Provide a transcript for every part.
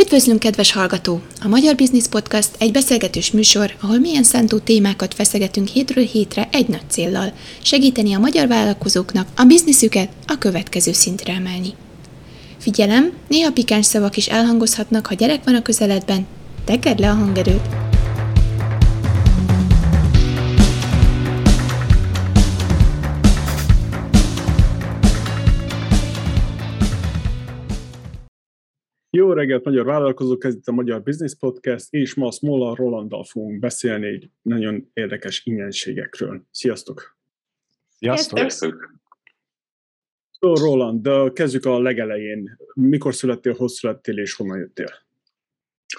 Üdvözlünk, kedves hallgató! A Magyar Business Podcast egy beszélgetős műsor, ahol milyen szántó témákat feszegetünk hétről hétre egy nagy céllal, segíteni a magyar vállalkozóknak a bizniszüket a következő szintre emelni. Figyelem, néha pikáns szavak is elhangozhatnak, ha gyerek van a közeledben, tekerd le a hangerőt, Jó reggelt, magyar vállalkozók! Ez itt a Magyar Business Podcast, és ma a Smola Rolanddal fogunk beszélni egy nagyon érdekes ingyenségekről. Sziasztok! Sziasztok! Sziasztok. So, Roland, de kezdjük a legelején. Mikor születtél, hol születtél, és honnan jöttél?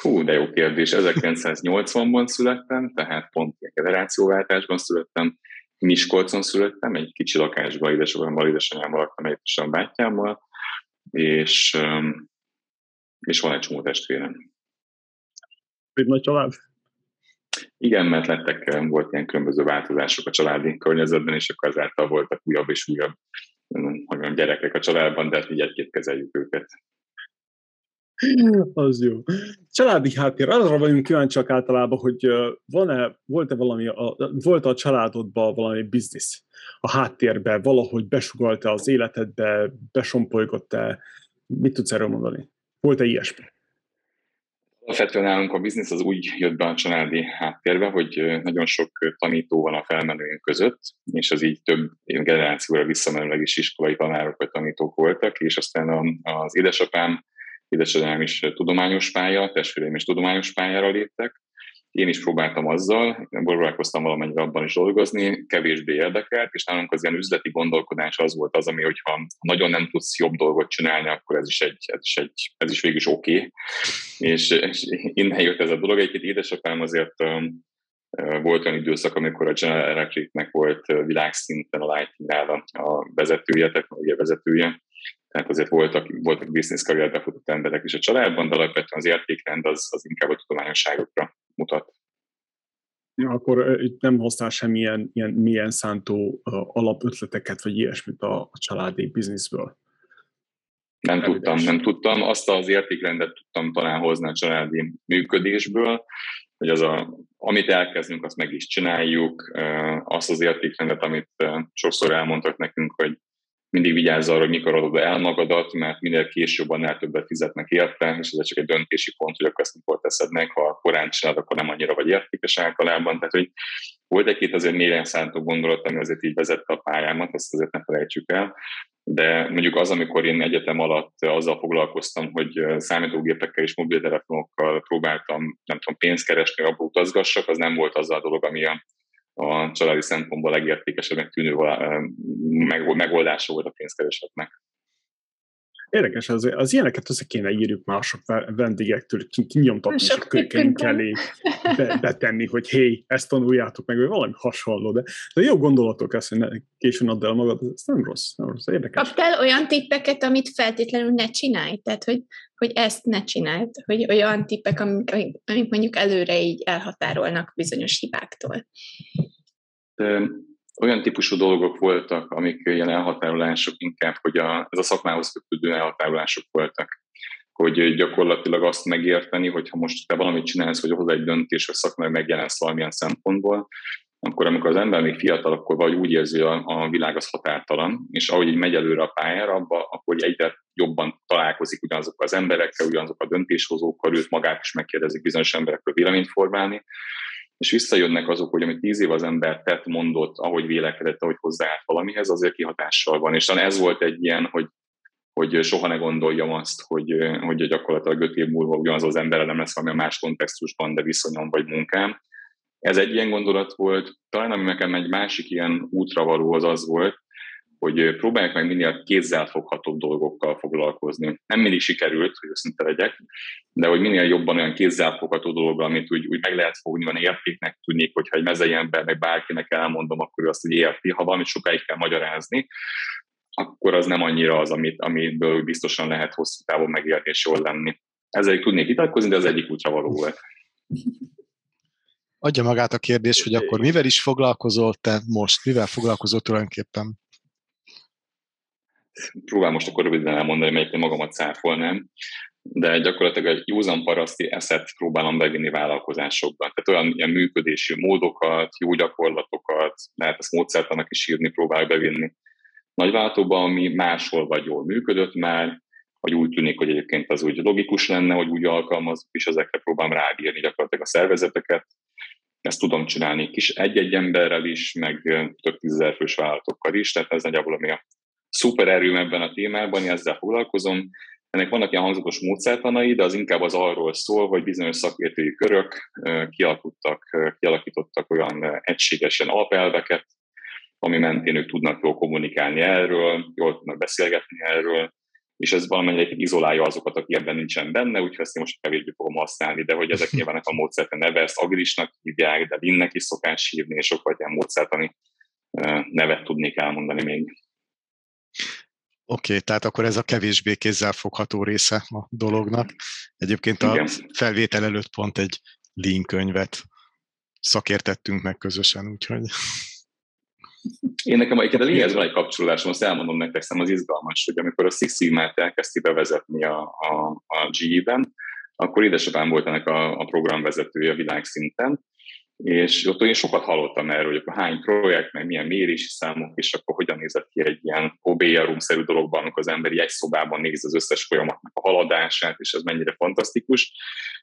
Hú, de jó kérdés. 1980-ban születtem, tehát pont a generációváltásban születtem. Miskolcon születtem, egy kicsi lakásban, édesapámmal, édesanyámmal laktam, egy a bátyámmal, és um, és van egy csomó testvérem. Egy nagy család? Igen, mert lettek, volt ilyen különböző változások a családi környezetben, és akkor ezáltal voltak újabb és újabb mondjam, gyerekek a családban, de hát így egy-két kezeljük őket. Az jó. Családi háttér. Arra vagyunk kíváncsiak általában, hogy van-e, volt-e valami, a, volt a családodban valami biznisz a háttérbe, valahogy besugalta az életedbe, besompolygott-e? Mit tudsz erről mondani? Volt-e ilyesmi? Alapvetően nálunk a biznisz az úgy jött be a családi háttérbe, hogy nagyon sok tanító van a felmenőink között, és az így több generációra visszamenőleg is iskolai tanárok vagy tanítók voltak, és aztán az édesapám, édesanyám is tudományos pálya, testvéreim is tudományos pályára léptek, én is próbáltam azzal, próbálkoztam valamennyire abban is dolgozni, kevésbé érdekelt, és nálunk az ilyen üzleti gondolkodás az volt az, ami, hogyha nagyon nem tudsz jobb dolgot csinálni, akkor ez is, egy, ez is, egy, ez is végül is oké. Okay. És, és innen jött ez a dolog. Egyébként édesapám azért volt olyan időszak, amikor a General Electricnek volt világszinten a lighting a vezetője, technológia vezetője, tehát azért voltak, voltak business karrierbe futott emberek is a családban, de alapvetően az értékrend az, az inkább a tudományosságokra mutat. Akkor itt nem hoztál semmilyen ilyen milyen szántó alapötleteket, vagy ilyesmit a, a családi bizniszből? Nem Elügyes. tudtam, nem tudtam. Azt az értékrendet tudtam talán hozni a családi működésből, hogy az a, amit elkezdünk, azt meg is csináljuk. Azt az értékrendet, amit sokszor elmondtak nekünk, hogy mindig vigyázz arra, hogy mikor adod el magadat, mert minél később annál többet fizetnek érte, és ez csak egy döntési pont, hogy akkor ezt mikor teszed meg, ha korán csinálod, akkor nem annyira vagy értékes általában. Tehát, hogy volt egy-két azért mélyen szántó gondolat, ami azért így vezette a pályámat, ezt azért ne felejtsük el. De mondjuk az, amikor én egyetem alatt azzal foglalkoztam, hogy számítógépekkel és mobiltelefonokkal próbáltam, nem tudom, pénzt keresni, abból utazgassak, az nem volt az a dolog, ami a a családi szempontból legértékesebbnek tűnő megoldása volt a pénzkeresetnek. Érdekes, az, az ilyeneket össze kéne írjuk mások vendégektől, kinyomtatni, és a könyvkeink elé be, betenni, hogy hé, ezt tanuljátok meg, vagy valami hasonló, de, de jó gondolatok ezt, hogy ne, későn add el magad, ez nem rossz, nem rossz, érdekes. Kaptál olyan tippeket, amit feltétlenül ne csinálj, tehát hogy, hogy ezt ne csináld, hogy olyan tippek, amik, amik mondjuk előre így elhatárolnak bizonyos hibáktól? De olyan típusú dolgok voltak, amik ilyen elhatárolások inkább, hogy a, ez a szakmához kötődő elhatárolások voltak hogy gyakorlatilag azt megérteni, hogy ha most te valamit csinálsz, hogy hozzá egy döntés, hogy szakmai megjelensz valamilyen szempontból, akkor amikor az ember még fiatal, akkor vagy úgy érzi, a, a világ az határtalan, és ahogy így megy előre a pályára, abba, akkor egyre jobban találkozik ugyanazokkal az emberekkel, ugyanazok a döntéshozókkal, őt magát is megkérdezik bizonyos emberekről véleményt formálni, és visszajönnek azok, hogy amit tíz év az ember tett, mondott, ahogy vélekedett, ahogy hozzáállt valamihez, azért kihatással van. És talán ez volt egy ilyen, hogy, hogy soha ne gondoljam azt, hogy, hogy gyakorlatilag öt év múlva ugyanaz az ember nem lesz valami más kontextusban, de viszonyom vagy munkám. Ez egy ilyen gondolat volt. Talán ami nekem egy másik ilyen útra való az az volt, hogy próbálják meg minél kézzelfogható dolgokkal foglalkozni. Nem mindig sikerült, hogy őszinte legyek, de hogy minél jobban olyan kézzelfogható dolog, amit úgy, úgy meg lehet fogni, van értéknek tűnik, hogyha egy mezei ember meg bárkinek elmondom, akkor ő azt úgy érti. Ha valamit sokáig kell magyarázni, akkor az nem annyira az, amit, amiből biztosan lehet hosszú távon megélni és jól lenni. Ezzel tudnék vitatkozni, de az egyik útra való volt. Adja magát a kérdés, hogy akkor mivel is foglalkozol te most? Mivel foglalkozol tulajdonképpen? Próbál most akkor röviden elmondani, melyik magamat cáfolnám. de gyakorlatilag egy józan paraszti eszet próbálom bevinni vállalkozásokban. Tehát olyan ilyen működési módokat, jó gyakorlatokat, lehet ezt módszertanak is írni, próbáljuk bevinni nagyváltóban, ami máshol vagy jól működött már, vagy úgy tűnik, hogy egyébként az úgy logikus lenne, hogy úgy alkalmazunk, és ezekre próbálom rábírni gyakorlatilag a szervezeteket. Ezt tudom csinálni kis egy-egy emberrel is, meg több tízezer fős vállalatokkal is, tehát ez nagyjából ami a szupererőm ebben a témában, én ezzel foglalkozom. Ennek vannak ilyen hangzatos módszertanai, de az inkább az arról szól, hogy bizonyos szakértői körök kialakítottak, kialakítottak olyan egységesen alapelveket, ami mentén ők tudnak jól kommunikálni erről, jól tudnak beszélgetni erről, és ez valamennyire izolálja azokat, aki ebben nincsen benne, úgyhogy ezt én most kevésbé fogom használni, de hogy ezek nyilván a módszert neve, ezt agilisnak hívják, de linnek is szokás hívni, és sok ilyen módszertani nevet tudnék elmondani még. Oké, okay, tehát akkor ez a kevésbé kézzelfogható része a dolognak. Egyébként a Igen. felvétel előtt pont egy linkönyvet szakértettünk meg közösen, úgyhogy... Én nekem egyébként a lényeghez van egy kapcsolódásom, azt elmondom nektek, szerintem az izgalmas, hogy amikor a Six Sigma-t elkezdti bevezetni a, a, a GE-ben, akkor édesapám volt ennek a, a programvezetője világszinten, és ott én sokat hallottam erről, hogy akkor hány projekt, meg milyen mérési számok, és akkor hogyan nézett ki egy ilyen OBR-szerű dologban, amikor az ember egy szobában néz az összes folyamatnak a haladását, és ez mennyire fantasztikus.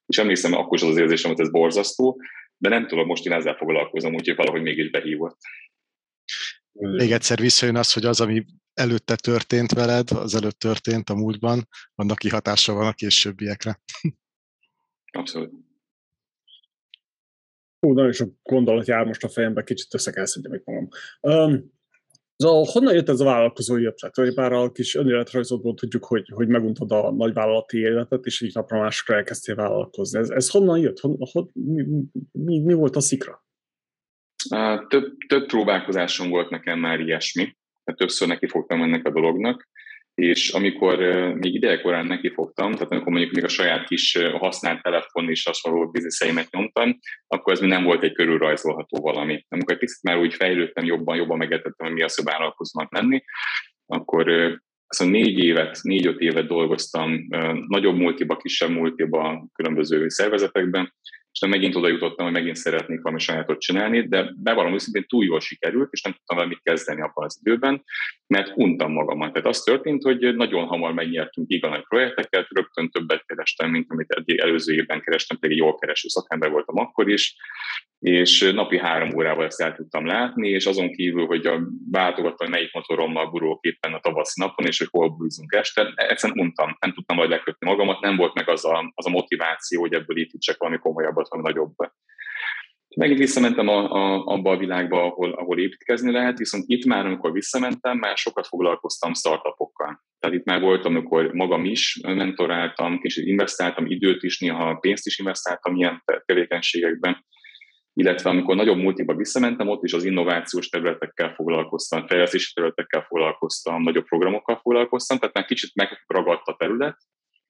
És emlékszem, akkor is az, az érzésem, hogy ez borzasztó, de nem tudom, most én ezzel foglalkozom, úgyhogy valahogy mégis behívott. Még egyszer visszajön az, hogy az, ami előtte történt veled, az előtt történt a múltban, annak kihatása van a későbbiekre. Abszolút. Ú, nagyon sok gondolat jár most a fejembe, kicsit össze kell szedjem magam. Um, Szóval honnan jött ez a vállalkozói ötlet? Vagy bár a kis önéletrajzodból tudjuk, hogy, hogy meguntad a nagyvállalati életet, és így napra másokra elkezdtél vállalkozni. Ez, ez honnan jött? Hon, hon, mi, mi, mi volt a szikra? Több, több próbálkozásom volt nekem már ilyesmi, tehát többször neki fogtam ennek a dolognak, és amikor még idejekorán neki fogtam, tehát amikor mondjuk még a saját kis használt telefon és hasonló bizniszeimet nyomtam, akkor ez még nem volt egy körülrajzolható valami. Amikor picit már úgy fejlődtem jobban, jobban megértettem, hogy mi az, hogy vállalkozónak lenni, akkor azt négy évet, négy-öt évet dolgoztam nagyobb multiba, kisebb multiba, különböző szervezetekben, nem megint oda jutottam, hogy megint szeretnék valami sajátot csinálni, de bevallom őszintén túl jól sikerült, és nem tudtam vele mit kezdeni abban az időben, mert untam magamat. Tehát az történt, hogy nagyon hamar megnyertünk igazán projekteket, rögtön többet kerestem, mint amit eddig előző évben kerestem, pedig jól kereső szakember voltam akkor is, és napi három órával ezt el tudtam látni, és azon kívül, hogy a váltogattam, melyik motorommal gurulok éppen a tavaszi napon, és hogy hol bújzunk este, egyszerűen untam, nem tudtam majd lekötni magamat, nem volt meg az a, az a motiváció, hogy ebből építsek valami komolyabbat, valami nagyobb. Megint visszamentem a, a, abba a világba, ahol, ahol építkezni lehet, viszont itt már, amikor visszamentem, már sokat foglalkoztam startupokkal. Tehát itt már voltam, amikor magam is mentoráltam, kicsit investáltam időt is, néha pénzt is investáltam ilyen tevékenységekben, illetve amikor nagyobb multiba visszamentem, ott is az innovációs területekkel foglalkoztam, fejlesztési területekkel foglalkoztam, nagyobb programokkal foglalkoztam, tehát már kicsit megragadt a terület,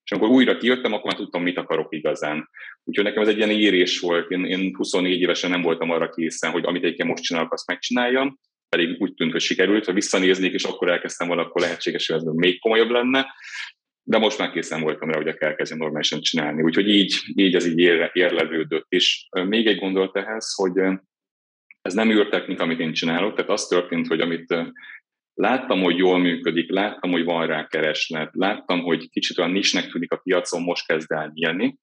és amikor újra kijöttem, akkor már tudtam, mit akarok igazán. Úgyhogy nekem ez egy ilyen érés volt. Én, én 24 évesen nem voltam arra készen, hogy amit egyébként most csinálok, azt megcsináljam, pedig úgy tűnt, hogy sikerült, ha visszanéznék, és akkor elkezdtem volna, akkor lehetséges, hogy ez még komolyabb lenne de most már készen voltam rá, hogy kell kezdeni normálisan csinálni. Úgyhogy így, így ez így ér, érlevődött. És még egy gondolat ehhez, hogy ez nem űrtechnika, amit én csinálok, tehát az történt, hogy amit láttam, hogy jól működik, láttam, hogy van rá kereslet, láttam, hogy kicsit olyan nisnek tűnik a piacon, most kezd el nyílni,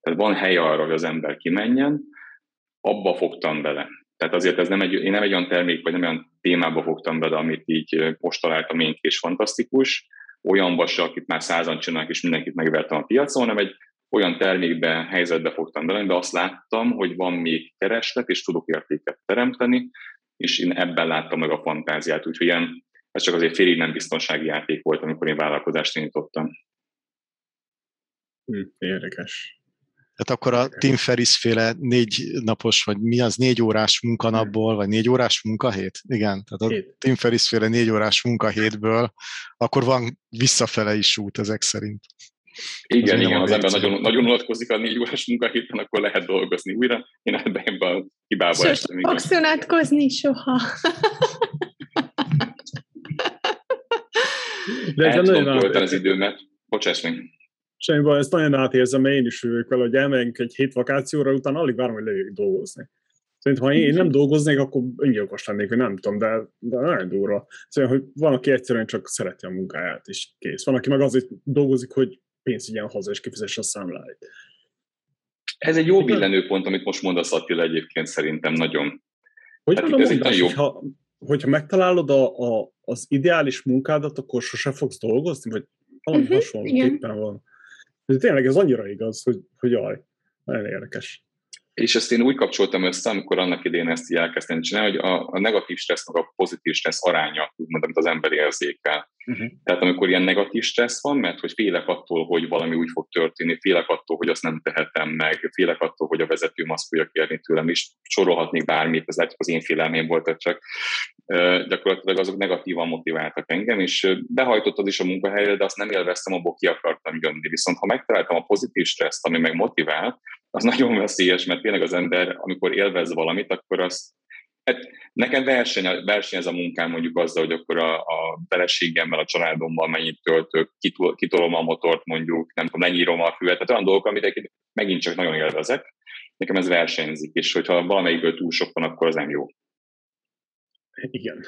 tehát van hely arra, hogy az ember kimenjen, abba fogtam bele. Tehát azért ez nem egy, én nem egy olyan termék, vagy nem olyan témába fogtam bele, amit így most találtam én és fantasztikus, olyan vasa, akit már százan csinálnak, és mindenkit megvertem a piacon, hanem egy olyan termékbe, helyzetbe fogtam bele, de azt láttam, hogy van még kereslet, és tudok értéket teremteni, és én ebben láttam meg a fantáziát. Úgyhogy ilyen, ez csak azért félig nem biztonsági játék volt, amikor én vállalkozást indítottam. Hm, érdekes. Tehát akkor a Tim Ferris féle négy napos, vagy mi az, négy órás munkanapból, vagy négy órás munkahét? Igen, tehát a Hét. Tim Ferris féle négy órás munkahétből, akkor van visszafele is út ezek szerint. Igen, az igen, az ember nagyon, nagyon unatkozik a négy órás munkahéten, akkor lehet dolgozni újra. Én ebben, a hibába Sos, estem. Igen. Fogsz unatkozni soha. De El tudom tölteni az időmet. Bocsáss meg. Semmi baj, ezt nagyon átérzem, én is vele, hogy elmegyünk egy hét vakációra, utána alig várom, hogy lejjük dolgozni. Szerintem, ha én nem dolgoznék, akkor öngyilkos lennék, vagy nem tudom, de, de nagyon durva. Szóval, hogy van, aki egyszerűen csak szereti a munkáját, és kész. Van, aki meg azért dolgozik, hogy pénzt igyen haza, és kifizesse a számláit. Ez egy jó billenőpont, amit most mondasz Attila egyébként szerintem nagyon. Hogy hát ez mondás, jó... hogyha, hogyha megtalálod a, a, az ideális munkádat, akkor sose fogsz dolgozni, vagy valami uh-huh, hasonlóképpen van. De tényleg ez annyira igaz, hogy, hogy jaj, nagyon érdekes. És ezt én úgy kapcsoltam össze, amikor annak idén ezt így elkezdtem csinálni, hogy a, a negatív stressz, meg a pozitív stressz aránya, úgymond, amit az ember érzékel. Uh-huh. Tehát amikor ilyen negatív stressz van, mert hogy félek attól, hogy valami úgy fog történni, félek attól, hogy azt nem tehetem meg, félek attól, hogy a vezetőm azt fogja kérni tőlem, és sorolhatnék bármit, ez lehet, az én félelmém volt, csak gyakorlatilag azok negatívan motiváltak engem, és behajtottad is a munkahelyre, de azt nem élveztem, abból ki akartam jönni. Viszont ha megtaláltam a pozitív stresszt, ami meg motivál, az nagyon veszélyes, mert tényleg az ember, amikor élvez valamit, akkor azt Hát nekem verseny, verseny ez a munkám mondjuk azzal, hogy akkor a, a feleségemmel, a családommal mennyit töltök, kitol, kitolom a motort mondjuk, nem tudom, lenyírom a füvet, tehát olyan dolgok, amit megint csak nagyon élvezek. Nekem ez versenyzik, és hogyha valamelyikből túl sok van, akkor az nem jó. Igen.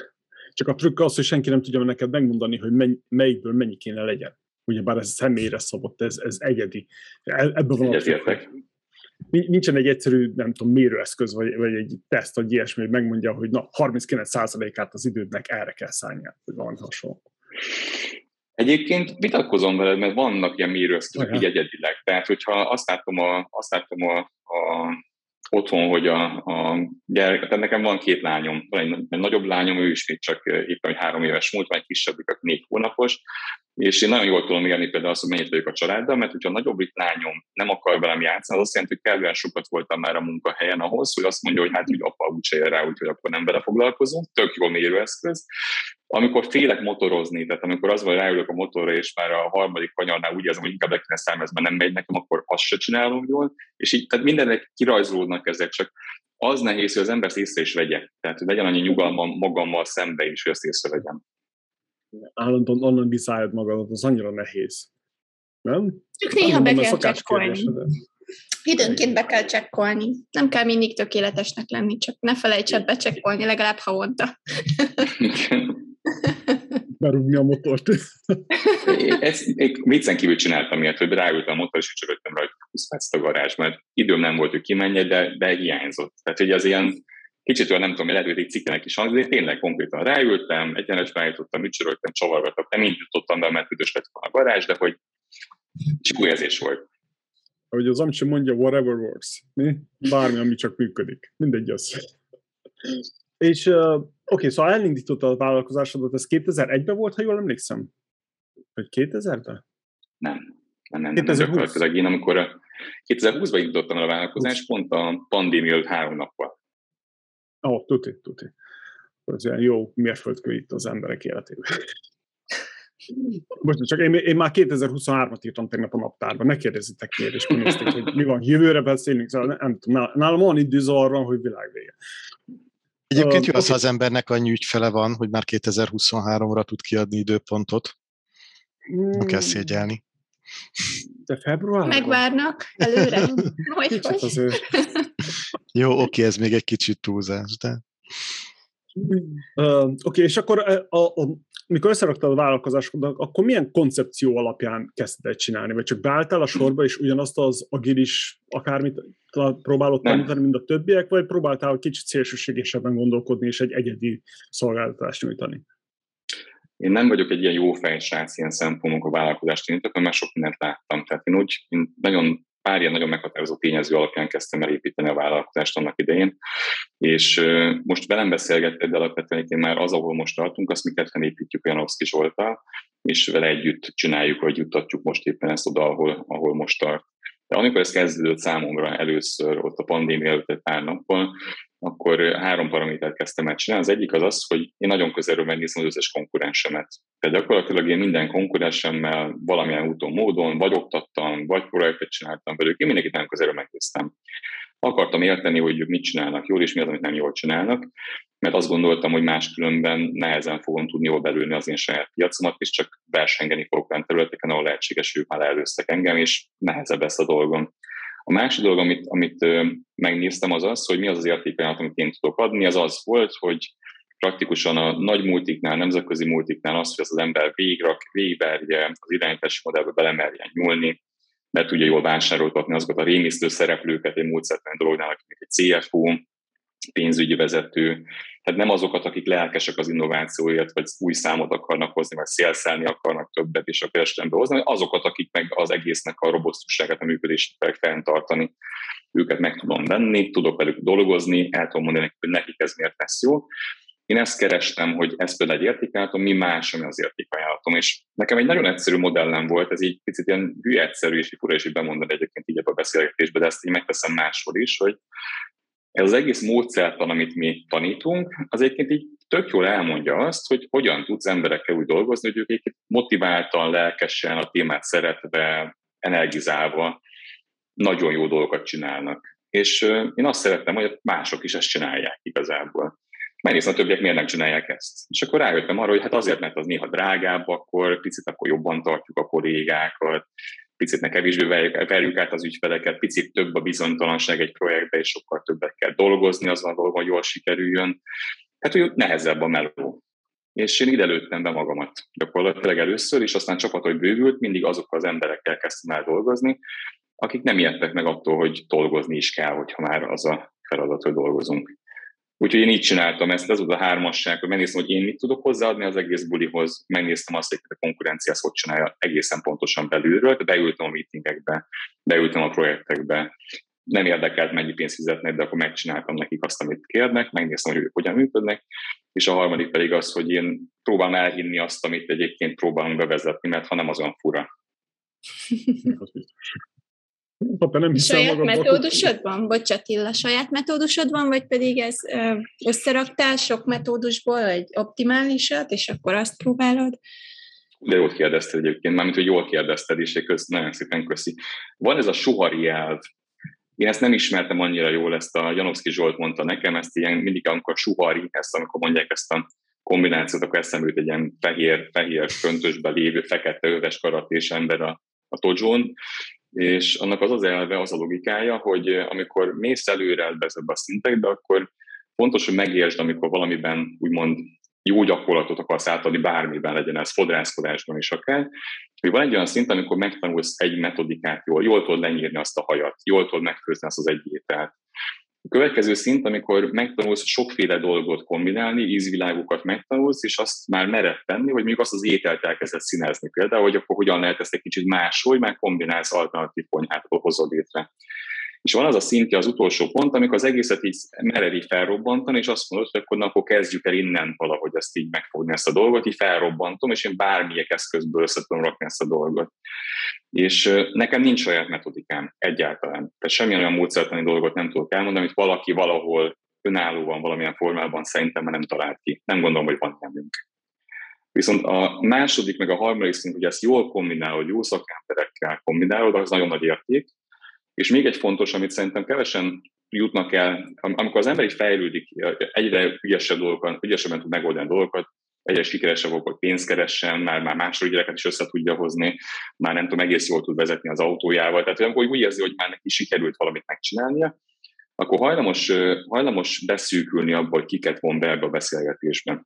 Csak a trükk az, hogy senki nem tudja neked megmondani, hogy menny, melyikből mennyi kéne legyen. Ugyebár ez személyre szabott, ez, ez egyedi. Ebből van a trükk, nincsen egy egyszerű, nem tudom, mérőeszköz, vagy, vagy egy teszt, vagy ilyesmi, hogy megmondja, hogy na, 39%-át az idődnek erre kell szállni, hogy van hasonló. Egyébként vitatkozom veled, mert vannak ilyen mérőeszközök így egyedileg. Tehát, hogyha azt látom, a, azt látom a, a otthon, hogy a, a gyerek, tehát nekem van két lányom, van egy, egy nagyobb lányom, ő is még csak éppen, hogy három éves múlt, egy kisebbik, aki négy hónapos, és én nagyon jól tudom élni például azt, hogy mennyit vagyok a családdal, mert hogyha a nagyobbik lányom nem akar velem játszani, az azt jelenti, hogy kellően sokat voltam már a munkahelyen ahhoz, hogy azt mondja, hogy hát úgy apa ér rá, úgyhogy akkor nem vele foglalkozunk. Tök jó mérőeszköz. Amikor félek motorozni, tehát amikor az van, ráülök a motorra, és már a harmadik kanyarnál úgy érzem, hogy inkább le kéne számolni, nem megy nekem, akkor azt se csinálom jól. És így, tehát mindennek kirajzolódnak ezek, csak az nehéz, hogy az ember észre is vegye. Tehát, hogy legyen annyi nyugalmam magammal szembe is, hogy ezt észrevegyem állandóan onnan bizáljad magadat, az annyira nehéz. Nem? Csak néha be kell csekkolni. Időnként be kell csekkolni. Nem kell mindig tökéletesnek lenni, csak ne felejtsed becsekkolni legalább havonta. Berúgni a motort. Ezt még viccen kívül csináltam ilyet, hogy ráültem a motor, és csörögtem rajta 20 perc a garázs, mert időm nem volt, hogy kimenje, de, de hiányzott. Tehát, hogy az ilyen kicsit olyan nem tudom, lehet, hogy egy cikkenek is hangzik, de tényleg konkrétan ráültem, egyenesbe állítottam, ücsörögtem, csavargattam, nem így jutottam be, mert üdös lett a garázs, de hogy csak érzés volt. Ahogy az Amcsi mondja, whatever works. Mi? Bármi, ami csak működik. Mindegy az. És uh, oké, okay, szóval elindította a vállalkozásodat, ez 2001-ben volt, ha jól emlékszem? Vagy 2000-ben? Nem. Nem, nem, 2020? nem, én amikor 2020-ban indítottam el a vállalkozást, pont a pandémia előtt három nappal. Ó, oh, tuti, tuti. Ez ilyen jó mérföldkő itt az emberek életében. Most csak én, én már 2023-at írtam tegnap a naptárban, ne kérdezzitek miért, és kinézték, hogy mi van, jövőre beszélünk, szóval nem, nem tudom, nálam van időzavar hogy világvége. Egyébként jó az, ha az embernek annyi ügyfele van, hogy már 2023-ra tud kiadni időpontot. Nem kell szégyelni. De február? Megvárnak előre. hogy, hogy. Jó, oké, ez még egy kicsit túlzás, de... Uh, Oké, okay, és akkor a, a, a, mikor összeraktad a vállalkozásodat, akkor milyen koncepció alapján kezdted csinálni? Vagy csak beálltál a sorba, és ugyanazt az agilis akármit próbálod tanítani, mint a többiek, vagy próbáltál kicsit szélsőségesebben gondolkodni, és egy egyedi szolgáltatást nyújtani? Én nem vagyok egy ilyen jó fejsrác ilyen szempontból a vállalkozást indítok, mert sok mindent láttam. Tehát én úgy én nagyon pár ilyen nagyon meghatározó tényező alapján kezdtem el építeni a vállalkozást annak idején, és most velem beszélgetted, de alapvetően én már az, ahol most tartunk, azt mi ketten építjük Janowski Zsoltal, és vele együtt csináljuk, vagy juttatjuk most éppen ezt oda, ahol, ahol most tart. De amikor ez kezdődött számomra először, ott a pandémia előtt pár nappal, akkor három paramétert kezdtem el csinálni. Az egyik az az, hogy én nagyon közelről megnézem az összes konkurensemet. Tehát gyakorlatilag én minden konkurensemmel valamilyen úton, módon, vagy oktattam, vagy projektet csináltam velük, én mindenkit nagyon közelről megnéztem. Akartam érteni, hogy mit csinálnak jól, és mi az, amit nem jól csinálnak, mert azt gondoltam, hogy máskülönben nehezen fogom tudni jól belülni az én saját piacomat, és csak versengeni fogok olyan területeken, ahol lehetséges, hogy ők már előztek engem, és nehezebb ezt a dolgom. A másik dolog, amit, amit megnéztem, az az, hogy mi az az értékajánlat, amit én tudok adni, az az volt, hogy praktikusan a nagy multiknál, nemzetközi multiknál az, hogy az, az ember végrak, végverje, az irányítási modellbe belemerjen nyúlni, be tudja jól vásároltatni azokat a rémisztő szereplőket egy módszertelen dolognál, akik egy CFO, pénzügyi vezető, tehát nem azokat, akik lelkesek az innovációért, vagy új számot akarnak hozni, vagy szélszelni akarnak többet és a kereskedelembe hozni, azokat, akik meg az egésznek a robosztusságát, a működését fel fenntartani. Őket meg tudom venni, tudok velük dolgozni, el tudom mondani, hogy nekik ez miért lesz jó. Én ezt kerestem, hogy ez például egy értékajánlatom, mi más, ami az értékajánlatom. És nekem egy nagyon egyszerű modellem volt, ez így picit ilyen hülye egyszerű, és fura is így bemondani egyébként így ebbe a beszélgetésbe, de ezt így megteszem máshol is, hogy ez az egész módszertan, amit mi tanítunk, az egyébként így tök jól elmondja azt, hogy hogyan tudsz emberekkel úgy dolgozni, hogy ők egyébként motiváltan, lelkesen, a témát szeretve, energizálva nagyon jó dolgokat csinálnak. És én azt szerettem, hogy mások is ezt csinálják igazából. Megnézem, a többiek miért nem csinálják ezt. És akkor rájöttem arra, hogy hát azért, mert az néha drágább, akkor picit akkor jobban tartjuk a kollégákat, picit ne kevésbé verjük át az ügyfeleket, picit több a bizonytalanság egy projektbe, és sokkal többet kell dolgozni azon a dolgon, jól sikerüljön. Hát, hogy nehezebb a meló. És én ide lőttem be magamat gyakorlatilag először, és aztán csapat, hogy bővült, mindig azokkal az emberekkel kezdtem el dolgozni, akik nem ijedtek meg attól, hogy dolgozni is kell, hogyha már az a feladat, hogy dolgozunk. Úgyhogy én így csináltam ezt, ez volt a hármasság, hogy megnéztem, hogy én mit tudok hozzáadni az egész bulihoz, megnéztem azt, hogy a konkurencia ezt hogy csinálja egészen pontosan belülről, de beültem a meetingekbe, beültem a projektekbe, nem érdekelt, mennyi pénzt fizetnek, de akkor megcsináltam nekik azt, amit kérnek, megnéztem, hogy ők hogyan működnek, és a harmadik pedig az, hogy én próbálom elhinni azt, amit egyébként próbálunk bevezetni, mert ha nem, azon fura. Te nem saját metódusod van? Bocs Attila, saját metódusod van, vagy pedig ez összeraktál sok metódusból egy optimálisat, és akkor azt próbálod? De jól kérdezted egyébként, mármint, hogy jól kérdezted, és köz, nagyon szépen köszi. Van ez a suhari elv. Én ezt nem ismertem annyira jól, ezt a Janowski Zsolt mondta nekem, ezt ilyen mindig, amikor suhari, ezt amikor mondják ezt a kombinációt, akkor eszembe egy ilyen fehér, fehér köntösbe lévő fekete öves karatés ember a, a tojón, és annak az az elve, az a logikája, hogy eh, amikor mész előre ezekbe a szintekbe, akkor fontos, hogy megértsd, amikor valamiben úgymond jó gyakorlatot akarsz átadni bármiben, legyen ez fodrászkodásban is akár, hogy van egy olyan szint, amikor megtanulsz egy metodikát jól, jól tudod lenyírni azt a hajat, jól tudod megfőzni azt az egy ételt, a következő szint, amikor megtanulsz sokféle dolgot kombinálni, ízvilágokat megtanulsz, és azt már mered tenni, hogy mondjuk azt az ételt elkezded színezni például, hogy akkor hogyan lehet ezt egy kicsit máshogy, meg kombinálsz alternatív konyhát, hozod létre. És van az a szintje az utolsó pont, amikor az egészet így mered így felrobbantani, és azt mondod, hogy akkor, na, akkor kezdjük el innen valahogy ezt így megfogni ezt a dolgot, így felrobbantom, és én bármilyen eszközből össze tudom rakni ezt a dolgot. És nekem nincs saját metodikám egyáltalán. Tehát semmilyen olyan módszertani dolgot nem tudok elmondani, amit valaki valahol önállóan valamilyen formában szerintem már nem talált ki. Nem gondolom, hogy van nemünk. Viszont a második, meg a harmadik szint, hogy ezt jól kombinálod, jó szakemberekkel kombinálod, az nagyon nagy érték, és még egy fontos, amit szerintem kevesen jutnak el, amikor az ember így fejlődik, egyre ügyesebb dolgokat, ügyesebben tud megoldani dolgokat, egyre sikeresebb volt, hogy pénzt keressen, már, már második gyereket is össze tudja hozni, már nem tudom, egész jól tud vezetni az autójával. Tehát amikor úgy érzi, hogy már neki sikerült valamit megcsinálnia, akkor hajlamos, hajlamos beszűkülni abból, hogy kiket von be ebbe a beszélgetésbe.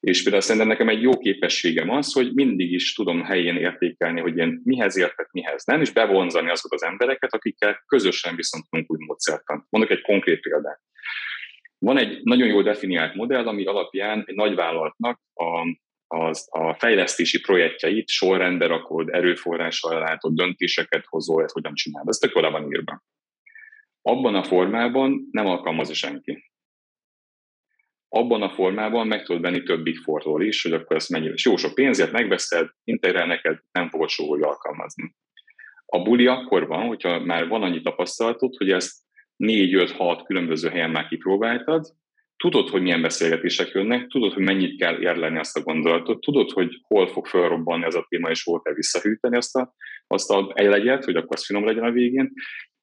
És például szerintem nekem egy jó képességem az, hogy mindig is tudom helyén értékelni, hogy én mihez értek, mihez nem, és bevonzani azokat az embereket, akikkel közösen viszont tudunk úgy módszertan. Mondok egy konkrét példát. Van egy nagyon jól definiált modell, ami alapján egy nagyvállalatnak a, az, a fejlesztési projektjeit sorrendbe rakod, erőforrással látod, döntéseket hozol, ezt hogyan csinálod. Ez tök van írva. Abban a formában nem alkalmazza senki abban a formában meg tudod venni több Big is, hogy akkor ezt mennyire. És jó sok pénzért megveszed, integrál neked, nem fogod soha alkalmazni. A buli akkor van, hogyha már van annyi tapasztalatod, hogy ezt 4-5-6 különböző helyen már kipróbáltad, tudod, hogy milyen beszélgetések jönnek, tudod, hogy mennyit kell érleni azt a gondolatot, tudod, hogy hol fog felrobbanni ez a téma, és hol kell visszahűteni azt a, azt a egy hogy akkor az finom legyen a végén,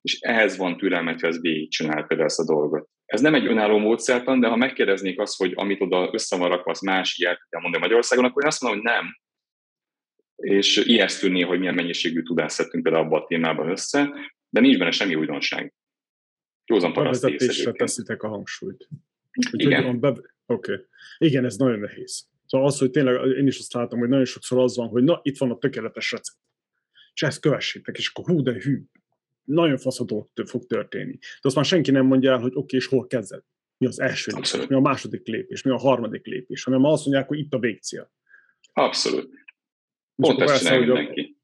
és ehhez van türelmet, hogy ez végigcsinál például ezt a dolgot. Ez nem egy önálló módszertan, de ha megkérdeznék azt, hogy amit oda össze van rakva, az más ilyet kell mondani Magyarországon, akkor én azt mondom, hogy nem. És ijesztőné, hogy milyen mennyiségű tudást szedtünk például abban a témában össze, de nincs benne semmi újdonság. Józan paraszt teszitek a hangsúlyt. Úgy, Igen. Be... Oké. Okay. Igen, ez nagyon nehéz. Szóval az, hogy tényleg én is azt látom, hogy nagyon sokszor az van, hogy na, itt van a tökéletes recept. És ezt kövessétek, és akkor hú, de hű, nagyon faszható fog történni. De azt már senki nem mondja el, hogy oké, okay, és hol kezded. Mi az első Abszolút. lépés, mi a második lépés, mi a harmadik lépés, hanem azt mondják, hogy itt a végcél. Abszolút. Pont ezt csinálja mindenki.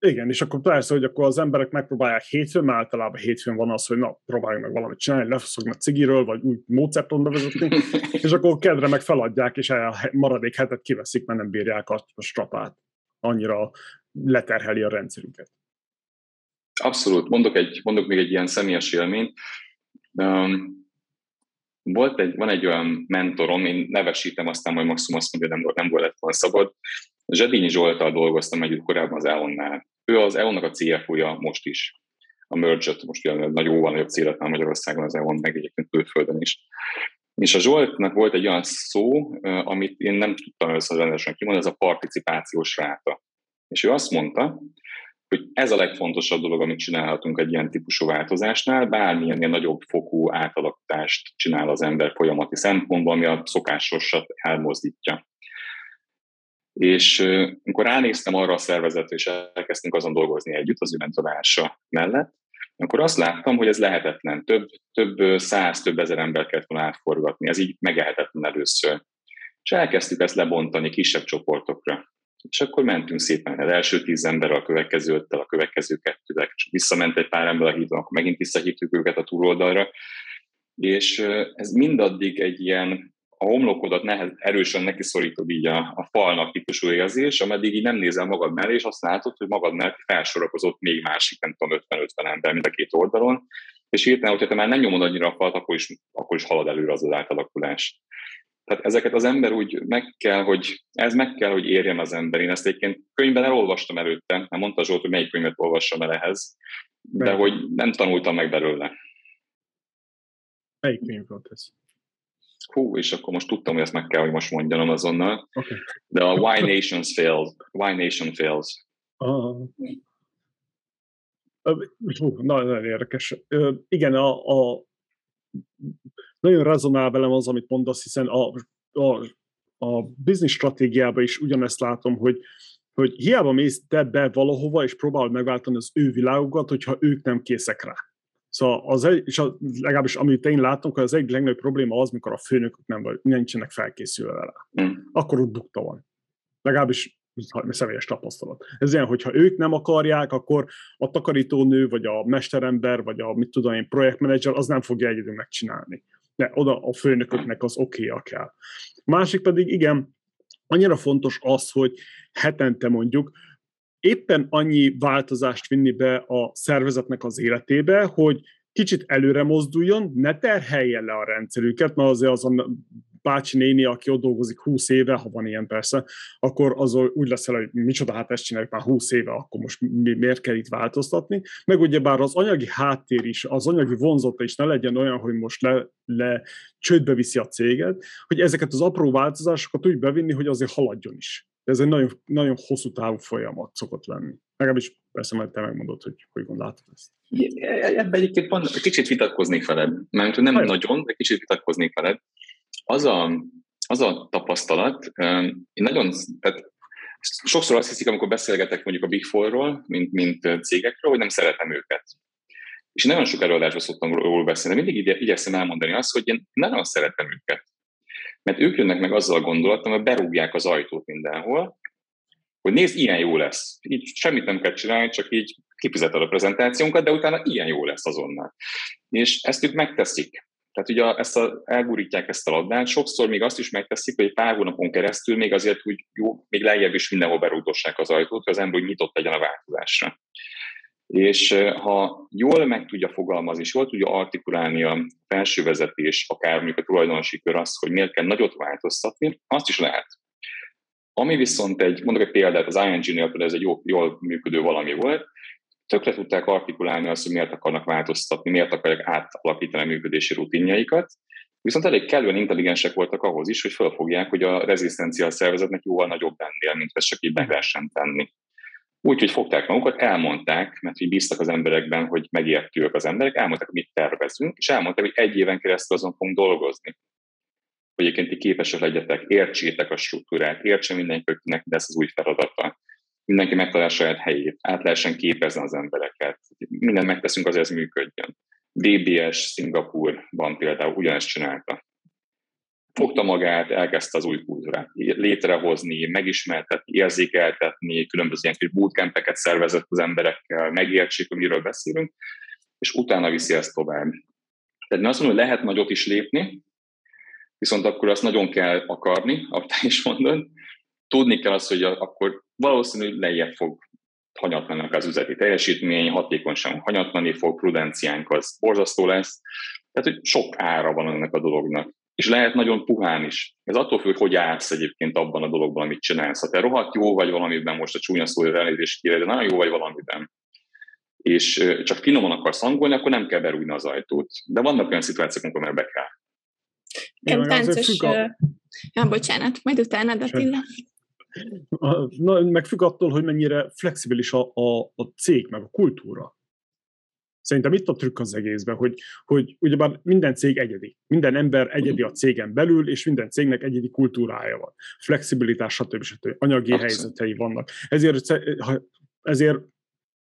Igen, és akkor persze, hogy akkor az emberek megpróbálják hétfőn, mert általában hétfőn van az, hogy na, próbáljuk meg valamit csinálni, lefaszogni a cigiről, vagy új módszerton bevezetni, és akkor kedre meg feladják, és a maradék hetet kiveszik, mert nem bírják a strapát. Annyira leterheli a rendszerünket. Abszolút. Mondok, egy, mondok még egy ilyen személyes élményt. Um, volt egy, van egy olyan mentorom, én nevesítem, aztán majd maximum azt mondja, nem, nem volt lett volna szabad. Zsedényi Zsoltal dolgoztam együtt korábban az EON-nál. Ő az EON-nak a CFO-ja most is. A merge most ugye nagy jóval nagyobb célet már Magyarországon az EON, meg egyébként külföldön is. És a Zsoltnak volt egy olyan szó, amit én nem tudtam össze kimondani, ez a participációs ráta. És ő azt mondta, hogy ez a legfontosabb dolog, amit csinálhatunk egy ilyen típusú változásnál, bármilyen ilyen nagyobb fokú átalakítást csinál az ember folyamati szempontból, ami a szokásosat elmozdítja. És amikor ránéztem arra a szervezetre, és elkezdtünk azon dolgozni együtt az üventolása mellett, akkor azt láttam, hogy ez lehetetlen. Több, több száz, több ezer ember kellett volna átforgatni. Ez így megehetetlen először. És elkezdtük ezt lebontani kisebb csoportokra. És akkor mentünk szépen. Az első tíz ember a következő öttel, a következő kettővel, és visszament egy pár ember a hídon, akkor megint visszahívtuk őket a túloldalra, és ez mindaddig egy ilyen a homlokodat nehez, erősen neki szorítod így a, a falnak típusú érzés, ameddig így nem nézel magad mellé, és azt látod, hogy magad mellett felsorakozott még másik, nem tudom, 50-50 ember mind a két oldalon, és hirtelen, hogyha te már nem nyomod annyira a falat, akkor is, akkor is halad előre az az átalakulás. Tehát ezeket az ember úgy meg kell, hogy ez meg kell, hogy érjen az ember. Én ezt egyébként könyvben elolvastam előtte, nem mondta Zsolt, hogy melyik könyvet olvassam el ehhez, de melyik? hogy nem tanultam meg belőle. Melyik könyv volt ez? Hú, és akkor most tudtam, hogy ezt meg kell, hogy most mondjam azonnal. Okay. De a Why Nations Fails. Why Nation Fails. Uh, Hú, nagyon érdekes. Uh, igen, a, a nagyon rezonál velem az, amit mondasz, hiszen a, a, a business stratégiában is ugyanezt látom, hogy, hogy hiába mész te be valahova, és próbálod megváltani az ő világukat, hogyha ők nem készek rá. Szóval az egy, és a, legalábbis amit én látom, hogy az egyik legnagyobb probléma az, mikor a főnökök nem vagy, nincsenek felkészülve rá. Mm. Akkor ott bukta van. Legalábbis személyes tapasztalat. Ez ilyen, hogyha ők nem akarják, akkor a takarítónő, vagy a mesterember, vagy a mit tudom én, projektmenedzser, az nem fogja egyedül megcsinálni. De oda a főnököknek az oké okay kell. Másik pedig, igen, annyira fontos az, hogy hetente mondjuk éppen annyi változást vinni be a szervezetnek az életébe, hogy kicsit előre mozduljon, ne terhelje le a rendszerüket, mert azért azon bácsi néni, aki ott dolgozik 20 éve, ha van ilyen persze, akkor az úgy leszel, hogy micsoda, hát ezt csináljuk már 20 éve, akkor most mi, miért kell itt változtatni. Meg ugyebár az anyagi háttér is, az anyagi vonzata is ne legyen olyan, hogy most le, le csődbe viszi a céget, hogy ezeket az apró változásokat úgy bevinni, hogy azért haladjon is. Ez egy nagyon, nagyon hosszú távú folyamat szokott lenni. Legalábbis persze majd te megmondod, hogy hogy gondolod ezt. Ebben egyébként van, kicsit vitatkoznék veled, mert nem nagyon, de kicsit vitatkoznék veled az a, az a tapasztalat, én nagyon, tehát sokszor azt hiszik, amikor beszélgetek mondjuk a Big Four-ról, mint, mint cégekről, hogy nem szeretem őket. És nagyon sok előadásban szoktam róla beszélni. Mindig igye, igyekszem elmondani azt, hogy én nagyon szeretem őket. Mert ők jönnek meg azzal a gondolattal, hogy berúgják az ajtót mindenhol, hogy nézd, ilyen jó lesz. Így semmit nem kell csinálni, csak így kifizeted a prezentációnkat, de utána ilyen jó lesz azonnal. És ezt ők megteszik. Tehát ugye ezt a, elgurítják ezt a labdát, sokszor még azt is megteszik, hogy pár hónapon keresztül még azért úgy jó, még lejjebb is mindenhol berúgdossák az ajtót, hogy az ember úgy nyitott legyen a változásra. És ha jól meg tudja fogalmazni, és jól tudja artikulálni a felső vezetés, akár mondjuk a tulajdonosi kör azt, hogy miért kell nagyot változtatni, azt is lehet. Ami viszont egy, mondok egy példát, az ING-nél például ez egy jó, jól működő valami volt, tökre tudták artikulálni azt, hogy miért akarnak változtatni, miért akarják átalakítani a működési rutinjaikat, viszont elég kellően intelligensek voltak ahhoz is, hogy felfogják, hogy a rezisztencia szervezetnek jóval nagyobb ennél, mint ezt csak így meg lehessen tenni. Úgyhogy fogták magukat, elmondták, mert hogy bíztak az emberekben, hogy megértőek az emberek, elmondták, hogy mit tervezünk, és elmondták, hogy egy éven keresztül azon fogunk dolgozni. Hogy egyébként ti képesek legyetek, értsétek a struktúrát, értsen mindenkinek, de ez az új feladata. Mindenki megtalálja saját helyét, át lehessen képezni az embereket. Mindent megteszünk, azért ez működjön. VBS Szingapurban például ugyanezt csinálta fogta magát, elkezdte az új kultúrát létrehozni, megismertetni, érzékeltetni, különböző ilyen bootcampeket szervezett az emberekkel, megértsék, hogy miről beszélünk, és utána viszi ezt tovább. Tehát azt mondom, hogy lehet nagyot is lépni, viszont akkor azt nagyon kell akarni, ahogy te is mondod. Tudni kell azt, hogy akkor valószínűleg lejjebb fog hanyatlanak az üzleti teljesítmény, hatékonyság hanyatlani fog, prudenciánk az borzasztó lesz. Tehát, hogy sok ára van ennek a dolognak és lehet nagyon puhán is. Ez attól függ, hogy állsz egyébként abban a dologban, amit csinálsz. Ha te rohadt jó vagy valamiben, most a csúnya szó, elnézést kéred, de nagyon jó vagy valamiben, és csak finoman akarsz hangolni, akkor nem kell berújni az ajtót. De vannak olyan szituációk, amikor be kell. Igen, táncos... Ja, bocsánat, majd utána, Attila. Na, meg függ attól, hogy mennyire flexibilis a, a, a cég, meg a kultúra. Szerintem itt a trükk az egészben, hogy, hogy ugyebár minden cég egyedi. Minden ember egyedi a cégen belül, és minden cégnek egyedi kultúrája van. Flexibilitás, stb. stb. Anyagi Abszett. helyzetei vannak. Ezért, ezért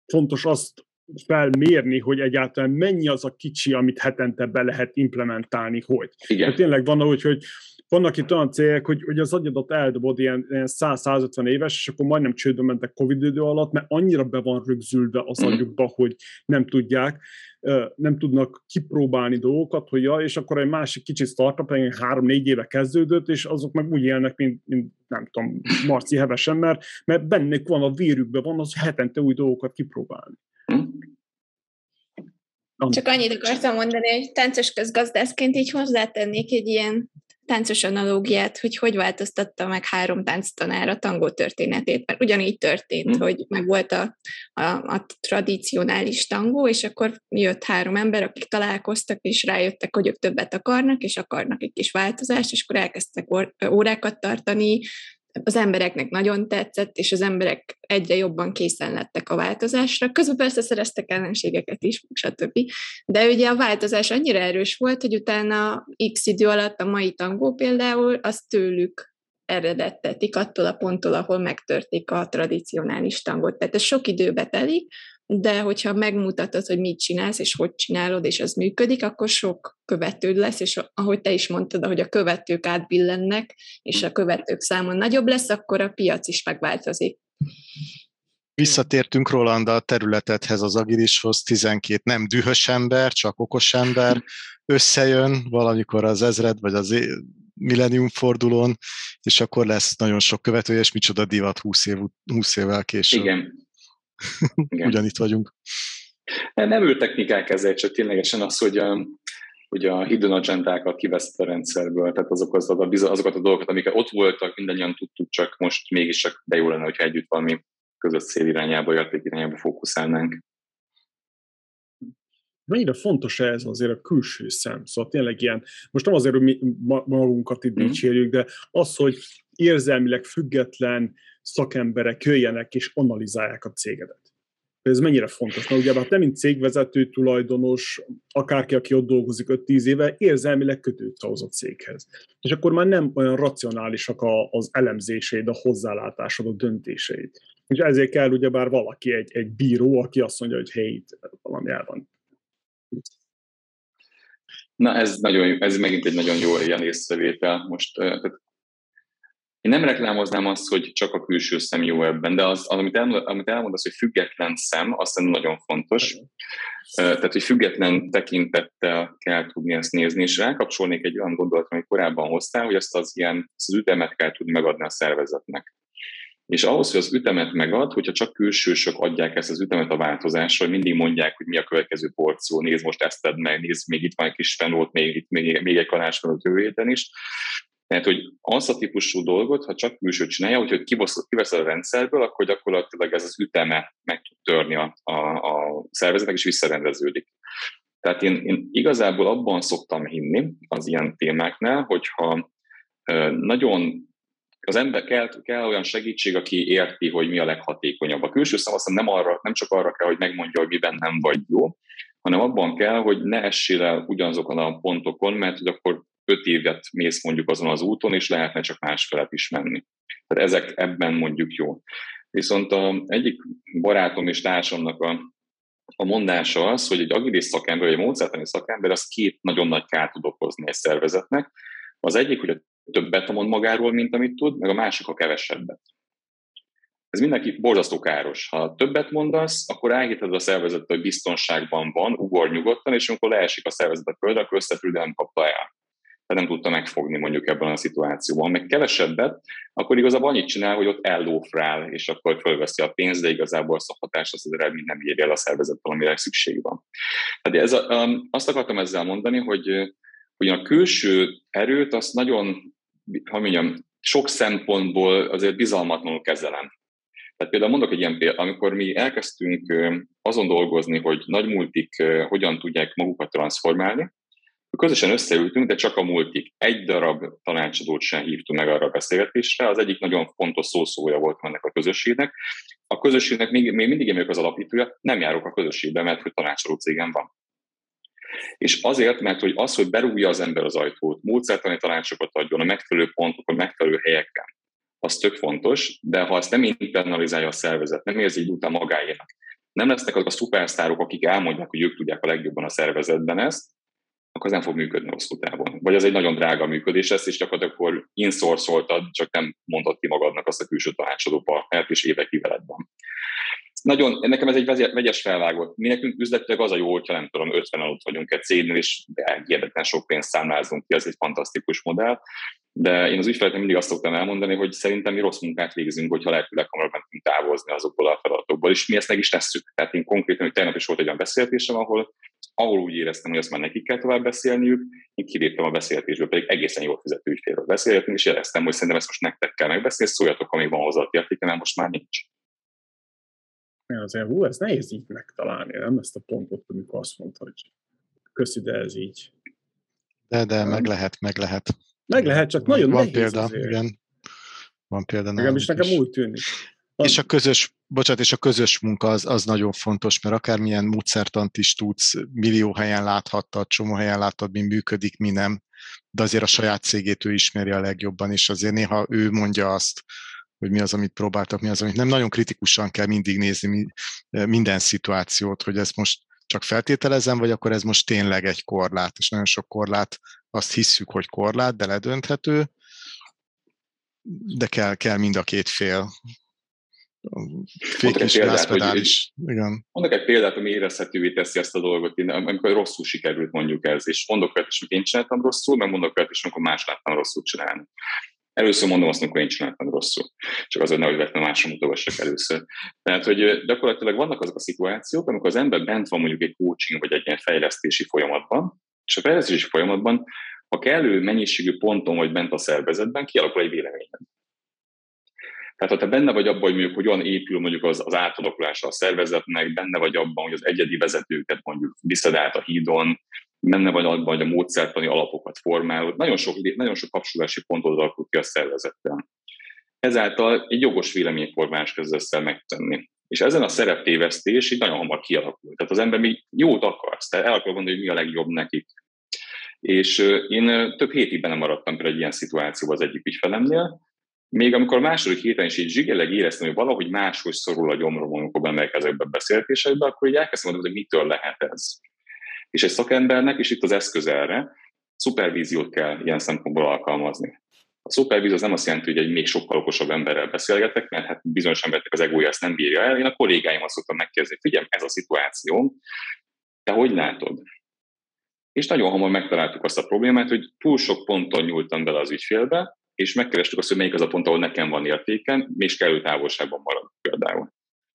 fontos azt felmérni, hogy egyáltalán mennyi az a kicsi, amit hetente be lehet implementálni, hogy. Igen. Hát tényleg van, hogy, hogy vannak itt olyan cégek, hogy, hogy az agyadat eldobod ilyen, ilyen 100-150 éves, és akkor majdnem csődbe mentek Covid idő alatt, mert annyira be van rögzülve az mhm. agyukba, hogy nem tudják, nem tudnak kipróbálni dolgokat, hogy ja, és akkor egy másik kicsi startup, egy három-négy éve kezdődött, és azok meg úgy élnek, mint, mint nem tudom, Marci Hevesen, mert, mert bennük van a vérükben, van az hetente új dolgokat kipróbálni. Mhm. Csak annyit akartam mondani, hogy táncos közgazdászként így hozzátennék egy ilyen táncos analógiát, hogy hogy változtatta meg három tánctanár a tangó történetét, mert ugyanígy történt, mm. hogy meg volt a, a, a tradicionális tangó, és akkor jött három ember, akik találkoztak, és rájöttek, hogy ők többet akarnak, és akarnak egy kis változást, és akkor elkezdtek órákat tartani, az embereknek nagyon tetszett, és az emberek egyre jobban készen lettek a változásra. Közben persze szereztek ellenségeket is, stb. De ugye a változás annyira erős volt, hogy utána x idő alatt a mai tangó például, az tőlük eredettetik attól a ponttól, ahol megtörték a tradicionális tangot. Tehát ez sok időbe telik, de hogyha megmutatod, hogy mit csinálsz, és hogy csinálod, és az működik, akkor sok követőd lesz, és ahogy te is mondtad, hogy a követők átbillennek, és a követők számon nagyobb lesz, akkor a piac is megváltozik. Visszatértünk Roland a területedhez, az agilishoz, 12 nem dühös ember, csak okos ember összejön valamikor az ezred, vagy az millennium fordulón, és akkor lesz nagyon sok követője, és micsoda divat 20, év, 20 évvel később. Igen, Ugyanitt vagyunk. Nem ültechnikák ezzel, csak ténylegesen az, hogy a, hogy a hidden agendákat kiveszett a rendszerből, tehát azok az, azokat a dolgokat, amiket ott voltak, mindannyian tudtuk, csak most mégiscsak de jó lenne, hogyha együtt valami közös cél irányába, érték irányába fókuszálnánk. Mennyire fontos ez azért a külső szem? Szóval tényleg ilyen, most nem azért, hogy mi magunkat itt mm. dicsérjük, de az, hogy érzelmileg független, szakemberek jöjjenek és analizálják a cégedet. Ez mennyire fontos, mert ugye hát nem mint cégvezető, tulajdonos, akárki, aki ott dolgozik 5-10 éve, érzelmileg kötődsz ahhoz a céghez. És akkor már nem olyan racionálisak az elemzéseid, a hozzálátásod, a döntéseid. És ezért kell ugyebár valaki, egy, egy bíró, aki azt mondja, hogy hé, valami el van. Na ez, nagyon, ez megint egy nagyon jó ilyen észrevétel. Most tehát én nem reklámoznám azt, hogy csak a külső szem jó ebben, de az, amit, el, amit elmondasz, hogy független szem, azt nagyon fontos. Tehát, hogy független tekintettel kell tudni ezt nézni, és rákapcsolnék egy olyan gondolatot, amit korábban hoztál, hogy ezt az ilyen ezt az ütemet kell tudni megadni a szervezetnek. És ahhoz, hogy az ütemet megad, hogyha csak külsősök adják ezt az ütemet a változásra, hogy mindig mondják, hogy mi a következő porció, nézd most ezt tedd meg, nézd, még itt van egy kis fenót, még itt még, még egy kalács van a jövő is, Tehát, hogy az a típusú dolgot, ha csak külső csinálja, hogy kivesz a rendszerből, akkor gyakorlatilag ez az üteme meg tud törni a, a, a szervezetek, és visszarendeződik. Tehát én, én igazából abban szoktam hinni az ilyen témáknál, hogyha nagyon az ember kell, kell olyan segítség, aki érti, hogy mi a leghatékonyabb. A külső aztán nem, arra, nem csak arra kell, hogy megmondja, hogy miben nem vagy jó, hanem abban kell, hogy ne essél el ugyanazokon a pontokon, mert hogy akkor öt évet mész mondjuk azon az úton, és lehetne csak másfelet is menni. Tehát ezek ebben mondjuk jó. Viszont a egyik barátom és társamnak a, a mondása az, hogy egy agilis szakember, vagy egy módszertani szakember, az két nagyon nagy kárt tud okozni egy szervezetnek. Az egyik, hogy a többet mond magáról, mint amit tud, meg a másik a kevesebbet. Ez mindenki borzasztó káros. Ha többet mondasz, akkor elhited a szervezet, hogy biztonságban van, ugor nyugodtan, és amikor leesik a szervezet a földre, akkor nem kapta el. Tehát nem tudta megfogni mondjuk ebben a szituációban. Meg kevesebbet, akkor igazából annyit csinál, hogy ott ellófrál, és akkor fölveszi a pénzt, de igazából azt a hatást, az eredmény nem írja el a szervezet, amire szükség van. Tehát ez a, um, azt akartam ezzel mondani, hogy hogy a külső erőt azt nagyon, ha mondjam, sok szempontból azért bizalmatlanul kezelem. Tehát például mondok egy ilyen példát, amikor mi elkezdtünk azon dolgozni, hogy nagy multik hogyan tudják magukat transformálni, közösen összeültünk, de csak a multik. Egy darab tanácsadót sem hívtunk meg arra a beszélgetésre. Az egyik nagyon fontos szószója volt ennek a közösségnek. A közösségnek még, még mindig én az alapítója, nem járok a közösségbe, mert hogy tanácsadó cégem van. És azért, mert hogy az, hogy berúgja az ember az ajtót, módszertani tanácsokat adjon a megfelelő pontokon, megfelelő helyeken, az tök fontos, de ha ezt nem internalizálja a szervezet, nem érzi így után magáénak, nem lesznek azok a szupersztárok, akik elmondják, hogy ők tudják a legjobban a szervezetben ezt, akkor nem fog működni hosszú távon. Vagy az egy nagyon drága működés lesz, és gyakorlatilag inszorszoltad, csak nem mondod ki magadnak azt a külső tanácsadó partnert, és évekig veled van nagyon, nekem ez egy vegyes felvágott. Mi nekünk üzletileg az a jó, hogyha nem tudom, 50 ott vagyunk egy cégnél, és hihetetlen sok pénzt számlázunk ki, az egy fantasztikus modell. De én az ügyfeleknek mindig azt szoktam elmondani, hogy szerintem mi rossz munkát végzünk, hogyha lehetőleg hamarabb mentünk távozni azokból a feladatokból, és mi ezt meg is tesszük. Tehát én konkrétan, hogy tegnap is volt egy olyan beszélgetésem, ahol, ahol úgy éreztem, hogy azt már nekik kell tovább beszélniük, én kiléptem a beszélgetésből, pedig egészen jól fizető ügyfélről beszélgetünk, és jeleztem, hogy szerintem ezt most nektek kell megbeszélni, szóljatok, amíg van hozzá a mert most már nincs azért, hú, ez nehéz így megtalálni, nem ezt a pontot, amikor azt mondta, hogy köszi, de ez így. De, de, meg lehet, meg lehet. Meg lehet, csak nagyon van nehéz példa, azért. igen. Van példa. Nekem is nekem úgy tűnik. És a közös, bocsánat, és a közös munka az, az nagyon fontos, mert akármilyen módszertant is tudsz, millió helyen láthattad, csomó helyen láttad, mi működik, mi nem, de azért a saját cégét ő ismeri a legjobban, és azért néha ő mondja azt, hogy mi az, amit próbáltak, mi az, amit nem. Nagyon kritikusan kell mindig nézni minden szituációt, hogy ezt most csak feltételezem, vagy akkor ez most tényleg egy korlát, és nagyon sok korlát azt hisszük, hogy korlát, de ledönthető, de kell, kell mind a két fél. Fék és példát, is. Igen. Mondok egy példát, ami érezhetővé teszi ezt a dolgot, amikor rosszul sikerült mondjuk ez, és mondok olyat is, hogy én csináltam rosszul, meg mondok olyat is, amikor más láttam rosszul csinálni. Először mondom azt, amikor én csináltam rosszul. Csak azért nehogy vettem másra mutogassak először. Tehát, hogy gyakorlatilag vannak azok a szituációk, amikor az ember bent van mondjuk egy coaching vagy egy ilyen fejlesztési folyamatban, és a fejlesztési folyamatban, ha kellő mennyiségű ponton vagy bent a szervezetben, kialakul egy véleményed. Tehát ha te benne vagy abban, hogy mondjuk hogyan épül mondjuk az, az átalakulása a szervezetnek, benne vagy abban, hogy az egyedi vezetőket mondjuk viszed át a hídon, benne vagy abban, hogy a módszertani alapokat formálod, nagyon sok, nagyon sok kapcsolási pontot alkot ki a szervezettel. Ezáltal egy jogos véleményformás kezd össze megtenni. És ezen a szereptévesztés így nagyon hamar kialakul. Tehát az ember még jót akarsz, tehát el akar gondolni, hogy mi a legjobb nekik. És én több hétig benne maradtam például egy ilyen szituációban az egyik ügyfelemnél, még amikor a második héten is így zsigeleg éreztem, hogy valahogy máshogy szorul a gyomrom, amikor bemegyek ezekbe a beszélgetésekbe, akkor így elkezdtem mondani, hogy mitől lehet ez. És egy szakembernek, és itt az eszköz erre, szupervíziót kell ilyen szempontból alkalmazni. A szupervízió az nem azt jelenti, hogy egy még sokkal okosabb emberrel beszélgetek, mert hát bizonyos emberek az egója ezt nem bírja el. Én a kollégáim azt szoktam megkérdezni, figyelj, ez a szituáció, te hogy látod? És nagyon hamar megtaláltuk azt a problémát, hogy túl sok ponton nyúltam bele az ügyfélbe, és megkerestük azt, hogy melyik az a pont, ahol nekem van értéken, és kellő távolságban marad például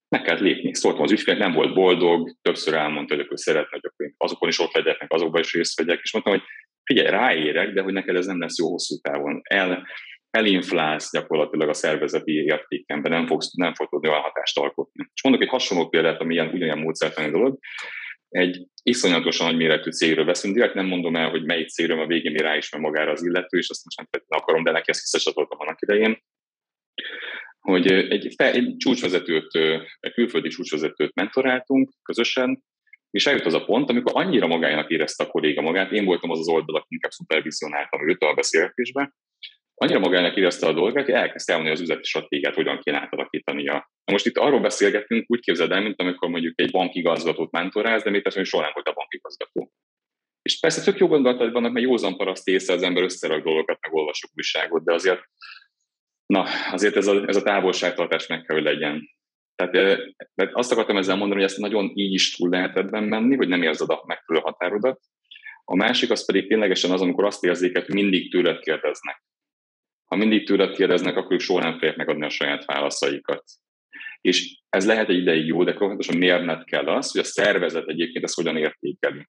meg kellett lépni. Szóltam az ügyfél, nem volt boldog, többször elmondta, hogy akkor szeretne, hogy akkor azokon is ott legyek, meg azokban is részt vegyek, és mondtam, hogy figyelj, ráérek, de hogy neked ez nem lesz jó hosszú távon. El, elinflálsz gyakorlatilag a szervezeti értékemben, nem fogsz, nem fogsz tudni olyan hatást alkotni. És mondok egy hasonló példát, ami ilyen, ugyanilyen módszertani dolog. Egy iszonyatosan nagy méretű cégről veszünk, direkt nem mondom el, hogy melyik cégről a végén mi ráismer magára az illető, és azt most nem akarom, de neki ezt visszacsatoltam annak idején hogy egy, egy csúcsvezetőt, egy külföldi csúcsvezetőt mentoráltunk közösen, és eljött az a pont, amikor annyira magának érezte a kolléga magát, én voltam az az oldal, aki inkább szupervizionáltam őt a beszélgetésbe, annyira magának érezte a dolgát, hogy elkezdte elmondani az üzleti stratégiát, hogyan kéne átalakítania. Na most itt arról beszélgetünk, úgy képzeld el, mint amikor mondjuk egy bankigazgatót mentoráz, de hogy soha nem volt a bankigazgató. És persze tök jó gondolatod vannak, mert józan paraszt észre az ember összerak dolgokat, meg olvasok újságot, de azért Na, azért ez a, ez a távolságtartás meg kell, hogy legyen. Tehát mert azt akartam ezzel mondani, hogy ezt nagyon így is túl lehet ebben menni, hogy nem érzed a megfelelő határodat. A másik az pedig ténylegesen az, amikor azt érzéket, hogy mindig tőled kérdeznek. Ha mindig tőled kérdeznek, akkor ők soha nem fogják megadni a saját válaszaikat. És ez lehet egy ideig jó, de konkrétan mérned kell az, hogy a szervezet egyébként ezt hogyan értékeli.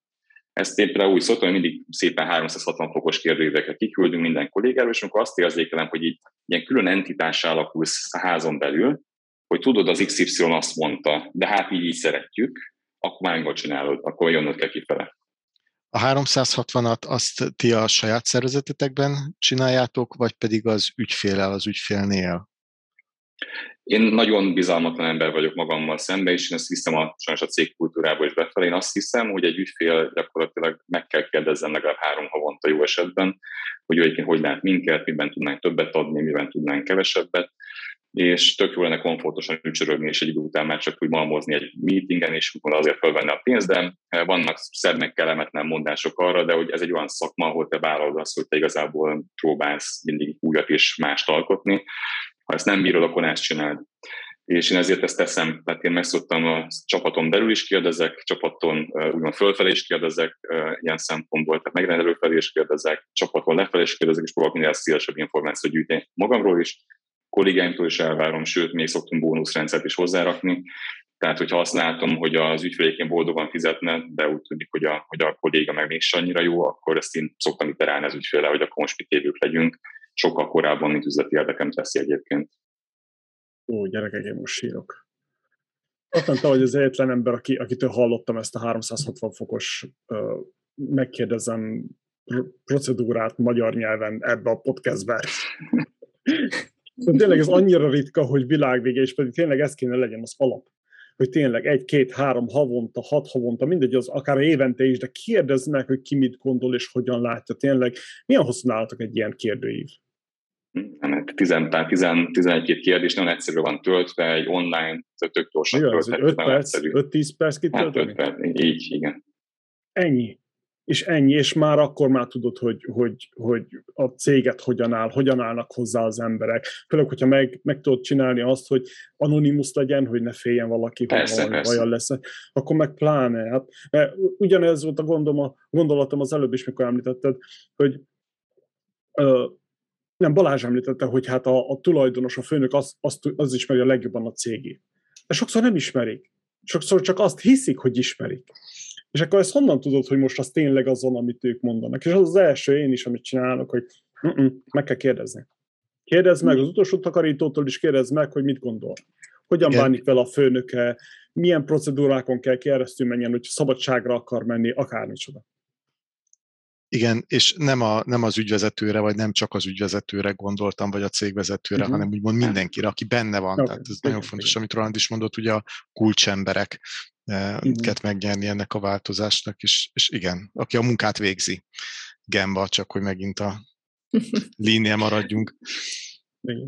Ezt én például úgy szoktam, hogy mindig szépen 360 fokos kérdőíveket kiküldünk minden kollégáról, és amikor azt érzékelem, hogy így ilyen külön entitássá alakulsz a házon belül, hogy tudod, az XY azt mondta, de hát így, így szeretjük, akkor már csinálod, akkor jönnöd kell kifele. A 360-at azt ti a saját szervezetetekben csináljátok, vagy pedig az ügyfélel, az ügyfélnél? Én nagyon bizalmatlan ember vagyok magammal szemben, és én ezt hiszem a, sajnos a cégkultúrából is befelé. Én azt hiszem, hogy egy ügyfél gyakorlatilag meg kell kérdezzem legalább három havonta jó esetben, hogy egyébként hogy lát minket, miben tudnánk többet adni, miben tudnánk kevesebbet, és tök jó lenne komfortosan ücsörögni, és egy idő után már csak úgy malmozni egy meetingen, és azért fölvenni a pénzt, de vannak szebb meg kellemetlen mondások arra, de hogy ez egy olyan szakma, ahol te vállalod azt, hogy te igazából próbálsz mindig újat és mást alkotni, ha ezt nem bírod, akkor ezt csináld. És én ezért ezt teszem, tehát én megszoktam a csapaton belül is kérdezek, csapaton úgymond fölfelé is kérdezek ilyen szempontból, tehát megrendelő felé is kérdezek, csapaton lefelé is kérdezek, és próbálok minél szélesebb információt gyűjteni magamról is, kollégáimtól is elvárom, sőt, még szoktunk bónuszrendszert is hozzárakni, tehát, hogyha azt látom, hogy az ügyfélékén boldogan fizetne, de úgy tűnik, hogy a, hogy a kolléga meg még annyira jó, akkor ezt én szoktam iterálni az ügyféle, hogy akkor most legyünk, sokkal korábban, mint üzleti érdekem teszi egyébként. Ó, gyerekek, én most sírok. Azt mondta, hogy az egyetlen ember, aki, akitől hallottam ezt a 360 fokos uh, megkérdezem procedúrát magyar nyelven ebbe a podcastbe. De tényleg ez annyira ritka, hogy világvége, és pedig tényleg ez kéne legyen az alap. Hogy tényleg egy, két, három havonta, hat havonta, mindegy, az akár évente is, de kérdezd meg, hogy ki mit gondol és hogyan látja. Tényleg milyen hosszú nálatok egy ilyen kérdőív? ennek 11-12 kérdés nagyon egyszerű van töltve, egy online, tök gyorsan igen, töltve. 5 perc, 5-10 perc kitölteni? Hát 5 perc, így, igen. Ennyi. És ennyi, és már akkor már tudod, hogy, hogy, hogy a céget hogyan áll, hogyan állnak hozzá az emberek. Főleg, hogyha meg, meg tudod csinálni azt, hogy anonimus legyen, hogy ne féljen valaki, persze, hogy valami baja lesz, akkor meg pláne. Hát, ugyanez volt a, gondom, a gondolatom az előbb is, mikor említetted, hogy nem, Balázs említette, hogy hát a, a tulajdonos, a főnök az, az, az ismeri a legjobban a cégét. De sokszor nem ismerik. Sokszor csak azt hiszik, hogy ismerik. És akkor ezt honnan tudod, hogy most az tényleg azon, amit ők mondanak? És az az első én is, amit csinálok, hogy meg kell kérdezni. Kérdezz meg az utolsó takarítótól is, kérdezz meg, hogy mit gondol. Hogyan Igen. bánik vele a főnöke, milyen procedúrákon kell keresztül menjen, hogy szabadságra akar menni, akármicsoda. Igen, és nem, a, nem az ügyvezetőre, vagy nem csak az ügyvezetőre gondoltam, vagy a cégvezetőre, uh-huh. hanem úgymond mindenkire, aki benne van. Okay. Tehát ez nagyon fontos, amit Roland is mondott, ugye a kulcsemberek uh-huh. megnyerni ennek a változásnak, és, és igen, aki a munkát végzi. Gemba, csak hogy megint a línia maradjunk.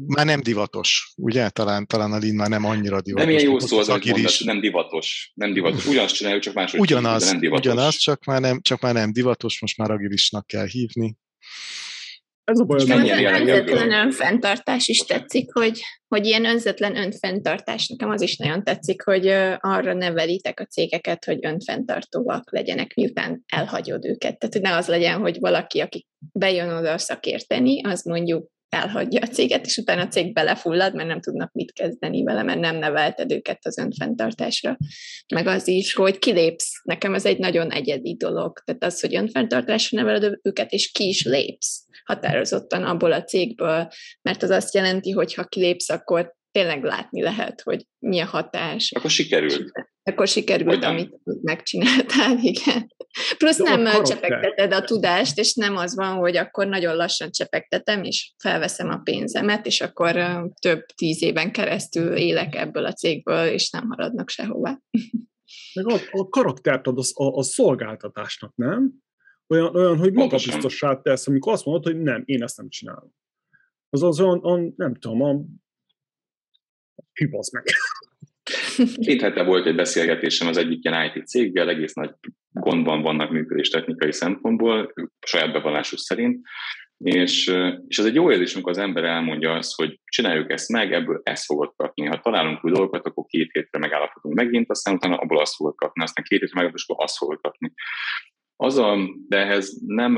Már nem divatos, ugye? Talán, talán a Lin már nem annyira divatos. Nem ilyen jó szó az, az is. nem divatos. Nem divatos. Ugyanazt csináljuk, csak máshogy ugyanaz, hívjuk, nem divatos. Ugyanaz, csak már nem, csak már nem divatos, most már agilisnak kell hívni. Ez a baj, hogy önzetlen önfenntartás is tetszik, hogy, hogy ilyen önzetlen önfenntartás, nekem az is nagyon tetszik, hogy arra nevelitek a cégeket, hogy önfenntartóak legyenek, miután elhagyod őket. Tehát, hogy ne az legyen, hogy valaki, aki bejön oda szakérteni, az mondjuk elhagyja a céget, és utána a cég belefullad, mert nem tudnak mit kezdeni vele, mert nem nevelted őket az önfenntartásra. Meg az is, hogy kilépsz. Nekem ez egy nagyon egyedi dolog. Tehát az, hogy önfenntartásra neveled őket, és ki is lépsz határozottan abból a cégből, mert az azt jelenti, hogy ha kilépsz, akkor tényleg látni lehet, hogy mi a hatás. Akkor sikerült. Akkor sikerült, amit megcsináltál, igen. Plusz De nem csepegteted a tudást, és nem az van, hogy akkor nagyon lassan csepegtetem, és felveszem a pénzemet, és akkor több tíz éven keresztül élek ebből a cégből, és nem maradnak sehova. Meg a, a karaktert ad a, a, a szolgáltatásnak, nem? Olyan, olyan hogy magabiztossá tesz, amikor azt mondod, hogy nem, én ezt nem csinálom. Az az olyan, olyan nem tudom, a Hibasz meg. Két hete volt egy beszélgetésem az egyik ilyen IT céggel, egész nagy gondban vannak működés technikai szempontból, saját bevallásuk szerint, és, és ez egy jó érzés, amikor az ember elmondja azt, hogy csináljuk ezt meg, ebből ezt fogod kapni. Ha találunk új dolgokat, akkor két hétre megállapodunk megint, aztán utána abból azt fogod kapni, aztán két hétre megállapodunk, akkor azt fogod kapni. Az a, de ehhez nem,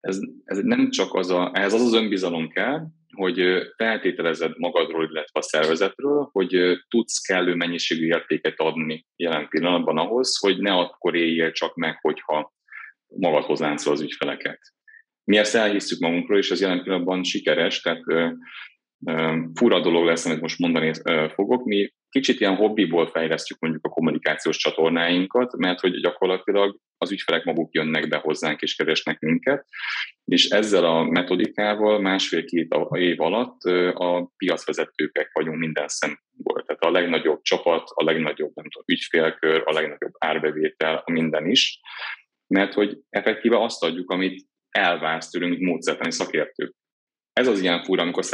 ez, ez nem csak az a, ehhez az az önbizalom kell, hogy feltételezed magadról, illetve a szervezetről, hogy tudsz kellő mennyiségű értéket adni jelen pillanatban ahhoz, hogy ne akkor éljél csak meg, hogyha magadhoz láncolod az ügyfeleket. Mi ezt elhisszük magunkról, és ez jelen pillanatban sikeres, tehát fura dolog lesz, amit most mondani fogok. Mi kicsit ilyen hobbiból fejlesztjük mondjuk a kommunikációs csatornáinkat, mert hogy gyakorlatilag az ügyfelek maguk jönnek be hozzánk és keresnek minket, és ezzel a metodikával másfél-két év alatt a piacvezetőkek vagyunk minden szempontból. Tehát a legnagyobb csapat, a legnagyobb nem tudom, ügyfélkör, a legnagyobb árbevétel, a minden is, mert hogy effektíve azt adjuk, amit elvársz tőlünk módszertani szakértők. Ez az ilyen fura, amikor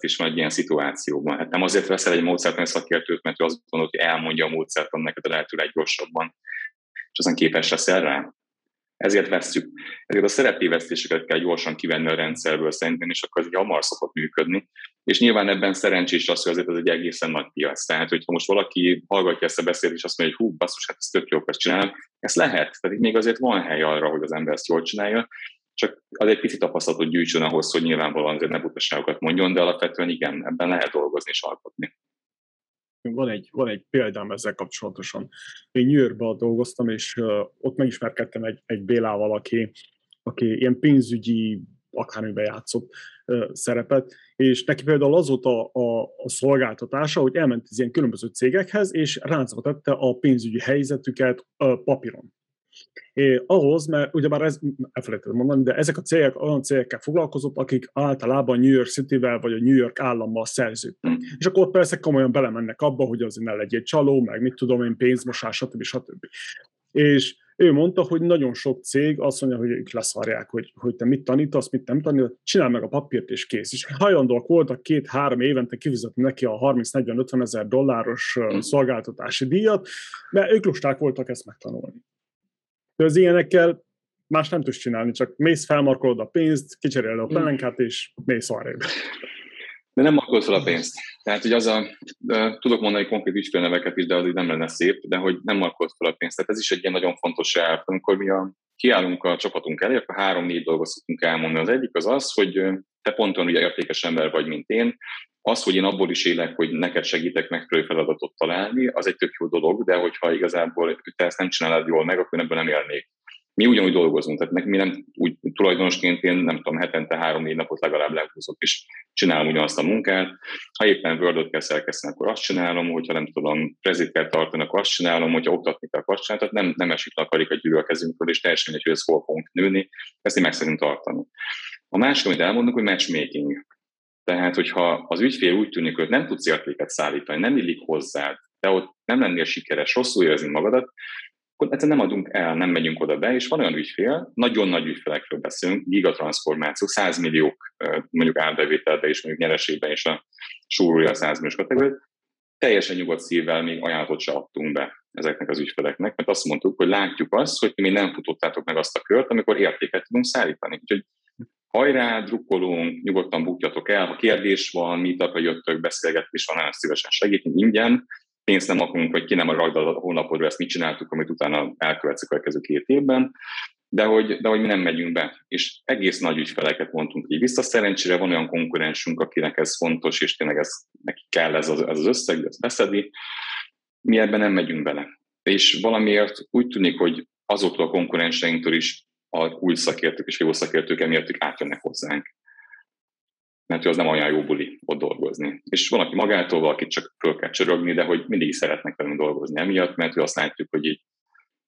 is van egy ilyen szituációban. Hát nem azért veszel egy módszertani szakértőt, mert ő azt gondolod, hogy elmondja a módszertan neked a lehető leggyorsabban, és azon képes leszel rá. Ezért veszük. Ezért a szereptévesztéseket kell gyorsan kivenni a rendszerből szerintem, és akkor ez egy hamar szokott működni. És nyilván ebben szerencsés az, hogy azért ez egy egészen nagy piac. Tehát, hogyha most valaki hallgatja ezt a beszélt, és azt mondja, hogy hú, basszus, hát ez tök jó, ezt csinálom, ez lehet. Tehát még azért van hely arra, hogy az ember ezt jól csinálja, csak az egy picit tapasztalatot gyűjtsön ahhoz, hogy nyilvánvalóan azért ne butaságokat mondjon, de alapvetően igen, ebben lehet dolgozni és alkotni. Van egy, van egy példám ezzel kapcsolatosan. Én New Yorkban dolgoztam, és ott megismerkedtem egy, egy Bélával, aki, aki ilyen pénzügyi akármiben játszott szerepet, és neki például az volt a, a, a szolgáltatása, hogy elment az ilyen különböző cégekhez, és ráncba tette a pénzügyi helyzetüket papíron. É, ahhoz, mert ugyebár ez, elfelejtettem mondani, de ezek a cégek olyan cégekkel foglalkozott, akik általában New York City-vel vagy a New York állammal szerződtek. Mm. És akkor persze komolyan belemennek abba, hogy azért ne legyél csaló, meg mit tudom én, pénzmosás, stb. stb. És ő mondta, hogy nagyon sok cég azt mondja, hogy ők leszarják, hogy, hogy te mit tanítasz, mit nem tanítasz, csinál meg a papírt és kész. És hajlandóak voltak két-három évente kifizetni neki a 30-40-50 ezer dolláros mm. szolgáltatási díjat, mert ők lusták voltak ezt megtanulni. De az ilyenekkel más nem tudsz csinálni, csak mész, felmarkolod a pénzt, kicseréled a pelenkát, és mész arrébb. De nem markolod fel a pénzt. Tehát, hogy az a, tudok mondani konkrét ügyfélneveket is, de az nem lenne szép, de hogy nem markolod fel a pénzt. Tehát ez is egy ilyen nagyon fontos elv. Amikor mi a, kiállunk a csapatunk elé, akkor három-négy dolgot szoktunk elmondani. Az egyik az az, hogy te ponton ugye értékes ember vagy, mint én, az, hogy én abból is élek, hogy neked segítek megfelelő feladatot találni, az egy tök jó dolog, de hogyha igazából te ezt nem csinálod jól meg, akkor ebből nem élnék. Mi ugyanúgy dolgozunk, tehát mi nem úgy tulajdonosként én nem tudom, hetente három-négy napot legalább lehúzok, és csinálom ugyanazt a munkát. Ha éppen word kell szerkeszteni, akkor azt csinálom, hogyha nem tudom, prezit kell tartani, akkor azt csinálom, hogyha oktatni kell, akkor azt csinálom, tehát nem, nem esik le a karika gyűrű a kezünkről, és teljesen egy, hogy ez hol fogunk nőni, ezt én meg szeretném tartani. A másik, amit elmondunk, hogy matchmaking. Tehát, hogyha az ügyfél úgy tűnik, hogy nem tudsz értéket szállítani, nem illik hozzád, de ott nem lennél sikeres, rosszul érezni magadat, akkor egyszerűen nem adunk el, nem megyünk oda be, és van olyan ügyfél, nagyon nagy ügyfelekről beszélünk, gigatranszformáció, 100 milliók mondjuk árbevételbe és mondjuk nyereségben is a súrolja a 100 milliós kategóriát, teljesen nyugodt szívvel még ajánlatot se adtunk be ezeknek az ügyfeleknek, mert azt mondtuk, hogy látjuk azt, hogy mi nem futottátok meg azt a kört, amikor értéket tudunk szállítani. Úgyhogy hajrá, drukkolunk, nyugodtan bukjatok el, ha kérdés van, meetupra jöttök, beszélgetés van, nagyon szívesen segítünk ingyen, pénzt nem akarunk, vagy ki nem a ragdal a hónapodra, ezt mit csináltuk, amit utána elkövetsz a következő két évben. de hogy, de hogy mi nem megyünk be. És egész nagy ügyfeleket mondtunk így vissza. Szerencsére van olyan konkurensünk, akinek ez fontos, és tényleg ez, neki kell ez az, ez az összeg, ez beszedi. Mi ebben nem megyünk bele. És valamiért úgy tűnik, hogy azoktól a konkurenseinktől is a új szakértők és jó szakértők emiatt átjönnek hozzánk. Mert az nem olyan jó buli ott dolgozni. És van, aki magától, valaki csak föl kell csörögni, de hogy mindig szeretnek velünk dolgozni emiatt, mert azt látjuk, hogy így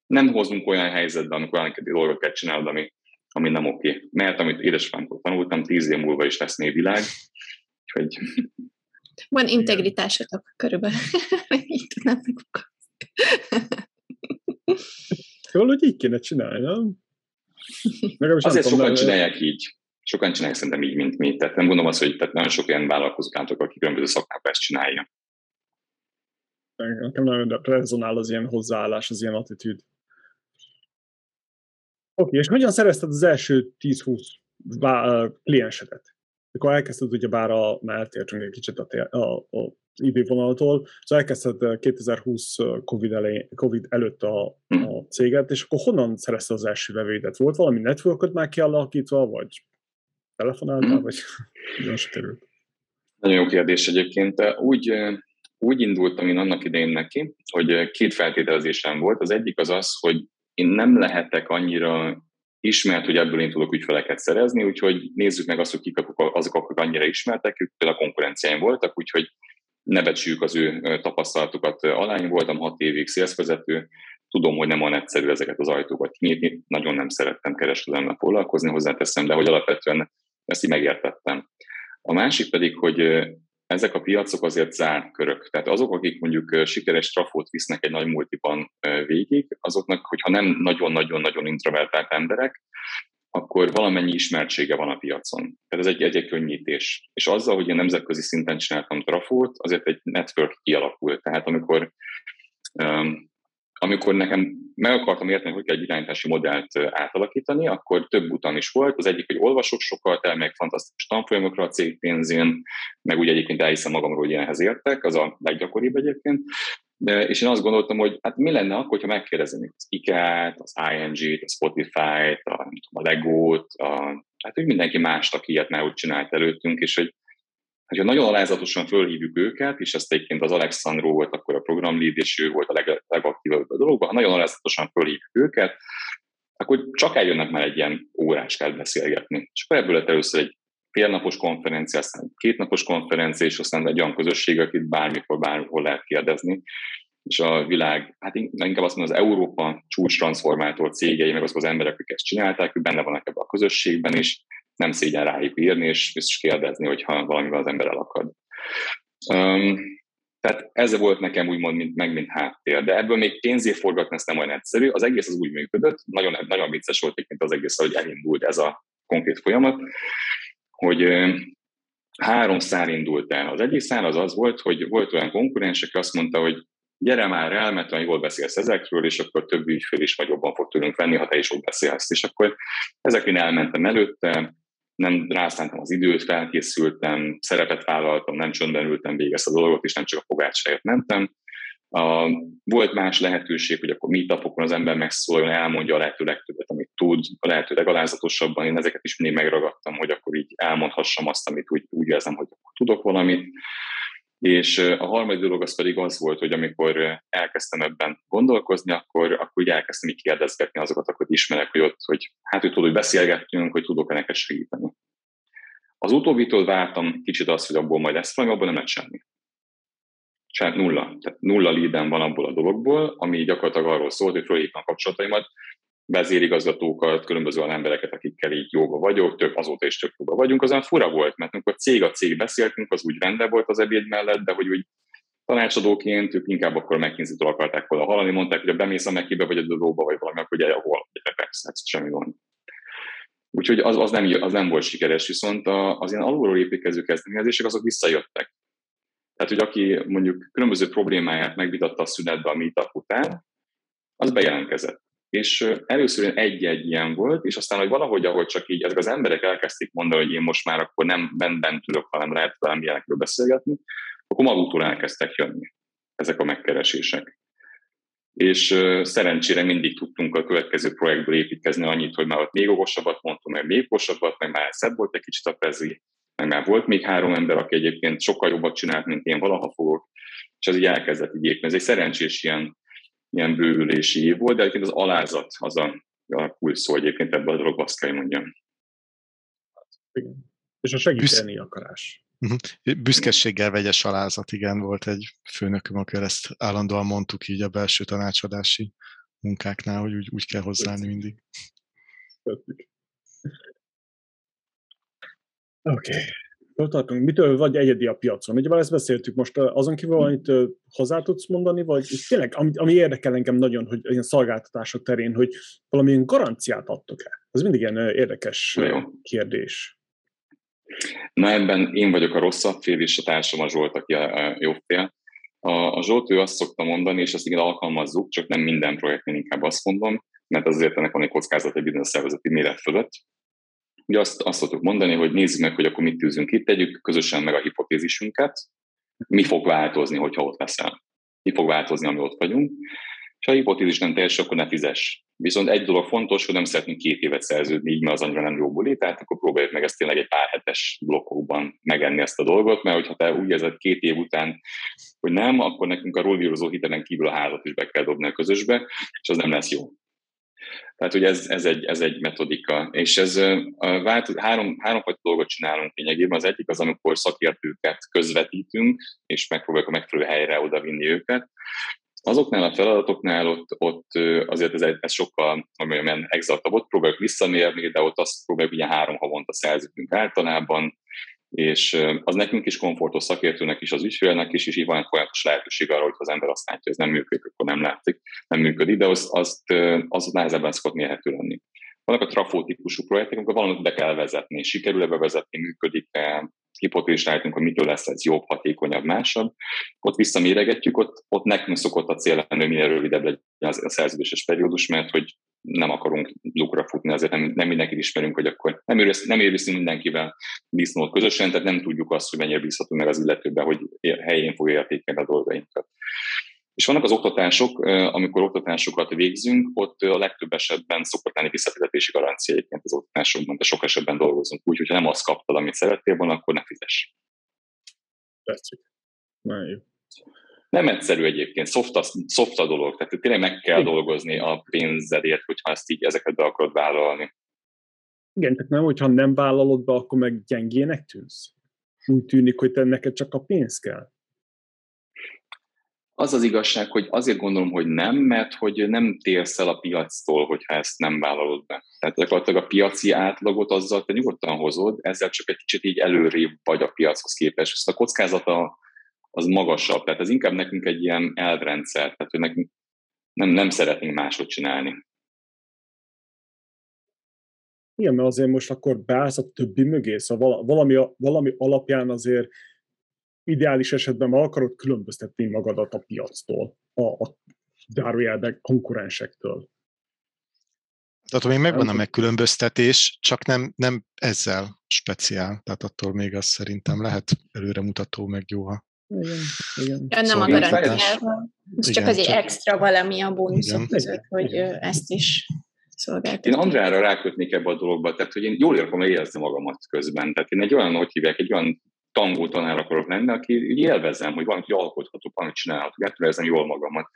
nem hozunk olyan helyzetbe, amikor olyan dolgokat kell csinálni, ami, ami nem oké. Okay. Mert amit édesapámtól tanultam, tíz év múlva is lesz névvilág. Úgyhogy... Van integritásotok körülbelül. így tudnám Valahogy így kéne csinálni, nem? Azért sokan csinálják így. Sokan csinálják szerintem így, mint mi. Tehát nem gondolom azt, hogy tehát nagyon sok ilyen vállalkozók látok, akik különböző szakmákban ezt csinálja. Nekem nagyon rezonál az ilyen hozzáállás, az ilyen attitűd. Oké, okay, és hogyan szerezted az első 10-20 kliensedet? Mikor elkezdted, ugye bár a, már eltértünk egy kicsit a, a, a idővonaltól, szóval elkezdted 2020 COVID, elé, COVID előtt a, a céget, és akkor honnan szerezted az első vevőidet? Volt valami networköt már kialakítva, vagy telefonáltál, vagy hogyan került? Nagyon jó kérdés egyébként. Úgy, úgy indultam én annak idején neki, hogy két feltételezésem volt. Az egyik az az, hogy én nem lehetek annyira ismert, hogy ebből én tudok ügyfeleket szerezni, úgyhogy nézzük meg azt, hogy kik azok, akik annyira ismertek, ők például a konkurenciáim voltak, úgyhogy ne becsüljük az ő tapasztalatukat. Alány voltam hat évig szélszvezető, tudom, hogy nem olyan egyszerű ezeket az ajtókat nyitni, nagyon nem szerettem kereskedelemmel foglalkozni, hozzáteszem, de hogy alapvetően ezt így megértettem. A másik pedig, hogy ezek a piacok azért zárt körök. Tehát azok, akik mondjuk sikeres trafót visznek egy nagy multiban végig, azoknak, hogyha nem nagyon-nagyon-nagyon introvertált emberek, akkor valamennyi ismertsége van a piacon. Tehát ez egy, egy, egy könnyítés. És azzal, hogy én nemzetközi szinten csináltam trafót, azért egy network kialakult. Tehát amikor amikor nekem meg akartam érteni, hogy kell egy irányítási modellt átalakítani, akkor több utam is volt. Az egyik, hogy olvasok sokat, elmegyek fantasztikus tanfolyamokra a cég pénzén, meg úgy egyébként elhiszem magamról, hogy ilyenhez értek, az a leggyakoribb egyébként. De, és én azt gondoltam, hogy hát mi lenne akkor, ha megkérdezenék az IKEA-t, az ING-t, a Spotify-t, a, a Lego-t, a, hát hogy mindenki mást, aki ilyet már úgy csinált előttünk, és hogy hogyha nagyon alázatosan fölhívjuk őket, és ezt egyébként az Alexandro volt akkor a programlead, és ő volt a leg, legaktívabb a dologban, ha nagyon alázatosan fölhívjuk őket, akkor csak eljönnek már egy ilyen óráskát beszélgetni. És akkor ebből lett először egy félnapos konferencia, aztán kétnapos konferencia, és aztán egy olyan közösség, akit bármikor, bárhol lehet kérdezni. És a világ, hát inkább azt mondom, az Európa csúcs transformátor cégei, meg azok az emberek, akik ezt csinálták, ők benne vannak ebben a közösségben, és nem szégyen rájuk írni, és, és kérdezni, hogyha valamivel az ember elakad. Um, tehát ez volt nekem úgymond mint, meg, mint háttér. De ebből még pénzé forgatni ezt nem olyan egyszerű. Az egész az úgy működött, nagyon, nagyon vicces volt egyébként az egész, hogy elindult ez a konkrét folyamat, hogy három szár indult el. Az egyik szár az az volt, hogy volt olyan konkurens, aki azt mondta, hogy gyere már el, mert olyan jól beszélsz ezekről, és akkor több ügyfél is vagy jobban fog tőlünk venni, ha te is úgy beszélsz. És akkor ezekén elmentem előtte, nem rászántam az időt, felkészültem, szerepet vállaltam, nem csöndben ültem végig ezt a dolgot, és nem csak a fogácsáért mentem. Uh, volt más lehetőség, hogy akkor meetupokon az ember megszóljon, elmondja a lehető legtöbbet, amit tud, a lehető legalázatosabban. Én ezeket is mindig megragadtam, hogy akkor így elmondhassam azt, amit úgy, úgy érzem, hogy tudok valamit. És a harmadik dolog az pedig az volt, hogy amikor elkezdtem ebben gondolkozni, akkor, akkor úgy elkezdtem így kérdezgetni azokat, akiket ismerek, hogy ott, hogy hát, hogy tudod, hogy beszélgettünk, hogy tudok-e neked segíteni. Az utóbbitól vártam kicsit azt, hogy abból majd lesz valami, abból nem lett semmi. Sem, nulla. Tehát nulla leadem van abból a dologból, ami gyakorlatilag arról szólt, hogy fölhívtam kapcsolataimat, vezérigazgatókat, különböző olyan embereket, akikkel így jóba vagyok, több, azóta is több jóba vagyunk, azon fura volt, mert amikor cég a cég beszéltünk, az úgy rendben volt az ebéd mellett, de hogy úgy tanácsadóként ők inkább akkor a McKinsey-től akarták volna hallani, mondták, hogy a bemész a McKinsey vagy a Dodóba, vagy valami, akkor ugye hol, persze, ez semmi van. Úgyhogy az, az, nem, az nem volt sikeres, viszont az ilyen alulról építkező kezdeményezések azok visszajöttek. Tehát, hogy aki mondjuk különböző problémáját megvitatta a szünetbe a meetup után, az bejelentkezett és először egy-egy ilyen volt, és aztán, hogy valahogy, ahogy csak így ezek az emberek elkezdték mondani, hogy én most már akkor nem bent tudok, hanem lehet velem ilyenekről beszélgetni, akkor maguktól elkezdtek jönni ezek a megkeresések. és szerencsére mindig tudtunk a következő projektből építkezni annyit, hogy már ott még okosabbat mondtunk, meg még okosabbat, meg már szebb volt egy kicsit a pezi, meg már volt még három ember, aki egyébként sokkal jobbat csinált, mint én valaha fogok, és ez így elkezdett így épni. Ez egy szerencsés ilyen, ilyen bővülési év volt, de egyébként az alázat az a, a kulcs szó egyébként ebben a dologban, azt kell mondjam. Igen. És a segíteni Büsz... akarás. Uh-huh. Büszkeséggel vegyes alázat, igen, volt egy főnököm, akkor ezt állandóan mondtuk így a belső tanácsadási munkáknál, hogy úgy, úgy kell hozzáállni mindig. Oké. Okay. Hol tartunk? Mitől vagy egyedi a piacon? Ugye ezt beszéltük most, azon kívül valamit hozzá tudsz mondani, vagy tényleg, ami, ami érdekel engem nagyon, hogy ilyen szolgáltatások terén, hogy valamilyen garanciát adtok-e? Ez mindig ilyen érdekes Jó. kérdés. Na ebben én vagyok a rosszabb fél, és a társam a Zsolt, aki a jobb fél. A, a Zsolt ő azt szokta mondani, és ezt igen alkalmazzuk, csak nem minden projektnél inkább azt mondom, mert azért ennek van egy kockázat egy bizonyos szervezeti méret fölött. Ugye azt, azt szoktuk mondani, hogy nézzük meg, hogy akkor mit tűzünk itt, tegyük közösen meg a hipotézisünket, mi fog változni, hogyha ott leszel. Mi fog változni, ami ott vagyunk. És ha a hipotézis nem teljes, akkor ne fizes. Viszont egy dolog fontos, hogy nem szeretnénk két évet szerződni, így mert az annyira nem jó buli, tehát akkor próbáljuk meg ezt tényleg egy pár hetes blokkokban megenni ezt a dolgot, mert hogyha te úgy érzed két év után, hogy nem, akkor nekünk a rollvírozó hitelen kívül a házat is be kell dobni a közösbe, és az nem lesz jó. Tehát, hogy ez, ez, egy, ez egy metodika. És ez vált, három, három fajta dolgot csinálunk lényegében. Az egyik az, amikor szakértőket közvetítünk, és megpróbáljuk a megfelelő helyre oda vinni őket. Azoknál a feladatoknál ott, ott azért ez, ez sokkal amilyen exaktabb, ott próbáljuk visszamérni, de ott azt próbáljuk ugye három havonta szerződünk általában, és az nekünk is komfortos szakértőnek is, az ügyfélnek is, és így van egy folyamatos lehetőség arra, hogy az ember azt látja, hogy ez nem működik, akkor nem látszik, nem működik, de az, azt, az nehezebben szokott mérhető lenni. Vannak a trafó típusú projektek, amikor valamit be kell vezetni, sikerül-e bevezetni, működik-e, hipotézis rájtunk, hogy mitől lesz ez jobb, hatékonyabb, másabb. Ott visszaméregetjük, ott, ott nekünk szokott a cél lenni, hogy minél rövidebb legyen a szerződéses periódus, mert hogy nem akarunk lukra futni, azért nem, nem mindenkit ismerünk, hogy akkor nem, érvesz, nem érveszünk mindenkivel disznót közösen, tehát nem tudjuk azt, hogy mennyire bízhatunk meg az illetőben, hogy helyén fogja értékelni a dolgainkat. És vannak az oktatások, amikor oktatásokat végzünk, ott a legtöbb esetben szokott lenni visszafizetési garancia egyébként az oktatásokban, de sok esetben dolgozunk úgy, hogyha nem azt kaptad, amit szerettél volna, akkor ne fizes. Tetszik. Nagyon jó. Nem egyszerű egyébként, soft a, soft a dolog, tehát tényleg meg kell Igen. dolgozni a pénzedért, hogyha ezt így ezeket be akarod vállalni. Igen, tehát nem, hogyha nem vállalod be, akkor meg gyengének tűnsz. Úgy tűnik, hogy te neked csak a pénz kell. Az az igazság, hogy azért gondolom, hogy nem, mert hogy nem térsz el a piactól, hogyha ezt nem vállalod be. Tehát gyakorlatilag a piaci átlagot azzal te nyugodtan hozod, ezzel csak egy kicsit így előrébb vagy a piachoz képest. Ezt a kockázata az magasabb. Tehát ez inkább nekünk egy ilyen elvrendszer, tehát hogy nekünk nem, nem szeretnénk máshogy csinálni. Igen, mert azért most akkor beállsz a többi mögé, szóval valami, valami alapján azért ideális esetben meg akarod különböztetni magadat a piactól, a, a zárójelben konkurensektől. Tehát még megvan a megkülönböztetés, csak nem, nem ezzel speciál. Tehát attól még az szerintem lehet előremutató, meg jó, ha igen, igen. Ja, nem a garanciával. Ez csak az egy extra valami a bónuszok igen. között, hogy ezt is szolgáltatni. Én Andrára rákötnék ebbe a dologba, tehát hogy én jól érzem érezni magamat közben. Tehát én egy olyan, hogy hívják, egy olyan tangó tanár akarok lenni, aki élvezem, hogy valamit alkothatok, valamit csinálhatok, ettől érzem jól magamat.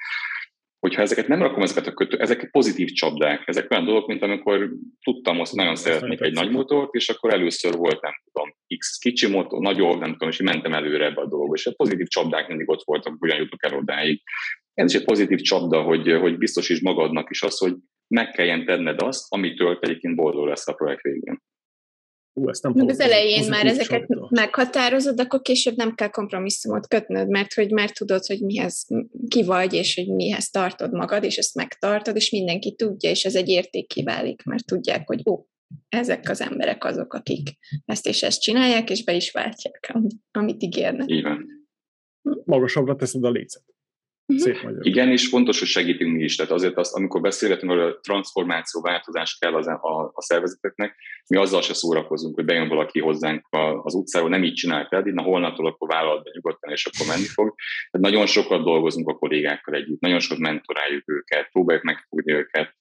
Hogyha ezeket nem rakom, ezeket a kötő, ezek pozitív csapdák, ezek olyan dolgok, mint amikor tudtam, azt nagyon szeretnék egy nagy motort, és akkor először volt, nem tudom, X kicsi motor, nagyobb, nem tudom, és mentem előre ebbe a dologba, és a pozitív csapdák mindig ott voltak, hogyan jutok el odáig. Ez is egy pozitív csapda, hogy, hogy biztosíts magadnak is az, hogy meg kelljen tenned azt, amitől egyébként boldog lesz a projekt végén. Ú, ezt nem az elején már ezeket csapda. meghatározod, akkor később nem kell kompromisszumot kötnöd, mert hogy már tudod, hogy mihez ki vagy, és hogy mihez tartod magad, és ezt megtartod, és mindenki tudja, és ez egy érték válik, mert tudják, hogy ó, ezek az emberek azok, akik ezt és ezt csinálják, és be is váltják, amit ígérnek. Igen. Magasabbra teszed a lécet. Mhm. Szép magyar. Igen, és fontos, hogy segítünk mi is. Tehát azért azt, amikor beszélgetünk, hogy a transformáció, változás kell az, a, a szervezeteknek, mi azzal se szórakozunk, hogy bejön valaki hozzánk az utcáról, nem így csinálta eddig, na holnaptól akkor vállalt be nyugodtan, és akkor menni fog. Tehát nagyon sokat dolgozunk a kollégákkal együtt, nagyon sokat mentoráljuk őket, próbáljuk megfogni őket,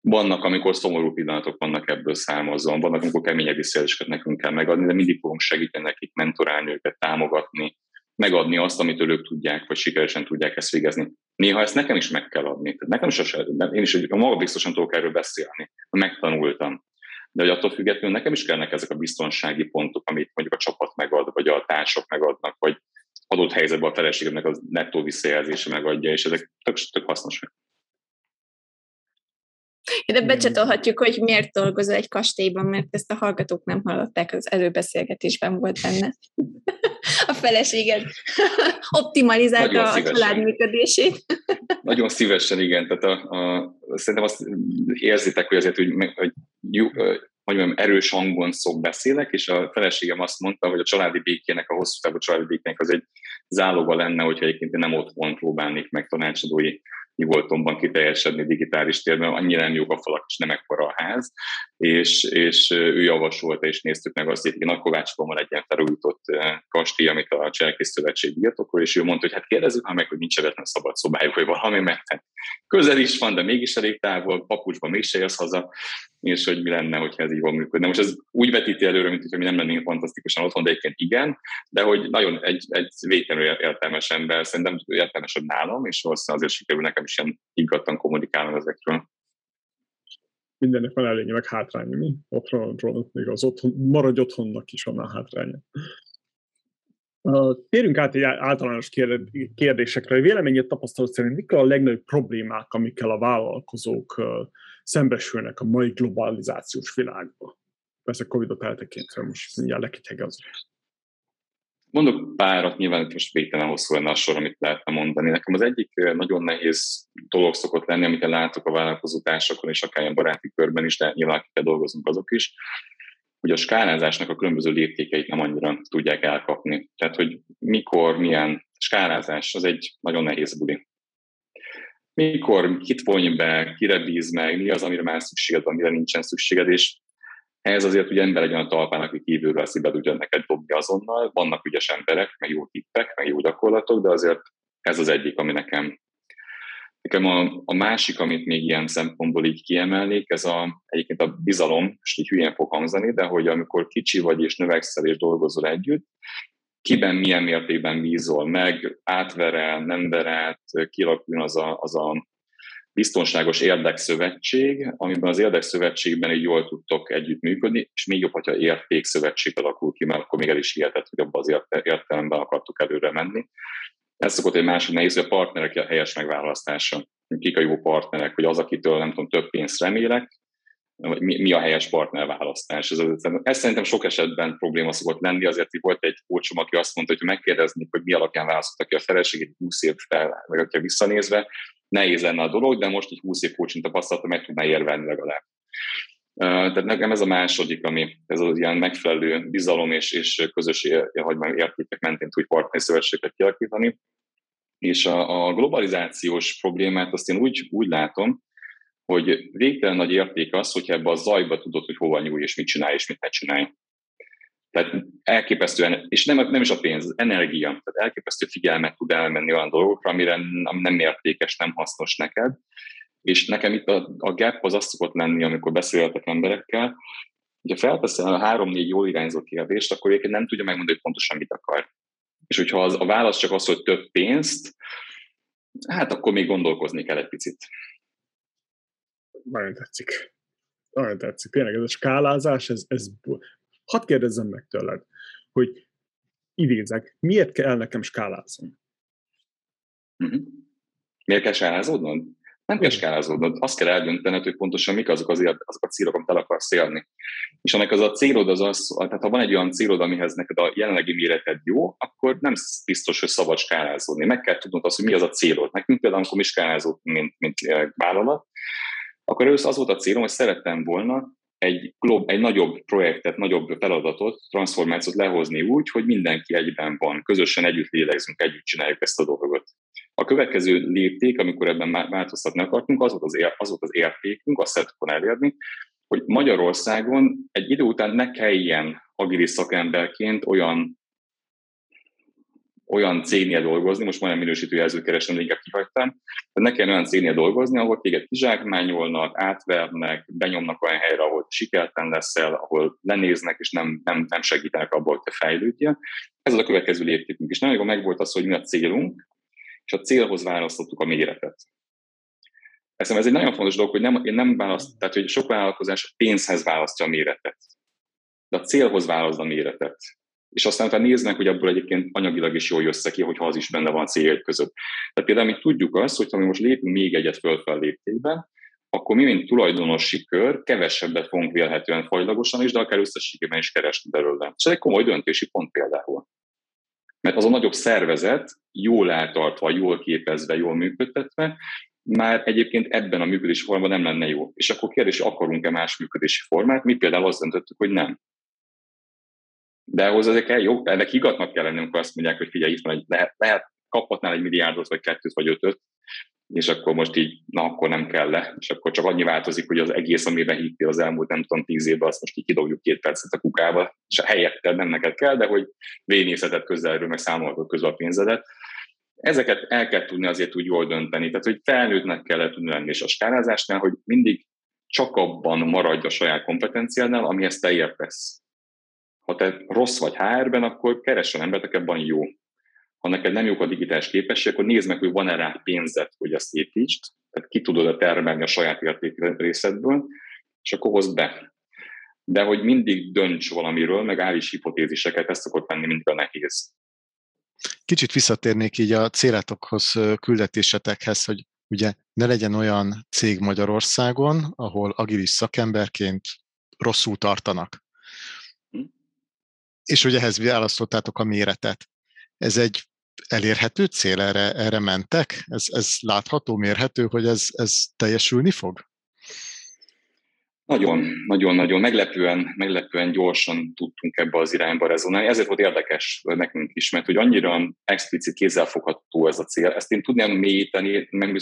vannak, amikor szomorú pillanatok vannak ebből számozva, vannak, amikor keményebb visszajelzéseket nekünk kell megadni, de mindig fogunk segíteni nekik, mentorálni őket, támogatni, megadni azt, amit ők tudják, vagy sikeresen tudják ezt végezni. Néha ezt nekem is meg kell adni. Tehát nekem sose, én is maga biztosan tudok erről beszélni, megtanultam. De hogy attól függetlenül nekem is kellnek ezek a biztonsági pontok, amit mondjuk a csapat megad, vagy a társak megadnak, vagy adott helyzetben a feleségemnek az nettó visszajelzése megadja, és ezek tök, tök hasznosak. Ide becsatolhatjuk, hogy miért dolgozol egy kastélyban, mert ezt a hallgatók nem hallották, az előbeszélgetésben volt benne. feleséged optimalizálta a család működését. Nagyon szívesen, igen. Tehát a, a, szerintem azt érzitek, hogy azért hogy, hogy hogy mondjam, erős hangon szok beszélek, és a feleségem azt mondta, hogy a családi békének, a hosszú távú családi békének az egy záloga lenne, hogyha egyébként én nem otthon próbálnék meg tanácsadói nyugodtomban kiteljesedni digitális térben, annyira nem jók a falak, és nem ekkora a ház, és, és ő javasolta, és néztük meg azt, hogy akkor Kovácsban van egy ilyen felújított kastély, amit a Cselkész Szövetség birtokol, és ő mondta, hogy hát kérdezzük már meg, hogy nincs ebben szabad szobájuk, vagy valami, mert hát közel is van, de mégis elég távol, papucsban mégse jössz haza, és hogy mi lenne, hogyha ez így van működne. Most ez úgy vetíti előre, mint hogy mi nem lennénk fantasztikusan otthon, de egyébként igen, de hogy nagyon egy, egy végtelenül értelmes ember, szerintem értelmesebb nálam, és valószínűleg azért sikerül nekem is ilyen higgadtan kommunikálnom ezekről. Mindennek van előnye, meg hátránya, mi? Otthonról, még az otthon, maradj otthonnak is van a hátránya. Térjünk át egy általános kérdésekre. Véleményét tapasztalat szerint mik a legnagyobb problémák, amikkel a vállalkozók szembesülnek a mai globalizációs világban? Persze Covid-ot eltekintve most mindjárt lekegyegezve. Mondok párat, nyilván most végtelen hosszú lenne a sor, amit lehetne mondani. Nekem az egyik nagyon nehéz dolog szokott lenni, amit látok a vállalkozótársakon és akár ilyen baráti körben is, de nyilván akikkel dolgozunk azok is, hogy a skálázásnak a különböző léptékeit nem annyira tudják elkapni. Tehát, hogy mikor, milyen skálázás, az egy nagyon nehéz buli. Mikor, kit vonj be, kire bíz meg, mi az, amire már szükséged van, mire nincsen szükséged, és ez azért ugye ember egy olyan talpán, aki kívülről szíve tudja neked dobni azonnal. Vannak ügyes emberek, meg jó tippek, meg jó gyakorlatok, de azért ez az egyik, ami nekem Nekem a, a másik, amit még ilyen szempontból így kiemelnék, ez a, egyébként a bizalom, és így hülyén fog hangzani, de hogy amikor kicsi vagy és növekszel és dolgozol együtt, kiben milyen mértékben bízol meg, átverel, nem verelt, kialakuljon az a, az a biztonságos érdekszövetség, amiben az érdekszövetségben így jól tudtok együttműködni, és még jobb, hogyha értékszövetség alakul ki, mert akkor még el is hihetett, hogy abban az értelemben akartuk előre menni. Ez szokott egy másik nehéz, hogy a partnerek helyes megválasztása. Kik a jó partnerek, hogy az, akitől nem tudom, több pénzt remélek, vagy mi, mi a helyes partnerválasztás. Ez, ez, szerintem sok esetben probléma szokott lenni, azért hogy volt egy kócsom, aki azt mondta, hogy megkérdeznék, hogy mi alapján választottak ki a feleségét 20 év fel, vagy ha visszanézve, nehéz lenne a dolog, de most egy 20 év coaching tapasztalata meg tudná érvelni legalább. Tehát nekem ez a második, ami ez az ilyen megfelelő bizalom és, és közös értékek mentén tud partneri szövetséget kialakítani. És a, a globalizációs problémát azt én úgy, úgy látom, hogy végtelen nagy érték az, hogyha ebbe a zajba tudod, hogy hova nyúlj, és mit csinálj, és mit ne csinálj. Tehát elképesztően, és nem, nem is a pénz, az energia, tehát elképesztő figyelmet tud elmenni olyan dolgokra, amire nem értékes, nem hasznos neked. És nekem itt a, a gap az azt szokott lenni, amikor beszéltek emberekkel, hogyha felteszel a három-négy jól irányzó kérdést, akkor egyébként nem tudja megmondani, hogy pontosan mit akar. És hogyha az, a válasz csak az, hogy több pénzt, hát akkor még gondolkozni kell egy picit. Nagyon tetszik. Nagyon tetszik. Tényleg ez a skálázás, ez, ez hadd kérdezzem meg tőled, hogy idézek, miért kell nekem skálázni? Mm-hmm. Miért kell skálázódnod? Nem kell skálázódnod, azt kell eldöntened, hogy pontosan mik azok, az, azok a célok, amit el akarsz élni. És ennek az a célod az az, tehát ha van egy olyan célod, amihez neked a jelenlegi méreted jó, akkor nem biztos, hogy szabad skálázódni. Meg kell tudnod azt, hogy mi az a célod. Nekünk például, amikor mi skálázódtunk, mint, mint vállalat, akkor először az volt a célom, hogy szerettem volna egy, glob, egy nagyobb projektet, nagyobb feladatot, transformációt lehozni úgy, hogy mindenki egyben van, közösen együtt lélegzünk, együtt csináljuk ezt a dolgot. A következő lépték, amikor ebben változtatni akartunk, az volt az, ér, az, volt az értékünk, azt szerettük elérni, hogy Magyarországon egy idő után ne kelljen agilis szakemberként olyan olyan cégnél dolgozni, most majdnem minősítő jelzőt keresem, de inkább kihagytam, hogy ne kell olyan cégnél dolgozni, ahol téged kizsákmányolnak, átvernek, benyomnak olyan helyre, ahol sikerten leszel, ahol lenéznek, és nem, nem, nem segítenek abból, hogy te fejlődjél. Ez az a következő léptékünk. És nagyon megvolt az, hogy mi a célunk, és a célhoz választottuk a méretet. Ez ez egy nagyon fontos dolog, hogy nem, én nem választ, tehát hogy sok vállalkozás pénzhez választja a méretet, de a célhoz választ a méretet és aztán utána néznek, hogy abból egyébként anyagilag is jól jössze ki, hogyha az is benne van céljai között. Tehát például mi tudjuk azt, hogy ha mi most lépünk még egyet fölfel léptékben, akkor mi, mint tulajdonosi kör, kevesebbet fogunk vélhetően fajlagosan is, de akár összességében is keresni belőle. És ez egy komoly döntési pont például. Mert az a nagyobb szervezet, jól eltartva, jól képezve, jól működtetve, már egyébként ebben a működési formában nem lenne jó. És akkor kérdés, akarunk-e más működési formát? Mi például azt döntöttük, hogy nem. De ahhoz azért kell jó, ennek higatnak kell amikor azt mondják, hogy figyelj, itt van egy, lehet, lehet kaphatnál egy milliárdot, vagy kettőt, vagy ötöt, és akkor most így, na akkor nem kell le, és akkor csak annyi változik, hogy az egész, amiben hittél az elmúlt nem tudom tíz évben, azt most kidobjuk két percet a kukába, és a helyette nem neked kell, de hogy vénészheted közelről, meg számolhatod közül a pénzedet. Ezeket el kell tudni azért úgy jól dönteni, tehát hogy felnőttnek kell tudni lenni, és a skálázásnál, hogy mindig csak abban maradj a saját kompetenciádnál, amihez te értesz ha te rossz vagy HR-ben, akkor keressen embert, aki ebben jó. Ha neked nem jók a digitális képesség, akkor nézd meg, hogy van-e rá pénzed, hogy ezt építsd, tehát ki tudod-e termelni a saját érték részedből, és akkor hozd be. De hogy mindig dönts valamiről, meg állíts hipotéziseket, ezt szokott lenni mindig a nehéz. Kicsit visszatérnék így a céletokhoz, küldetésetekhez, hogy ugye ne legyen olyan cég Magyarországon, ahol agilis szakemberként rosszul tartanak és hogy ehhez választottátok a méretet. Ez egy elérhető cél, erre, erre mentek? Ez, ez látható, mérhető, hogy ez, ez teljesülni fog? Nagyon, nagyon, nagyon meglepően, meglepően gyorsan tudtunk ebbe az irányba rezonálni. Ezért volt érdekes nekünk is, mert hogy annyira explicit kézzelfogható ez a cél. Ezt én tudnám mélyíteni, meg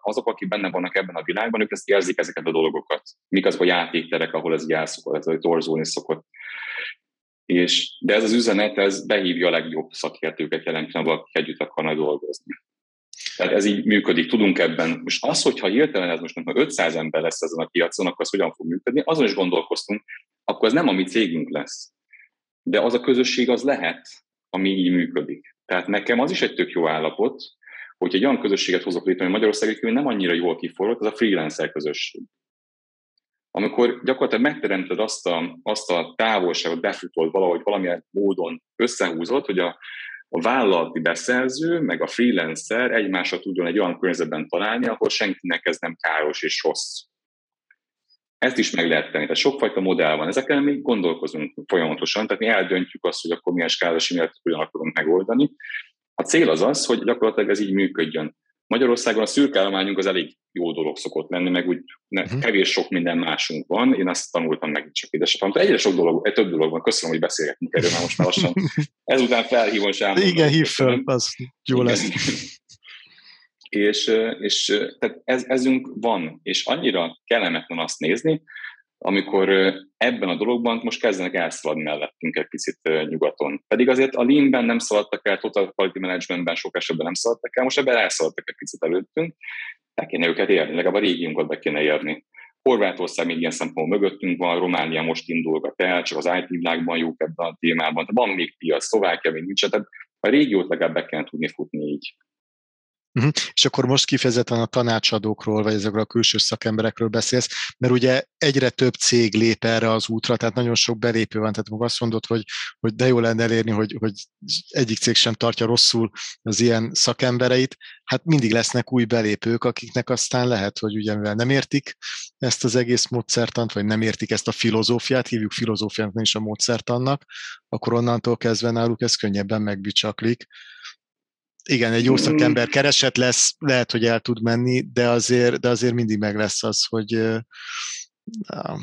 azok, akik benne vannak ebben a világban, ők ezt érzik ezeket a dolgokat. Mik azok a játékterek, ahol ez így elszokott, ez torzulni szokott. És, de ez az üzenet, ez behívja a legjobb szakértőket jelen pillanatban, akik együtt akarnak dolgozni. Tehát ez így működik, tudunk ebben. Most az, hogyha hirtelen ez most 500 ember lesz ezen a piacon, akkor az hogyan fog működni, azon is gondolkoztunk, akkor ez nem a mi cégünk lesz. De az a közösség az lehet, ami így működik. Tehát nekem az is egy tök jó állapot, hogy egy olyan közösséget hozok létre, hogy Magyarországon nem annyira jól kiforrott, az a freelancer közösség amikor gyakorlatilag megteremted azt a, azt a távolságot, befutod valahogy valamilyen módon összehúzott, hogy a, a vállalati beszerző, meg a freelancer egymásra tudjon egy olyan környezetben találni, ahol senkinek ez nem káros és rossz. Ezt is meg lehet tenni. Tehát sokfajta modell van. Ezeken még gondolkozunk folyamatosan, tehát mi eldöntjük azt, hogy akkor milyen skálási méretet hogyan akarunk megoldani. A cél az az, hogy gyakorlatilag ez így működjön. Magyarországon a szürkállományunk az elég jó dolog szokott lenni, meg úgy ne, uh-huh. kevés sok minden másunk van. Én azt tanultam meg csak édesapám. Egyre sok dolog, egy több dolog van. Köszönöm, hogy beszélgetünk erről, mert most már lassan. Ezután felhívom sem. Igen, hív fel, az jó Igen. lesz. és, és tehát ez, ezünk van, és annyira kellemetlen azt nézni, amikor ebben a dologban most kezdenek elszaladni mellettünk egy picit nyugaton. Pedig azért a Lean-ben nem szaladtak el, Total Quality Managementben sok esetben nem szaladtak el, most ebben elszaladtak egy picit előttünk, be kéne őket érni, legalább a régiunkat be kéne érni. Horvátország még ilyen szempontból mögöttünk van, Románia most indulgat el, csak az IT világban jók ebben a témában, van még piac, Szlovákia még nincs, tehát a régiót legalább be kell tudni futni így. Uh-huh. És akkor most kifejezetten a tanácsadókról, vagy ezekről a külső szakemberekről beszélsz, mert ugye egyre több cég lép erre az útra, tehát nagyon sok belépő van, tehát azt mondod, hogy, hogy de jó lenne elérni, hogy, hogy egyik cég sem tartja rosszul az ilyen szakembereit, hát mindig lesznek új belépők, akiknek aztán lehet, hogy ugye mivel nem értik ezt az egész módszertant, vagy nem értik ezt a filozófiát, hívjuk filozófiának, nem is a módszertannak, akkor onnantól kezdve náluk ez könnyebben megbicsaklik, igen, egy jó mm. szakember keresett lesz, lehet, hogy el tud menni, de azért, de azért mindig meg lesz az, hogy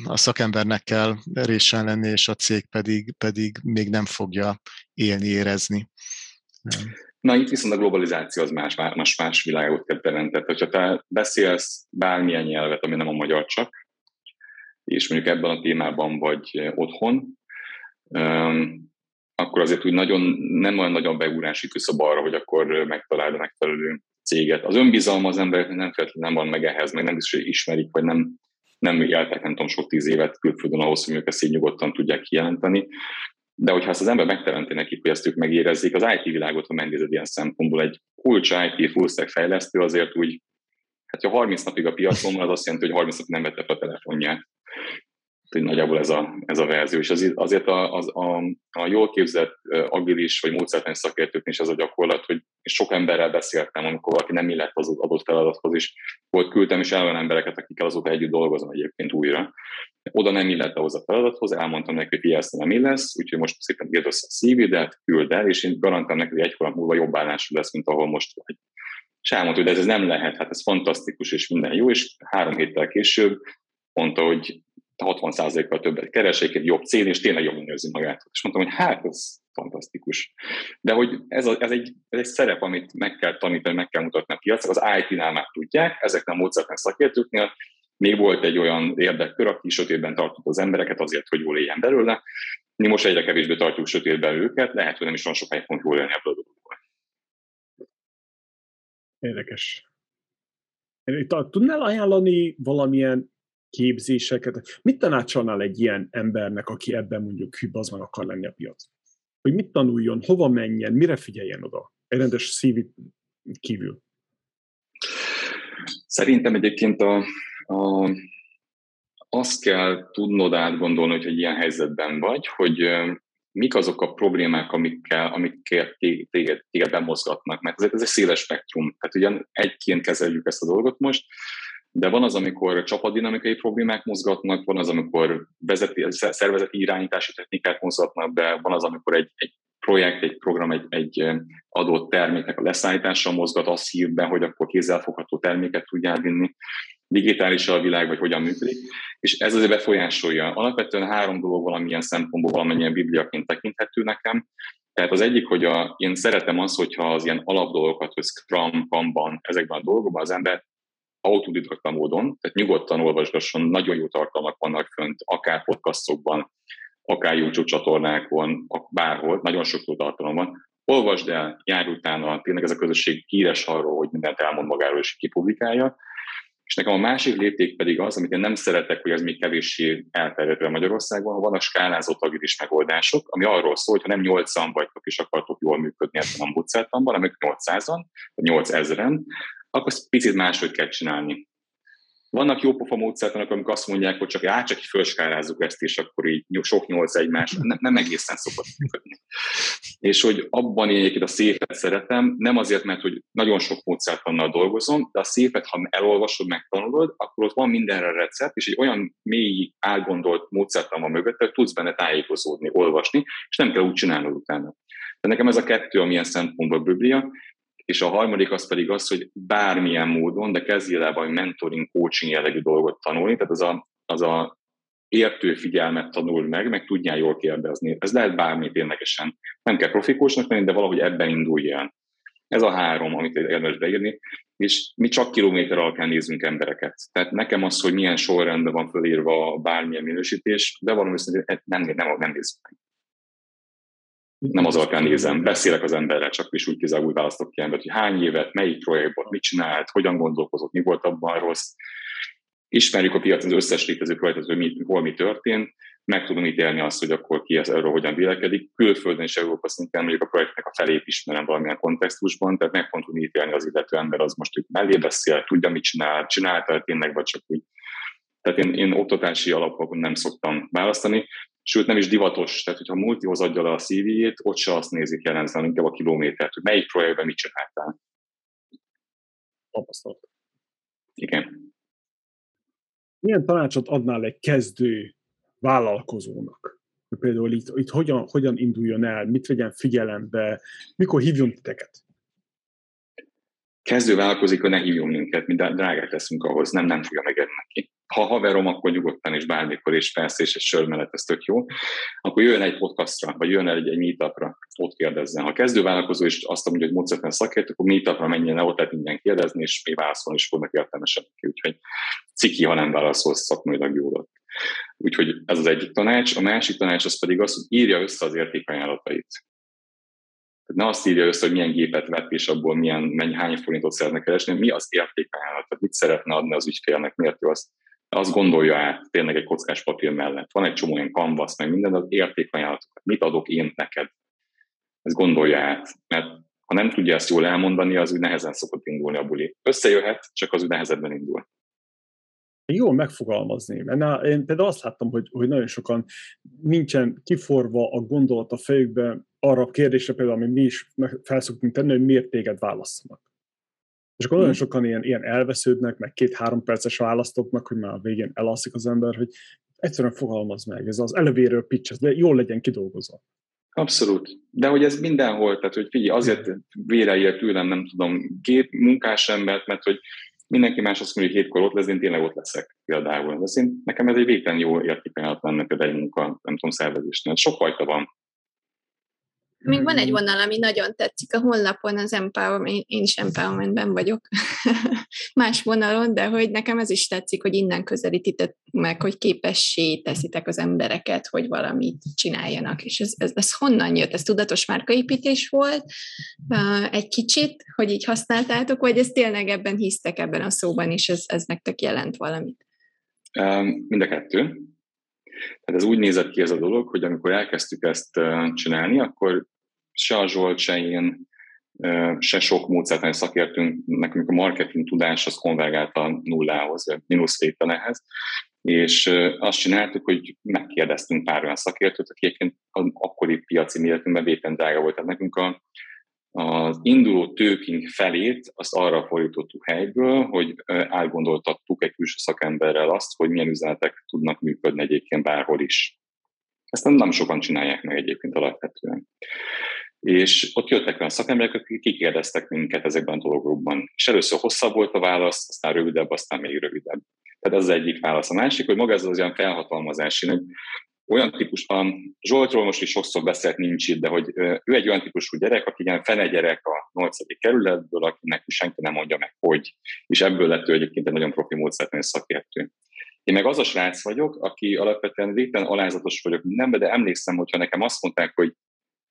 a szakembernek kell résen lenni, és a cég pedig, pedig még nem fogja élni, érezni. Na, itt viszont a globalizáció az más, más, más világot jelentett. Hogyha te beszélsz bármilyen nyelvet, ami nem a magyar csak, és mondjuk ebben a témában vagy otthon, akkor azért úgy nagyon, nem olyan nagyon beugrási küszöb arra, hogy akkor megtaláld a megfelelő céget. Az önbizalma az embereknek nem feltétlenül van meg ehhez, meg nem biztos, hogy ismerik, vagy nem, nem éltek, nem tudom, sok tíz évet külföldön ahhoz, hogy ők ezt így nyugodtan tudják kijelenteni. De hogyha ezt az ember megteremti nekik, hogy ezt ők megérezzék, az IT világot, ha megnézed ilyen szempontból, egy kulcs IT full fejlesztő azért úgy, hát ha 30 napig a piacon az azt jelenti, hogy 30 napig nem vette fel a telefonját hogy nagyjából ez a, ez a verzió. És az, azért a, az, a, a jól képzett agilis vagy módszertani szakértőknél is ez a gyakorlat, hogy sok emberrel beszéltem, amikor valaki nem illett az adott feladathoz, is volt küldtem is olyan embereket, akikkel azóta együtt dolgozom egyébként újra. Oda nem illett ahhoz a feladathoz, elmondtam neki, hogy ezt nem illesz, úgyhogy most szépen írd össze a CV-det, küld el, és én garantálom neki, hogy egy hónap múlva jobb állású lesz, mint ahol most vagy. És elmondta, hogy de ez nem lehet, hát ez fantasztikus, és minden jó, és három héttel később mondta, hogy 60%-kal többet keresik, egy jobb cél, és tényleg jobban érzi magát. És mondtam, hogy hát, ez fantasztikus. De hogy ez, a, ez, egy, ez egy szerep, amit meg kell tanítani, meg kell mutatni a piacra, az IT-nál már tudják, ezeknek a módszereknek szakértőknél, még volt egy olyan érdekkör, aki sötétben tartott az embereket azért, hogy jól éljen belőle. Mi most egyre kevésbé tartjuk sötétben őket, lehet, hogy nem is van sokáig fogunk jól élni ebből a dologból. Érdekes. Tudnál ajánlani valamilyen képzéseket. Mit tanácsolnál egy ilyen embernek, aki ebben mondjuk az akar lenni a piac? Hogy mit tanuljon, hova menjen, mire figyeljen oda? Egy rendes CV kívül. Szerintem egyébként a, a, azt kell tudnod átgondolni, hogy egy ilyen helyzetben vagy, hogy mik azok a problémák, amikkel, amikkel téged, téged bemozgatnak, mert ez, ez egy széles spektrum. Tehát ugyan egyként kezeljük ezt a dolgot most, de van az, amikor csapatdinamikai problémák mozgatnak, van az, amikor vezeti, szervezeti irányítási technikák mozgatnak be, van az, amikor egy, egy projekt, egy program, egy, egy adott terméknek a leszállítása mozgat, azt hív be, hogy akkor kézzelfogható terméket tudjál vinni, digitális a világ, vagy hogyan működik, és ez azért befolyásolja. Alapvetően három dolog valamilyen szempontból valamennyien bibliaként tekinthető nekem. Tehát az egyik, hogy a, én szeretem azt, hogyha az ilyen alapdolgokat, hogy Scrum, Kanban, ezekben a dolgokban az ember autodidakta módon, tehát nyugodtan olvasgasson, nagyon jó tartalmak vannak fönt, akár podcastokban, akár YouTube csatornákon, bárhol, nagyon sok jó tartalom van. Olvasd el, járj utána, tényleg ez a közösség híres arról, hogy mindent elmond magáról és kipublikálja. És nekem a másik lépték pedig az, amit én nem szeretek, hogy ez még kevéssé elterjedve Magyarországon, van a skálázott agilis megoldások, ami arról szól, hogy ha nem 8 vagytok és akartok jól működni ebben a módszertanban, hanem 800-an, vagy 8000-en, akkor ezt picit máshogy kell csinálni. Vannak jó pofa módszertanak, amikor azt mondják, hogy csak át csak fölskálázzuk ezt, és akkor így sok nyolc egymás, nem, nem egészen szokott működni. És hogy abban én egyébként a szépet szeretem, nem azért, mert hogy nagyon sok módszertannal dolgozom, de a szépet, ha elolvasod, megtanulod, akkor ott van mindenre recept, és egy olyan mély, átgondolt módszertan van mögött, hogy tudsz benne tájékozódni, olvasni, és nem kell úgy csinálnod utána. De nekem ez a kettő, amilyen szempontból biblia, és a harmadik az pedig az, hogy bármilyen módon, de kezdjél el mentoring, coaching jellegű dolgot tanulni, tehát az a, az a értő figyelmet tanul meg, meg tudjál jól kérdezni. Ez lehet bármi ténylegesen. Nem kell profikósnak lenni, de valahogy ebben indulj el. Ez a három, amit érdemes beírni, és mi csak kilométer alapján nézünk embereket. Tehát nekem az, hogy milyen sorrendben van fölírva bármilyen minősítés, de valami nem, nem, nem, nem nézzük meg nem az alapján nézem, beszélek az emberrel, csak is úgy kizárólag választok ki embert, hogy hány évet, melyik projektban, mit csinált, hogyan gondolkozott, mi volt abban rossz. Ismerjük a piacon az összes létező projektet, hogy mi, hol mi történt, meg tudom ítélni azt, hogy akkor ki ez erről hogyan vélekedik. Külföldön és Európa szinten mondjuk a projektnek a felét ismerem valamilyen kontextusban, tehát meg tudom ítélni az illető ember, az most hogy mellé beszél, tudja, mit csinál, csinálta tényleg, vagy csak úgy. Tehát én, én oktatási alapokon nem szoktam választani. Sőt, nem is divatos, tehát hogyha multihoz adja le a CV-jét, ott se azt nézik jellemzően, inkább a kilométert, hogy melyik projektben mit csináltál. Tapasztalat. Igen. Milyen tanácsot adnál egy kezdő vállalkozónak? Például itt, itt hogyan, hogyan induljon el, mit vegyen figyelembe, mikor hívjon titeket? Kezdő vállalkozik, hogy ne hívjon minket, mi drágák leszünk ahhoz, nem, nem fogja megérni neki. Ha haverom, akkor nyugodtan és bármikor, és persze, és egy sör mellett, ez tök jó, akkor jön egy podcastra, vagy jön egy, egy meetupra, ott kérdezzen. Ha kezdő vállalkozó, és azt mondja, hogy módszerten szakért, akkor meetupra menjen le, ott lehet ingyen kérdezni, és mi válaszolni is fognak értelmesen ki. Úgyhogy ciki, ha nem válaszolsz szakmailag jól Úgyhogy ez az egyik tanács. A másik tanács az pedig az, hogy írja össze az értékajánlatait. Tehát ne azt írja össze, hogy milyen gépet vett, és abból milyen, mennyi, hány forintot szeretne keresni, mi az értékajánlat, tehát mit szeretne adni az ügyfélnek, miért jó azt, azt gondolja át tényleg egy kockás papír mellett. Van egy csomó ilyen canvas, meg minden, az értékajánlatokat. Mit adok én neked? Ez gondolja át, mert ha nem tudja ezt jól elmondani, az úgy nehezen szokott indulni a buli. Összejöhet, csak az úgy nehezebben indul jól megfogalmazni. Mert én például azt láttam, hogy, hogy nagyon sokan nincsen kiforva a gondolat a fejükbe arra a kérdésre például, amit mi is felszoktunk tenni, hogy miért téged válasszanak. És akkor nagyon hmm. sokan ilyen, ilyen elvesződnek, meg két-három perces választoknak, hogy már a végén elalszik az ember, hogy egyszerűen fogalmaz meg, ez az elevéről pitch, de jól legyen kidolgozva. Abszolút. De hogy ez mindenhol, tehát hogy figyelj, azért vére tőlem, nem tudom, két munkás embert, mert hogy mindenki más azt mondja, hogy hétkor ott lesz, én tényleg ott leszek például. De én, nekem ez egy végtelen jó értékpillanat lenne például egy munka, nem tudom, szervezésnél. Sokfajta van. Még van egy hmm. vonal, ami nagyon tetszik a honlapon, az Empowerment, én is Empowermentben vagyok, más vonalon, de hogy nekem ez is tetszik, hogy innen közelítitek meg, hogy képessé teszitek az embereket, hogy valamit csináljanak. És ez, ez, ez honnan jött? Ez tudatos márkaépítés volt egy kicsit, hogy így használtátok, vagy ez tényleg ebben hisztek ebben a szóban, és ez, ez nektek jelent valamit? Mind a kettő. Tehát ez úgy nézett ki ez a dolog, hogy amikor elkezdtük ezt csinálni, akkor se a Zsolt, se én, se sok módszertani szakértünk, nekünk a marketing tudás az konvergált a nullához, a mínusz ehhez, és azt csináltuk, hogy megkérdeztünk pár olyan szakértőt, akik egyébként akkori piaci méretünkben véten drága volt. Tehát nekünk a, az induló tőkink felét azt arra fordítottuk helyből, hogy átgondoltattuk egy külső szakemberrel azt, hogy milyen üzenetek tudnak működni egyébként bárhol is. Ezt nem, nem sokan csinálják meg egyébként alapvetően. És ott jöttek olyan szakemberek, akik kikérdeztek minket ezekben a dolgokban. És először hosszabb volt a válasz, aztán rövidebb, aztán még rövidebb. Tehát ez az egyik válasz. A másik, hogy maga ez az olyan felhatalmazási, hogy olyan típus, a Zsoltról most is sokszor beszélt, nincs itt, de hogy ő egy olyan típusú gyerek, aki ilyen fene gyerek a 8. kerületből, akinek senki nem mondja meg, hogy. És ebből lett ő egyébként egy nagyon profi módszertani szakértő. Én meg az a srác vagyok, aki alapvetően végtelen alázatos vagyok mindenben, de emlékszem, hogyha nekem azt mondták, hogy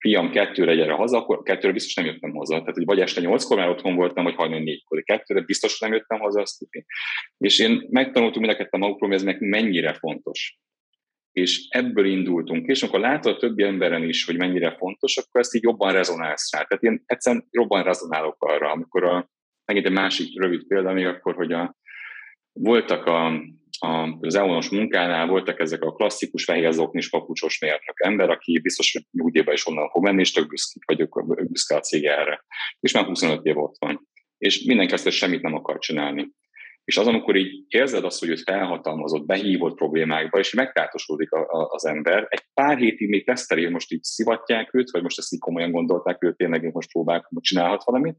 fiam kettőre gyere haza, akkor kettőre biztos nem jöttem haza. Tehát, hogy vagy este nyolckor már otthon voltam, vagy hajnali négykor, kettőre biztos nem jöttem haza, azt tudni. És én megtanultam mind a ketten magukról, ez meg mennyire fontos. És ebből indultunk, és amikor látod a többi emberen is, hogy mennyire fontos, akkor ezt így jobban rezonálsz rá. Tehát én egyszerűen jobban rezonálok arra, amikor a, megint egy másik rövid példa, még akkor, hogy a, voltak a, az EON-os munkánál voltak ezek a klasszikus fehér zoknis papucsos mérnök ember, aki biztos, hogy nyugdíjba is onnan fog menni, és tök büszkék vagyok, büszke a cég erre. És már 25 év ott van. És mindenki ezt semmit nem akar csinálni. És az, amikor így érzed azt, hogy őt felhatalmazott, behívott problémákba, és megtátosodik a, a, az ember, egy pár hétig még teszteli, most így szivatják őt, vagy most ezt így komolyan gondolták, hogy tényleg most próbálják, hogy csinálhat valamit,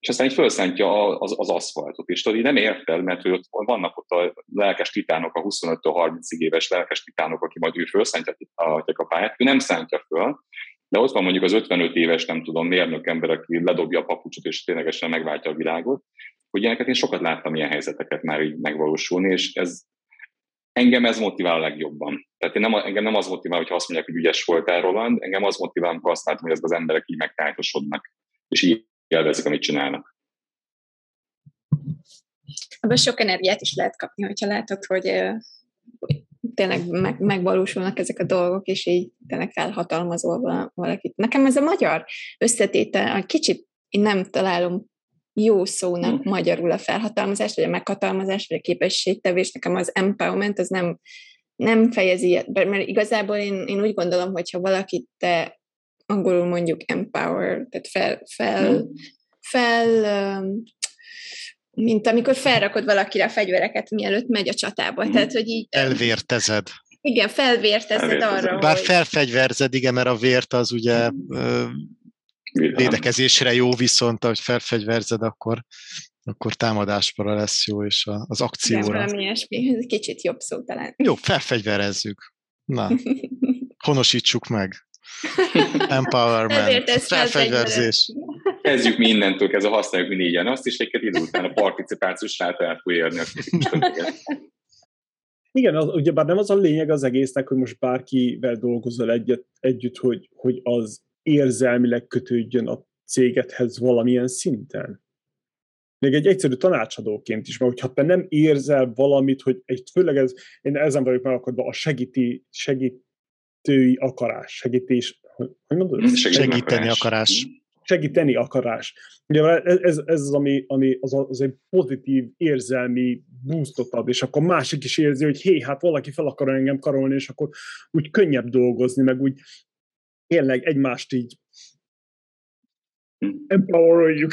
és aztán így felszántja az, az aszfaltot, és tudod, nem érted, mert ott vannak ott a lelkes titánok, a 25-30 éves lelkes titánok, aki majd ő felszántja a pályát, ő nem szántja föl, de ott van mondjuk az 55 éves, nem tudom, mérnök ember, aki ledobja a papucsot, és ténylegesen megváltja a világot, hogy ilyeneket én sokat láttam ilyen helyzeteket már így megvalósulni, és ez engem ez motivál a legjobban. Tehát én nem, engem nem az motivál, hogy azt mondják, hogy ügyes voltál, Roland, engem az motivál, amikor azt látom, hogy ezek az emberek így megtájtosodnak, és így élvezik, amit csinálnak. Ebből sok energiát is lehet kapni, hogyha látod, hogy tényleg meg, megvalósulnak ezek a dolgok, és így tényleg felhatalmazol valakit. Nekem ez a magyar összetétel, egy kicsit én nem találom jó szónak hmm. magyarul a felhatalmazást, vagy a meghatalmazást, vagy a képességtevés. Nekem az empowerment az nem, nem fejezi, mert igazából én, én úgy gondolom, hogy ha valakit te angolul mondjuk empower, tehát fel, fel, hmm. fel mint amikor felrakod valakire a fegyvereket, mielőtt megy a csatába. Hmm. Tehát, hogy így... Elvértezed. Igen, felvértezed arra, Bár hogy... felfegyverzed, igen, mert a vért az ugye védekezésre jó, viszont ahogy felfegyverzed, akkor, akkor támadáspara lesz jó, és az akcióra. Igen, valami ilyesmi, kicsit jobb szó talán. Jó, felfegyverezzük. Na, honosítsuk meg. Empowerment, felfegyverzés. Kezdjük mi innentől kezdve, használjuk mi négyen azt, és egy idő után a participációs ráta el fog érni a Igen, az, ugyebár nem az a lényeg az egésznek, hogy most bárkivel dolgozol egyet, együtt, hogy, hogy az érzelmileg kötődjön a cégedhez valamilyen szinten. Még egy egyszerű tanácsadóként is, mert hogyha te nem érzel valamit, hogy egy, főleg ez, én ezen vagyok megakadva, a segíti, segítői akarás, segítés, hogy mondod? Segíteni akarás. Segíteni akarás. Ugye ez, ez, ez az, ami, ami az, az egy pozitív érzelmi boostot ad, és akkor másik is érzi, hogy hé, hát valaki fel akar engem karolni, és akkor úgy könnyebb dolgozni, meg úgy tényleg egymást így empoweroljuk.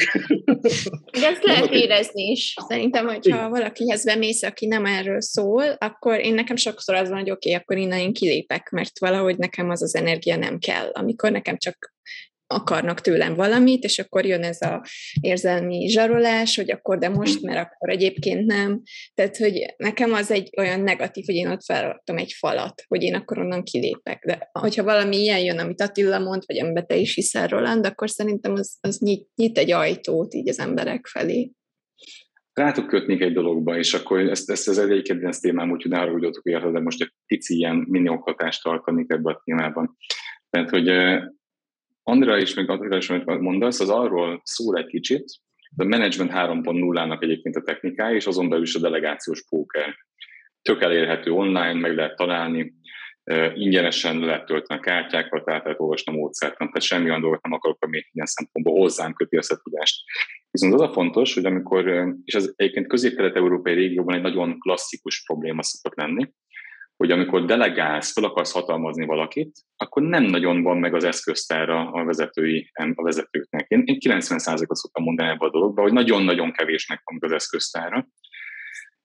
ezt lehet érezni is. Szerintem, hogyha Igen. valakihez bemész, aki nem erről szól, akkor én nekem sokszor az van, hogy oké, okay, akkor innen én kilépek, mert valahogy nekem az az energia nem kell. Amikor nekem csak akarnak tőlem valamit, és akkor jön ez a érzelmi zsarolás, hogy akkor de most, mert akkor egyébként nem. Tehát, hogy nekem az egy olyan negatív, hogy én ott feladtam egy falat, hogy én akkor onnan kilépek. De hogyha valami ilyen jön, amit Attila mond, vagy amiben te is hiszel, Roland, akkor szerintem az, az nyit, nyit egy ajtót így az emberek felé. Rátok kötnék egy dologba, és akkor ezt, ezt az egyik kedvenc témám, úgyhogy ne haragudjatok érted, de most egy pici ilyen mini oktatást tartanék ebben a témában. Tehát, hogy Andra is, meg Attila is, amit mondasz, az arról szól egy kicsit, a Management 3.0-nak egyébként a technikája, és azon belül is a delegációs póker. Tök elérhető online, meg lehet találni, ingyenesen lehet tölteni a kártyákat, tehát lehet olvasni a módszert, tehát semmi olyan dolgot nem akarok, ami ilyen szempontból hozzám köti ezt a tudást. Viszont az a fontos, hogy amikor, és ez egyébként közép-kelet-európai régióban egy nagyon klasszikus probléma szokott lenni, hogy amikor delegálsz, fel akarsz hatalmazni valakit, akkor nem nagyon van meg az eszköztára a, vezetői, a vezetőknek. Én, én 90%-ot szoktam mondani ebbe a dologba, hogy nagyon-nagyon kevésnek van az eszköztára.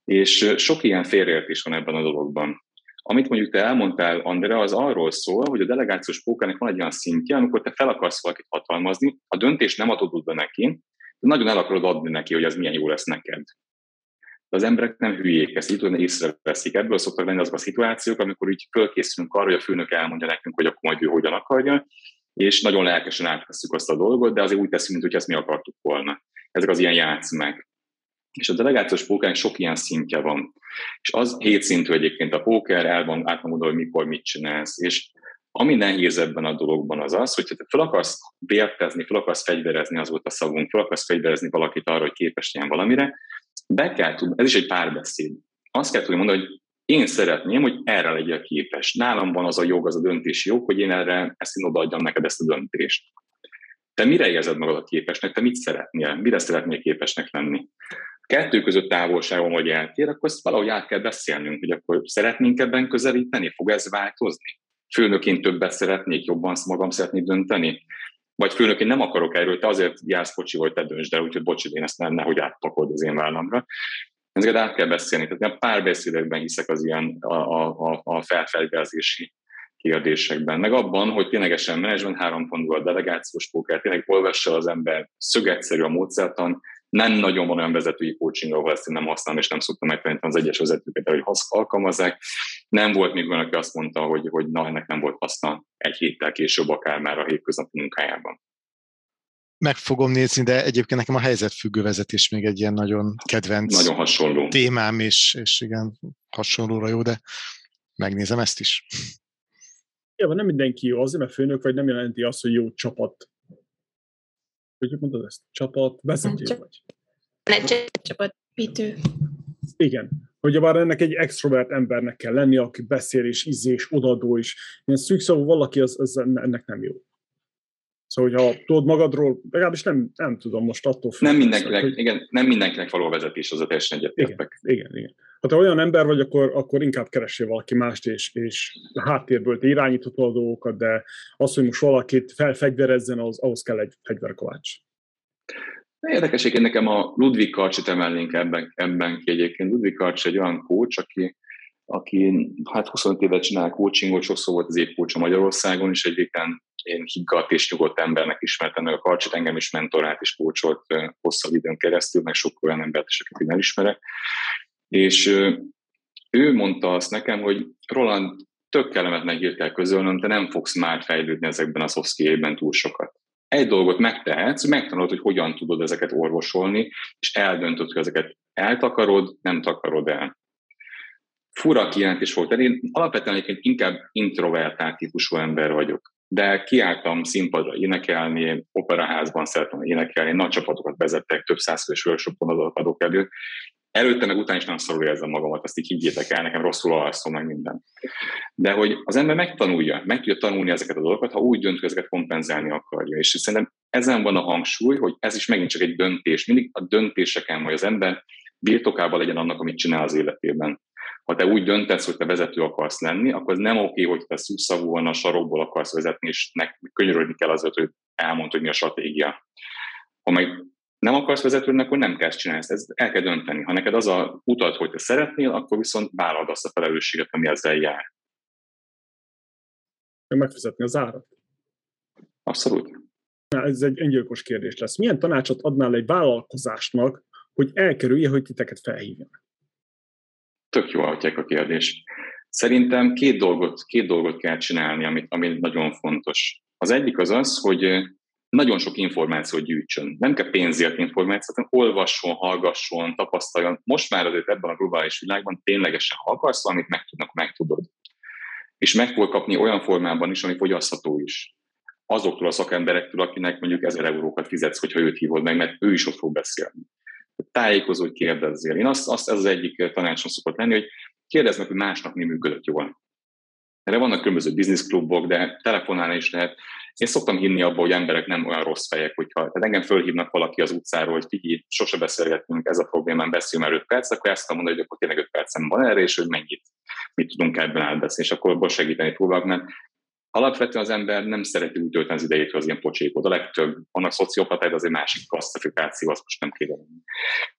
És sok ilyen félreértés van ebben a dologban. Amit mondjuk te elmondtál, Andrea, az arról szól, hogy a delegációs pókernek van egy olyan szintje, amikor te fel akarsz valakit hatalmazni, a döntést nem adod be neki, de nagyon el akarod adni neki, hogy ez milyen jó lesz neked de az emberek nem hülyék, ezt így észreveszik. Ebből szoktak lenni azok a szituációk, amikor így fölkészülünk arra, hogy a főnök elmondja nekünk, hogy akkor majd ő hogyan akarja, és nagyon lelkesen átveszünk azt a dolgot, de azért úgy teszünk, mintha ezt mi akartuk volna. Ezek az ilyen játszmák. És a delegációs pókernek sok ilyen szintje van. És az hét szintű egyébként a póker, el van, át van hogy mikor mit csinálsz. És ami nehéz ebben a dologban az az, hogy te fel akarsz vértezni, fel akarsz fegyverezni, az volt a szavunk, fel akarsz fegyverezni valakit arra, hogy képes legyen valamire, be kell tudni, ez is egy párbeszéd. Azt kell tudni mondani, hogy én szeretném, hogy erre legyél képes. Nálam van az a jog, az a döntési jog, hogy én erre ezt én odaadjam neked ezt a döntést. Te mire érzed magadat képesnek? Te mit szeretnél? Mire szeretnél képesnek lenni? Kettő között távolságon vagy eltér, akkor ezt valahogy át kell beszélnünk, hogy akkor szeretnénk ebben közelíteni? Fog ez változni? Főnöként többet szeretnék, jobban magam szeretnék dönteni? Vagy főnök, én nem akarok erről, te azért jársz kocsi, hogy te döntsd el, úgyhogy bocsi, én ezt nem, nehogy átpakold az én vállamra. Ezeket át kell beszélni. Tehát a párbeszédekben hiszek az ilyen a, a, a felfelgázési kérdésekben. Meg abban, hogy ténylegesen menedzsment három pontból a delegációs póker, tényleg olvassa az ember, szögetszerű a módszertan, nem nagyon van olyan vezetői coaching, ahol ezt én nem használom, és nem szoktam megtanítani az egyes vezetőket, hogy alkalmazzák. Nem volt még olyan, aki azt mondta, hogy, hogy na, ennek nem volt haszna egy héttel később, akár már a hétköznapi munkájában. Meg fogom nézni, de egyébként nekem a helyzetfüggő vezetés még egy ilyen nagyon kedvenc nagyon hasonló. témám, és, és igen, hasonlóra jó, de megnézem ezt is. Ja, nem mindenki jó, azért mert főnök vagy nem jelenti azt, hogy jó csapat hogy mondod ezt? Csapat vezető Csap- vagy. Csapatépítő. Igen. Hogy bár ennek egy extrovert embernek kell lenni, aki beszél és ízés, odadó is. Ilyen szűkszavú valaki, az, az ennek nem jó. Szóval, hogyha tudod magadról, legalábbis nem, nem tudom most attól függ. Nem mindenkinek, hogy... igen, nem mindenkinek való vezetés az a teljesen egyetértek. Igen, igen, igen. Ha te olyan ember vagy, akkor, akkor inkább keressél valaki mást, és, és háttérből te irányítod a dolgokat, de az, hogy most valakit felfegyverezzen, az, ahhoz kell egy fegyverkovács. Érdekes, hogy nekem a Ludwig Karcsit emelnénk ebben, ebben ki egyébként. Ludwig Karcs egy olyan coach, aki, aki hát 25 évet csinál coachingot, sokszor volt az évcoach a Magyarországon, és egyébként én higgadt és nyugodt embernek ismertem meg a Karcsit, engem is mentorált és kócsolt hosszabb időn keresztül, meg sok olyan embert is, akit én elismerek. És ő mondta azt nekem, hogy Roland, tök kellemetlen hírt kell közölnöm, te nem fogsz már fejlődni ezekben a soft túl sokat. Egy dolgot megtehetsz, megtanulod, hogy hogyan tudod ezeket orvosolni, és eldöntöd, hogy ezeket eltakarod, nem takarod el. Fura kijelentés volt, én alapvetően egyébként inkább introvertált típusú ember vagyok de kiálltam színpadra énekelni, operaházban szeretem énekelni, nagy csapatokat vezettek, több százfős workshopon adok elő. Előtte meg után is nem szarul érzem magamat, azt így higgyétek el, nekem rosszul alszom meg minden. De hogy az ember megtanulja, meg tudja tanulni ezeket a dolgokat, ha úgy dönt, hogy ezeket kompenzálni akarja. És szerintem ezen van a hangsúly, hogy ez is megint csak egy döntés. Mindig a döntéseken, hogy az ember birtokában legyen annak, amit csinál az életében ha te úgy döntesz, hogy te vezető akarsz lenni, akkor nem oké, hogy te szűkszavúan a sarokból akarsz vezetni, és nek könyörödni kell azért, hogy elmond, hogy mi a stratégia. Ha meg nem akarsz vezetőnek, akkor nem kell csinálni ezt. el kell dönteni. Ha neked az a utat, hogy te szeretnél, akkor viszont vállald azt a felelősséget, ami ezzel jár. Megfizetni az árat. Abszolút. Ez egy öngyilkos kérdés lesz. Milyen tanácsot adnál egy vállalkozásnak, hogy elkerülje, hogy titeket felhívjanak? Tök jó hagyják a kérdés. Szerintem két dolgot, két dolgot kell csinálni, amit, ami nagyon fontos. Az egyik az az, hogy nagyon sok információt gyűjtsön. Nem kell pénzért információt, hanem olvasson, hallgasson, tapasztaljon. Most már azért ebben a globális világban ténylegesen, ha valamit megtudnak, megtudod. És meg fog kapni olyan formában is, ami fogyasztható is. Azoktól a szakemberektől, akinek mondjuk ezer eurókat fizetsz, hogyha őt hívod meg, mert ő is ott fog beszélni tájékozó, hogy kérdezzél. Én azt, azt ez az egyik tanácsom szokott lenni, hogy kérdezd meg, hogy másnak mi működött jól. Erre vannak különböző bizniszklubok, de telefonálni is lehet. Én szoktam hinni abba, hogy emberek nem olyan rossz fejek, hogyha tehát engem fölhívnak valaki az utcáról, hogy figyelj, sose beszélgettünk, ez a problémám, beszéljünk már 5 perc, akkor ezt tudom mondani, hogy akkor tényleg 5 percem van erre, és hogy mennyit, mit tudunk ebben átbeszélni, és akkor abból segíteni próbálok, mert Alapvetően az ember nem szereti úgy tölteni az idejét, hogy az ilyen pocsékod. A legtöbb, annak szociopatáid az egy másik klasszifikáció, azt most nem kéne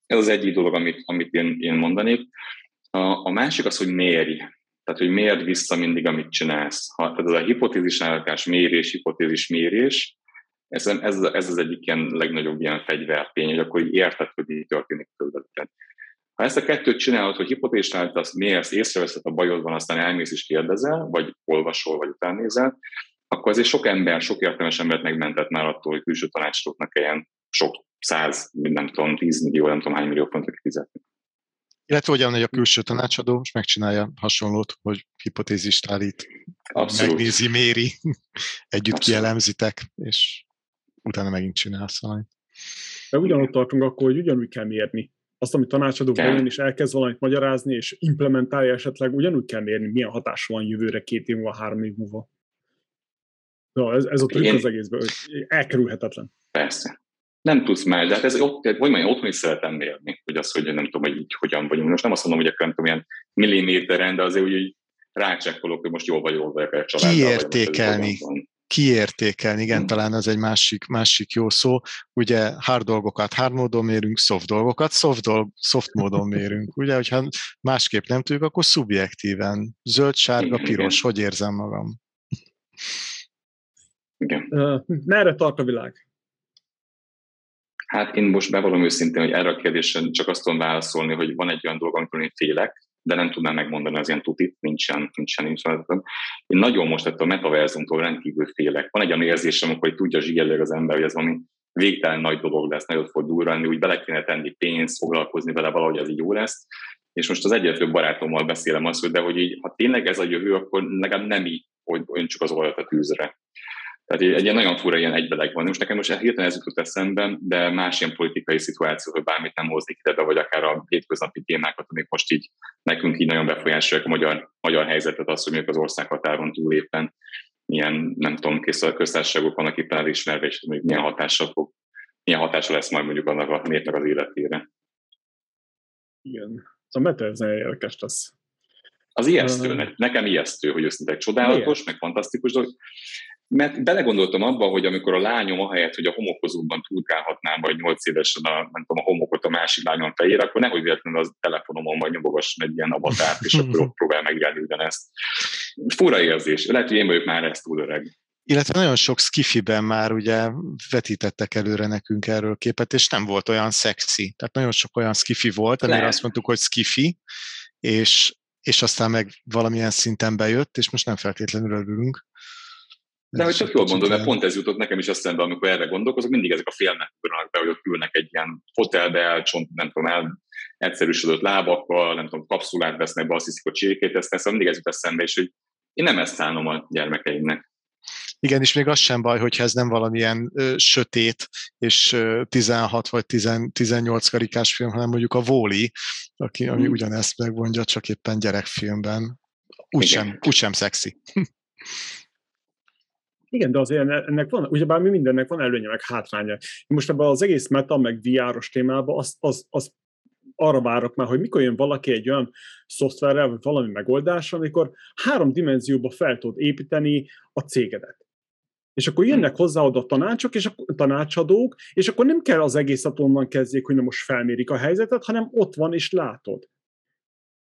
Ez az egyik dolog, amit, amit én, én mondanék. A, a másik az, hogy mérj. Tehát, hogy miért vissza mindig, amit csinálsz. Ha, tehát ez a hipotézis állítás, mérés, hipotézis, mérés, ez, ez, ez az egyik ilyen legnagyobb ilyen fegyvertény, hogy akkor így érted, hogy mi történik körülötted. Ha ezt a kettőt csinálod, hogy hipotézisáltasz, azt mélyesz, észreveszed a bajodban, aztán elmész és kérdezel, vagy olvasol, vagy utánnézel, akkor azért sok ember, sok értelmes embert megmentett már attól, hogy külső tanácsoknak kelljen sok száz, nem tudom, tíz millió, nem tudom hány millió fontot fizetni. Illetve hogyan egy a külső tanácsadó, és megcsinálja hasonlót, hogy hipotézist állít, Abszolút. megnézi, méri, együtt Abszolút. kielemzitek, és utána megint csinálsz valamit. De ugyanott tartunk akkor, hogy ugyanúgy kell mérni azt, amit tanácsadó bejön és elkezd valamit magyarázni, és implementálja esetleg, ugyanúgy kell mérni, milyen hatása van jövőre, két év múlva, három év múlva. No, ez, ez ott Én... az egészben, hogy elkerülhetetlen. Persze. Nem tudsz más, de hát ez ott, hogy mondjam, otthon is szeretem mérni, hogy az, hogy nem tudom, hogy így hogyan vagyunk. Most nem azt mondom, hogy akkor nem tudom, ilyen milliméteren, de azért úgy, hogy rácsekkolok, hogy most jól vagy, jól vagyok a családban. Kiértékelni kiértékelni, igen, hmm. talán ez egy másik, másik jó szó. Ugye hard dolgokat hard módon mérünk, soft dolgokat soft, dolg, soft módon mérünk. Ugye, hogyha másképp nem tudjuk, akkor szubjektíven. Zöld, sárga, piros, hogy érzem magam? Igen. merre tart a világ? Hát én most bevallom őszintén, hogy erre a kérdésre csak azt tudom válaszolni, hogy van egy olyan dolog, amikor én félek, de nem tudnám megmondani az ilyen tutit, nincsen, nincsen, nincsen. Én nagyon most ettől a metaverzumtól rendkívül félek. Van egy olyan érzésem, hogy tudja zsíjelleg az ember, hogy ez valami végtelen nagy dolog lesz, nagyon fog durrani, úgy bele kéne tenni pénzt, foglalkozni vele valahogy, az így jó lesz. És most az egyetlen barátommal beszélem azt, hogy de hogy így, ha tényleg ez a jövő, akkor legalább nem így, hogy ön csak az olajat a tűzre. Tehát egy ilyen nagyon fura ilyen egybeleg van. Most nekem most hirtelen ez jutott eszembe, de más ilyen politikai szituáció, hogy bármit nem hoznék ide be, vagy akár a hétköznapi témákat, amik most így nekünk így nagyon befolyásolják a magyar, magyar helyzetet, az, hogy az ország határon túl éppen milyen, nem tudom, köztársaságok vannak itt elismerve, és mondjuk milyen hatással fog, milyen hatása lesz majd mondjuk annak a népnek az életére. Igen. A meta ez érdekes lesz. Az ijesztő, nekem ijesztő, hogy őszintén csodálatos, miért? meg fantasztikus dolog. Mert belegondoltam abba, hogy amikor a lányom ahelyett, hogy a homokozóban turkálhatnám, vagy nyolc évesen a, nem tudom, a homokot a másik lányom fejére, akkor nehogy véletlenül az telefonomon vagy nyomogasson egy ilyen avatárt, és akkor ott próbál megjelni ugyanezt. Fura érzés. Lehet, hogy én vagyok már ezt túl öreg. Illetve nagyon sok skifiben már ugye vetítettek előre nekünk erről képet, és nem volt olyan szexi. Tehát nagyon sok olyan skifi volt, amire azt mondtuk, hogy skifi, és, és aztán meg valamilyen szinten bejött, és most nem feltétlenül örülünk. De hogy csak jól mondom, mert pont ez jutott nekem is eszembe, amikor erre gondolkozok, mindig ezek a filmek be, hogy ott ülnek egy ilyen hotelbe, elcsont, nem tudom, el, egyszerűsödött lábakkal, nem tudom, kapszulát vesznek be, azt hiszik, hogy csékét tesznek, szóval mindig ez jut eszembe, és hogy én nem ezt szánom a gyermekeimnek. Igen, és még az sem baj, hogyha ez nem valamilyen ö, sötét és ö, 16 vagy 10, 18 karikás film, hanem mondjuk a Vóli, aki, ami mm. ugyanezt megmondja, csak éppen gyerekfilmben. Úgysem, úgysem szexi. Igen, de azért ennek van, ugyebár mi mindennek van előnye, meg hátránya. Most ebben az egész meta, meg VR-os témában az, az, az arra várok már, hogy mikor jön valaki egy olyan szoftverrel, vagy valami megoldás, amikor három dimenzióba fel tudod építeni a cégedet. És akkor jönnek hozzá oda tanácsok, és a tanácsadók, és akkor nem kell az egészet onnan kezdjék, hogy nem most felmérik a helyzetet, hanem ott van, és látod.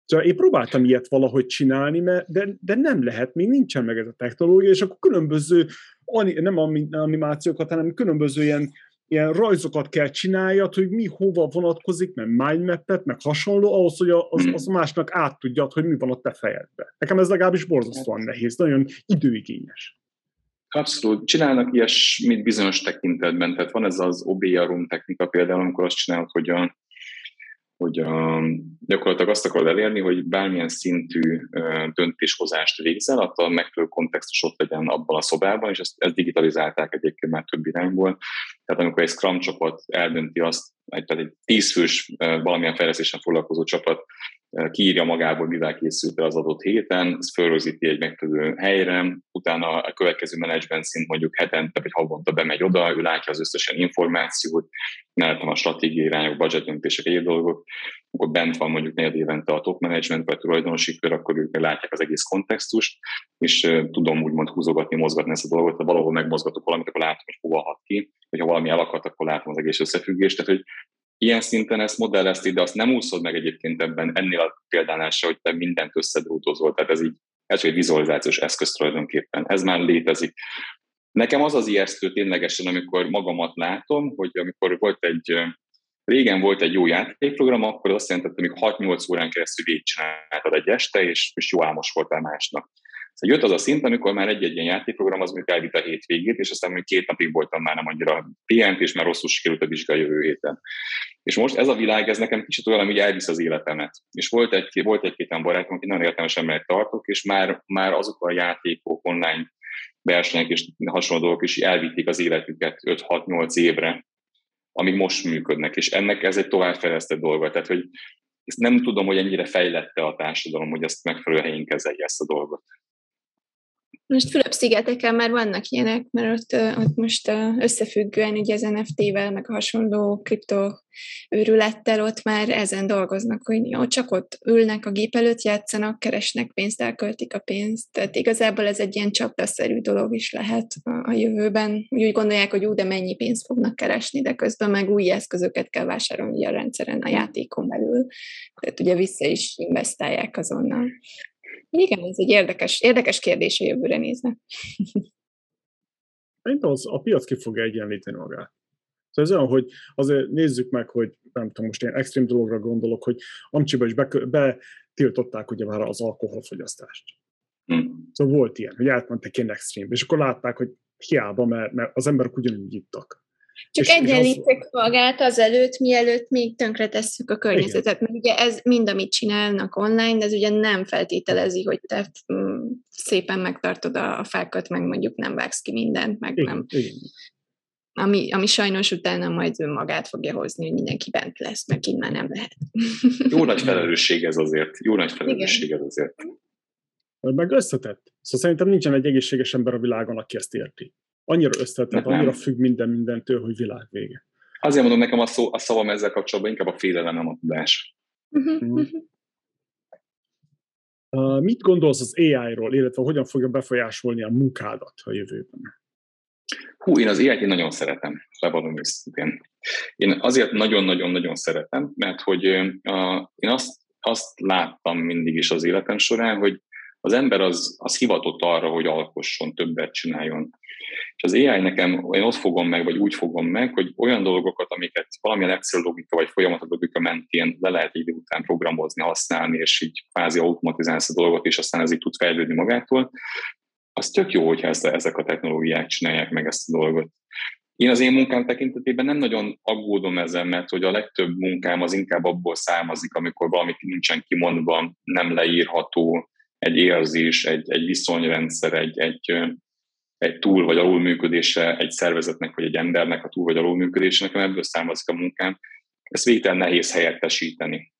Szóval én próbáltam ilyet valahogy csinálni, de, de nem lehet, még nincsen meg ez a technológia, és akkor különböző, nem animációkat, hanem különböző ilyen, ilyen rajzokat kell csináljad, hogy mi hova vonatkozik, meg mindmap-et, meg hasonló, ahhoz, hogy az, az másnak át tudjad, hogy mi van a te fejedben. Nekem ez legalábbis borzasztóan nehéz, nagyon időigényes. Abszolút. Csinálnak ilyesmit bizonyos tekintetben. Tehát van ez az OBA room technika például, amikor azt csinálod, hogy a, hogy a, gyakorlatilag azt akarod elérni, hogy bármilyen szintű döntéshozást végzel, attól megfelelő kontextus ott legyen abban a szobában, és ezt, ezt digitalizálták egyébként már több irányból. Tehát amikor egy Scrum csapat eldönti azt, egy, tehát egy tízfős valamilyen fejlesztésen foglalkozó csapat kiírja magából, mivel készült az adott héten, ezt fölrögzíti egy megfelelő helyre, utána a következő menedzsment szint mondjuk hetente vagy havonta bemegy oda, ő látja az összesen információt, mellettem a stratégiai irányok, budget egyéb dolgok, akkor bent van mondjuk négy évente a top management vagy tulajdonosi kör, akkor ők látják az egész kontextust, és tudom úgymond húzogatni, mozgatni ezt a dolgot, ha valahol megmozgatok valamit, akkor látom, hogy hova hat ki, vagy ha valami elakadt, akkor látom az egész összefüggést, tehát hogy ilyen szinten ezt modellezti, de azt nem úszod meg egyébként ebben ennél a példánál se, hogy te mindent összedrótozol. Tehát ez így, ez egy vizualizációs eszköz tulajdonképpen. Ez már létezik. Nekem az az ijesztő ténylegesen, amikor magamat látom, hogy amikor volt egy, régen volt egy jó játékprogram, akkor azt jelenti, hogy 6-8 órán keresztül végigcsináltad egy este, és, és jó álmos voltál másnak. Szóval jött az a szint, amikor már egy-egy ilyen játékprogram az mondjuk elvitt a hétvégét, és aztán mondjuk két napig voltam már nem annyira pihent, és már rosszul sikerült a vizsga jövő héten. És most ez a világ, ez nekem kicsit olyan, hogy elvisz az életemet. És volt egy, volt egy-két barátom, aki nagyon értelmes emberek tartok, és már, már azok a játékok, online versenyek és hasonló dolgok is elvitték az életüket 5-6-8 évre, amíg most működnek, és ennek ez egy továbbfejlesztett dolga. Tehát, hogy ezt nem tudom, hogy ennyire fejlette a társadalom, hogy ezt megfelelő helyén kezelje ezt a dolgot. Most Fülöp-szigeteken már vannak ilyenek, mert ott, ott most összefüggően ugye az NFT-vel, meg a hasonló kripto őrülettel ott már ezen dolgoznak, hogy jó, csak ott ülnek a gép előtt, játszanak, keresnek pénzt, elköltik a pénzt. Tehát igazából ez egy ilyen csapdaszerű dolog is lehet a jövőben. Úgy gondolják, hogy ú, de mennyi pénzt fognak keresni, de közben meg új eszközöket kell vásárolni a rendszeren, a játékon belül. Tehát ugye vissza is investálják azonnal. Igen, ez egy érdekes, érdekes kérdés a jövőre nézve. Szerintem az, a piac ki fogja egyenlíteni magát. Szóval ez olyan, hogy azért nézzük meg, hogy nem tudom, most én extrém dologra gondolok, hogy Amcsiba is betiltották ugye már az alkoholfogyasztást. Hmm. Szóval volt ilyen, hogy átmentek ilyen extrém, és akkor látták, hogy hiába, mert, mert az emberek ugyanúgy ittak. Csak egyenlítek az... magát azelőtt, mielőtt még tönkretesszük a környezetet. Mert ugye ez mind, amit csinálnak online, de ez ugye nem feltételezi, hogy te mm, szépen megtartod a fákat, meg mondjuk nem vágsz ki mindent, meg Igen. nem. Igen. Ami, ami sajnos utána majd magát fogja hozni, hogy mindenki bent lesz, meg innen nem lehet. Jó nagy felelősség ez azért. Jó nagy felelősség ez azért. Meg összetett. Szóval szerintem nincsen egy egészséges ember a világon, aki ezt érti annyira összetett, annyira függ minden mindentől, hogy világ vége. Azért mondom nekem a, szó, a szavam ezzel kapcsolatban inkább a félelem, nem a tudás. Uh, mit gondolsz az AI-ról, illetve hogyan fogja befolyásolni a munkádat a jövőben? Hú, én az AI-t én nagyon szeretem, bevallom őszintén. Én azért nagyon-nagyon-nagyon szeretem, mert hogy uh, én azt, azt láttam mindig is az életem során, hogy az ember az, az hivatott arra, hogy alkosson, többet csináljon. És az AI nekem, én ott fogom meg, vagy úgy fogom meg, hogy olyan dolgokat, amiket valamilyen egyszerű logika vagy folyamatok logika mentén le lehet idő után programozni, használni, és így kvázi automatizálsz a dolgot, és aztán ez így tud fejlődni magától, az tök jó, hogyha ezt, ezek a technológiák csinálják meg ezt a dolgot. Én az én munkám tekintetében nem nagyon aggódom ezzel, mert hogy a legtöbb munkám az inkább abból származik, amikor valami nincsen kimondva, nem leírható, egy érzés, egy, egy viszonyrendszer, egy, egy, egy túl vagy alul működése egy szervezetnek vagy egy embernek a túl vagy alul működése, nekem ebből származik a munkám. Ezt végtelen nehéz helyettesíteni.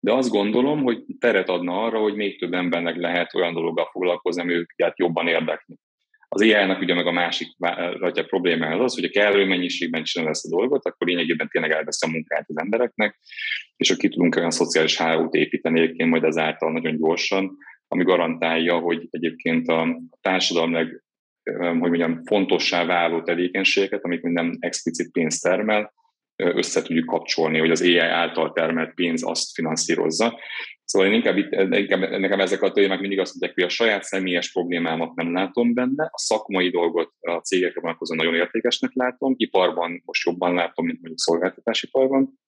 De azt gondolom, hogy teret adna arra, hogy még több embernek lehet olyan dologgal foglalkozni, ami őket jobban érdekli. Az AI-nak ugye meg a másik ratya probléma az az, hogy a kellő mennyiségben csinál ezt a dolgot, akkor lényegében tényleg elvesz a munkát az embereknek, és akkor ki tudunk olyan szociális hálót építeni egyébként majd ezáltal nagyon gyorsan, ami garantálja, hogy egyébként a társadalomnak hogy mondjam, fontossá váló tevékenységeket, amik minden explicit pénzt termel, össze tudjuk kapcsolni, hogy az AI által termelt pénz azt finanszírozza. Szóval én inkább, itt, inkább nekem ezek a témák mindig azt mondják, hogy a saját személyes problémámat nem látom benne, a szakmai dolgot a cégekre vonatkozóan nagyon értékesnek látom, iparban most jobban látom, mint mondjuk szolgáltatásiparban,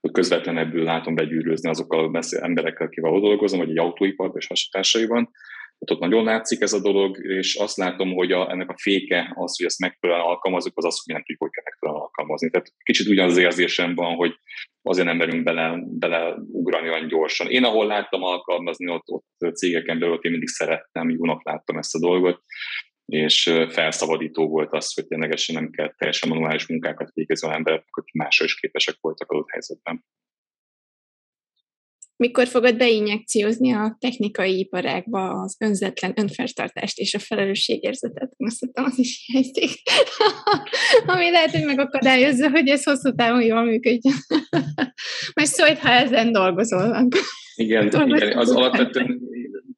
hogy közvetlen ebből látom begyűrőzni azokkal az emberekkel, akivel dolgozom, vagy egy autóiparban és hasonlásaiban, ott nagyon látszik ez a dolog, és azt látom, hogy a, ennek a féke az, hogy ezt megfelelően alkalmazunk, az az, hogy nem tudjuk, hogy kell megfelelően alkalmazni. Tehát kicsit ugyanaz az érzésem van, hogy azért nem merünk bele, bele ugrani olyan gyorsan. Én ahol láttam alkalmazni, ott, ott cégeken belül, ott én mindig szerettem, jónak láttam ezt a dolgot, és felszabadító volt az, hogy ténylegesen nem kell teljesen manuális munkákat végezni az emberek, hogy másra is képesek voltak adott helyzetben. Mikor fogod beinjekciózni a technikai iparágba az önzetlen önfeltartást és a felelősségérzetet? Most szerintem az is hiányzik. Ami lehet, hogy megakadályozza, hogy ez hosszú távon jól működjön. Most szólj, ha ezen dolgozol. Igen, igen az alapvetően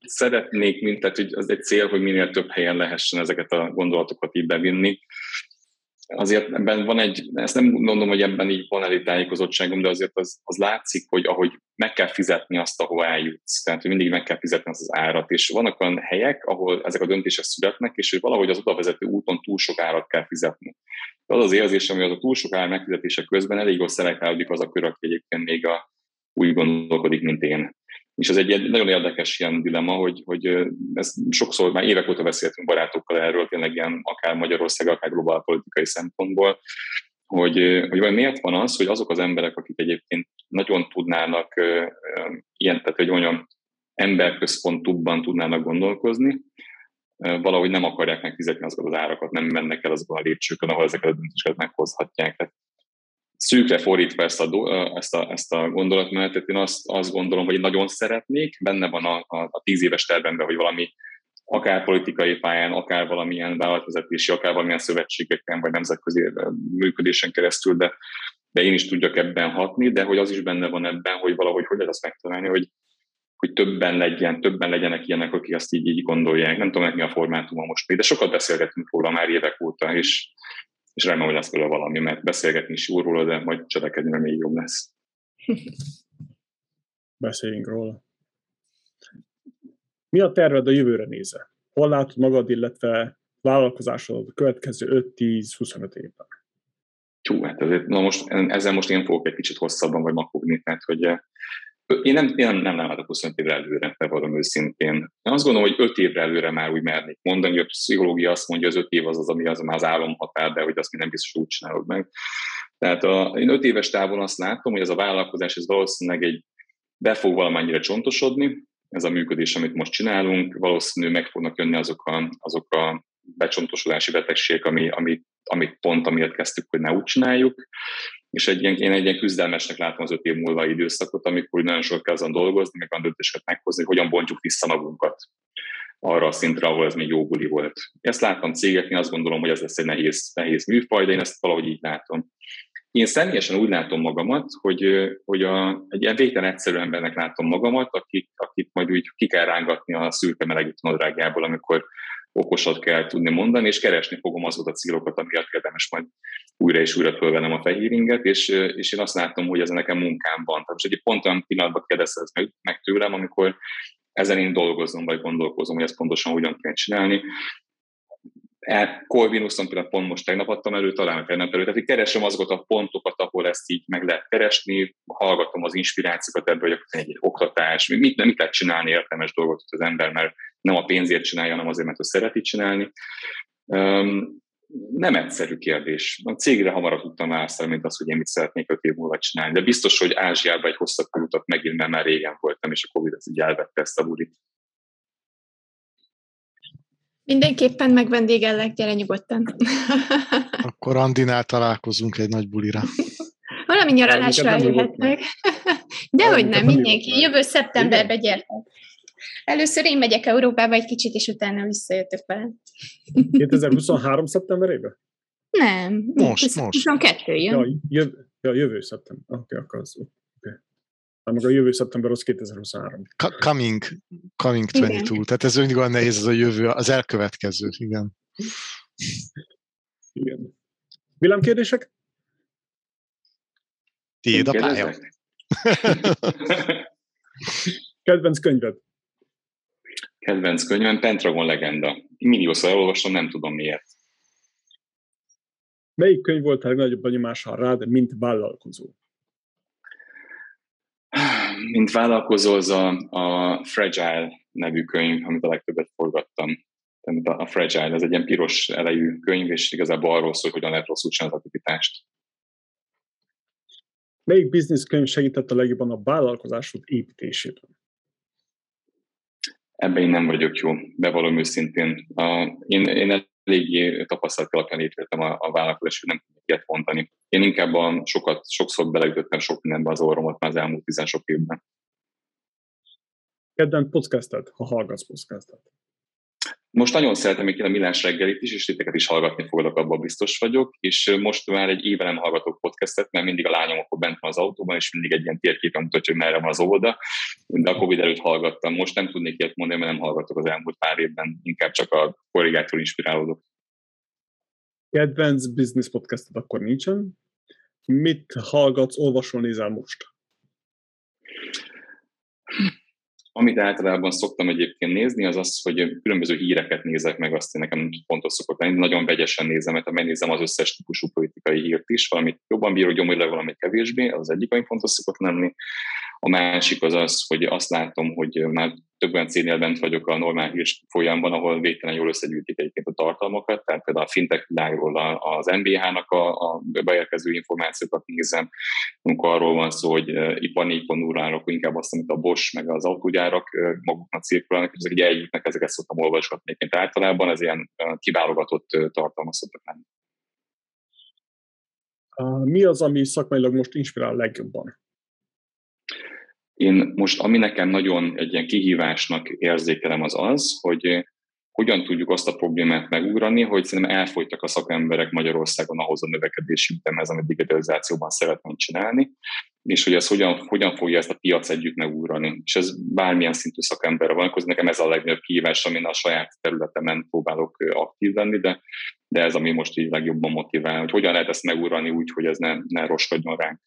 szeretnék, mint tehát, hogy az egy cél, hogy minél több helyen lehessen ezeket a gondolatokat így bevinni azért ebben van egy, ezt nem mondom, hogy ebben így van elég tájékozottságom, de azért az, az látszik, hogy ahogy meg kell fizetni azt, ahova eljutsz. Tehát, hogy mindig meg kell fizetni azt az árat. És vannak olyan helyek, ahol ezek a döntések születnek, és hogy valahogy az odavezető úton túl sok árat kell fizetni. De az az érzésem, hogy az a túl sok ár megfizetése közben elég jól szelektálódik az a kör, aki egyébként még a, úgy gondolkodik, mint én. És ez egy, egy nagyon érdekes ilyen dilemma, hogy, hogy ez sokszor már évek óta beszéltünk barátokkal erről, tényleg ilyen akár Magyarország, akár globál politikai szempontból, hogy, hogy miért van az, hogy azok az emberek, akik egyébként nagyon tudnának ilyen, tehát hogy olyan emberközpontúbban tudnának gondolkozni, valahogy nem akarják megfizetni azokat az árakat, nem mennek el azokon a lépcsőkön, ahol ezeket a döntéseket meghozhatják. Tehát szűkre fordítva ezt a, ezt a, ezt a gondolatmenetet, én azt, azt gondolom, hogy nagyon szeretnék, benne van a, a, a tíz éves tervemben, hogy valami akár politikai pályán, akár valamilyen vállalatvezetési, akár valamilyen szövetségeken, vagy nemzetközi működésen keresztül, de, de én is tudjak ebben hatni, de hogy az is benne van ebben, hogy valahogy hogy lehet azt megtalálni, hogy, hogy többen legyen, többen legyenek ilyenek, akik ezt így, így gondolják. Nem tudom, mi a formátuma most még, de sokat beszélgetünk róla már évek óta, és és remélem, hogy lesz belőle valami, mert beszélgetni is jó róla, de majd cselekedni még jobb lesz. Beszéljünk róla. Mi a terved a jövőre nézve? Hol látod magad, illetve vállalkozásod a következő 5-10-25 évben? Hú, hát ezért, na most, ezzel most én fogok egy kicsit hosszabban vagy makogni, tehát hogy eh, én nem, én nem, nem látok 25 évre előre, bevallom őszintén. Én azt gondolom, hogy 5 évre előre már úgy mernék mondani, hogy a pszichológia azt mondja, hogy az 5 év az az, ami az, az álomhatár, de hogy azt mi nem biztos úgy csinálod meg. Tehát a, én 5 éves távon azt látom, hogy ez a vállalkozás ez valószínűleg egy be fog valamennyire csontosodni, ez a működés, amit most csinálunk, valószínűleg meg fognak jönni azok a, azok a becsontosodási betegségek, ami, ami, amit pont amiért kezdtük, hogy ne úgy csináljuk és egy ilyen, én egy ilyen küzdelmesnek látom az öt év múlva időszakot, amikor nagyon sokat kell azon dolgozni, meg a döntéseket meghozni, hogy hogyan bontjuk vissza magunkat arra a szintre, ahol ez még jó buli volt. Ezt láttam cégeknél, azt gondolom, hogy ez lesz egy nehéz, nehéz műfaj, de én ezt valahogy így látom. Én személyesen úgy látom magamat, hogy, hogy a, egy ilyen végtelen egyszerű embernek látom magamat, akik, akit majd úgy ki kell rángatni a szürke melegítő nadrágjából, amikor okosat kell tudni mondani, és keresni fogom azokat a célokat, amiért érdemes majd újra és újra fölvennem a fehéringet, és, és én azt látom, hogy ez nekem munkám van. Tehát egy pont olyan pillanatban kérdezhez meg, meg tőlem, amikor ezen én dolgozom, vagy gondolkozom, hogy ezt pontosan hogyan kell csinálni. e, Corvinuson például pont most tegnap adtam elő, talán tegnap elő, tehát keresem azokat a pontokat, ahol ezt így meg lehet keresni, hallgatom az inspirációkat ebből, hogy egy oktatás, mit, mit lehet csinálni értelmes dolgot az ember, mert nem a pénzért csinálja, hanem azért, mert ő szereti csinálni. Um, nem egyszerű kérdés. A cégre hamarabb tudtam választani, mint az, hogy én mit szeretnék öt év múlva csinálni. De biztos, hogy Ázsiában egy hosszabb utat megint, mert már régen voltam, és a Covid az így elvette ezt a bulit. Mindenképpen megvendégellek, gyere nyugodtan. Akkor Andinál találkozunk egy nagy bulira. Valami nyaralásra eljöhetnek. Dehogy nem, mindenki. Jövő szeptemberben gyertek. Először én megyek Európába egy kicsit, és utána visszajöttök vele. 2023. szeptemberében? Nem. Most, most. 22 jön. Ja, jövő, ja, jövő szeptember. Oké, okay, akkor az. Okay. Hát a jövő szeptember az 2023. Coming, coming 22. Igen. Tehát ez mindig olyan nehéz, az a jövő, az elkövetkező, igen. Igen. Villámkérdések? Tiéd a pálya. Kedvenc könyved? Kedvenc könyvem Pentagon legenda. Milliószor elolvastam, nem tudom miért. Melyik könyv volt a legnagyobb benyomással rád, mint vállalkozó? Mint vállalkozó az a, a Fragile nevű könyv, amit a legtöbbet forgattam. A Fragile, ez egy ilyen piros elejű könyv, és igazából arról szól, hogy hogyan lehet rosszul csinálni az aktivitást. Melyik biznisz könyv segített a legjobban a vállalkozásod építésében? Ebben én nem vagyok jó, bevallom őszintén. A, én, én eléggé tapasztalat alapján létrejöttem a, a vállalkozás, hogy nem ilyet mondani. Én inkább a, sokat, sokszor beleütöttem sok mindenbe az orromat már az elmúlt tizen sok évben. Kedden podcastet, ha hallgatsz podcastet. Most nagyon szeretem még a Millás reggelit is, és titeket is hallgatni foglak, abban biztos vagyok, és most már egy éve nem hallgatok podcastet, mert mindig a lányom akkor bent van az autóban, és mindig egy ilyen térképen mutatja, hogy merre van az óvoda, de a Covid előtt hallgattam. Most nem tudnék ilyet mondani, mert nem hallgatok az elmúlt pár évben, inkább csak a korrigától inspirálódok. Kedvenc business podcastet akkor nincsen. Mit hallgatsz, olvasol, nézel most? Amit általában szoktam egyébként nézni, az az, hogy különböző híreket nézek meg, azt nekem fontos szokott lenni. Nagyon vegyesen nézem, mert megnézem az összes típusú politikai hírt is, valamit jobban bírok gyomorra, valamit kevésbé, az egyik, ami fontos szokott lenni. A másik az az, hogy azt látom, hogy már több olyan cégnél bent vagyok a normál hírs folyamban, ahol végtelen jól összegyűjtik egyébként a tartalmakat, tehát például a fintech világról az NBH-nak a, a beérkező információkat nézem, amikor arról van szó, hogy ipar 4.0 akkor inkább azt, amit a Bosch meg az autógyárak maguknak cirkulálnak, és ezek így eljutnak, ezeket szoktam olvasgatni egyébként általában, ez ilyen kiválogatott tartalma szoktak lenni. Mi az, ami szakmailag most inspirál legjobban? Én most, ami nekem nagyon egy ilyen kihívásnak érzékelem, az az, hogy eh, hogyan tudjuk azt a problémát megugrani, hogy szerintem elfogytak a szakemberek Magyarországon ahhoz a növekedési ütemhez, amit digitalizációban szeretnénk csinálni, és hogy ez hogyan, hogyan fogja ezt a piac együtt megugrani. És ez bármilyen szintű szakemberre van, akkor nekem ez a legnagyobb kihívás, amin a saját területemen próbálok eh, aktív lenni, de, de ez, ami most így legjobban motivál, hogy hogyan lehet ezt megugrani úgy, hogy ez ne, ne roskadjon ránk.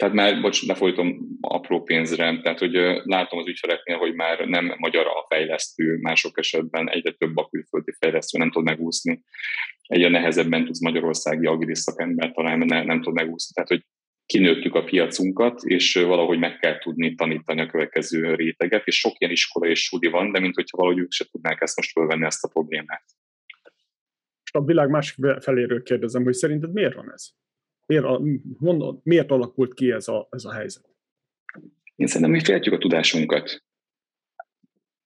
Tehát már, bocs, lefolytom apró pénzre, tehát hogy látom az ügyfeleknél, hogy már nem magyar a fejlesztő, mások esetben egyre több a külföldi fejlesztő nem tud megúszni. Egyre nehezebben tudsz magyarországi agilis szakember találni, nem, nem tud megúszni. Tehát, hogy kinőttük a piacunkat, és valahogy meg kell tudni tanítani a következő réteget, és sok ilyen iskola és suli van, de mint hogyha valahogy ők se tudnák ezt most fölvenni ezt a problémát. A világ másik feléről kérdezem, hogy szerinted miért van ez? Miért, mondod, miért alakult ki ez a, ez a helyzet? Én szerintem mi féltjük a tudásunkat.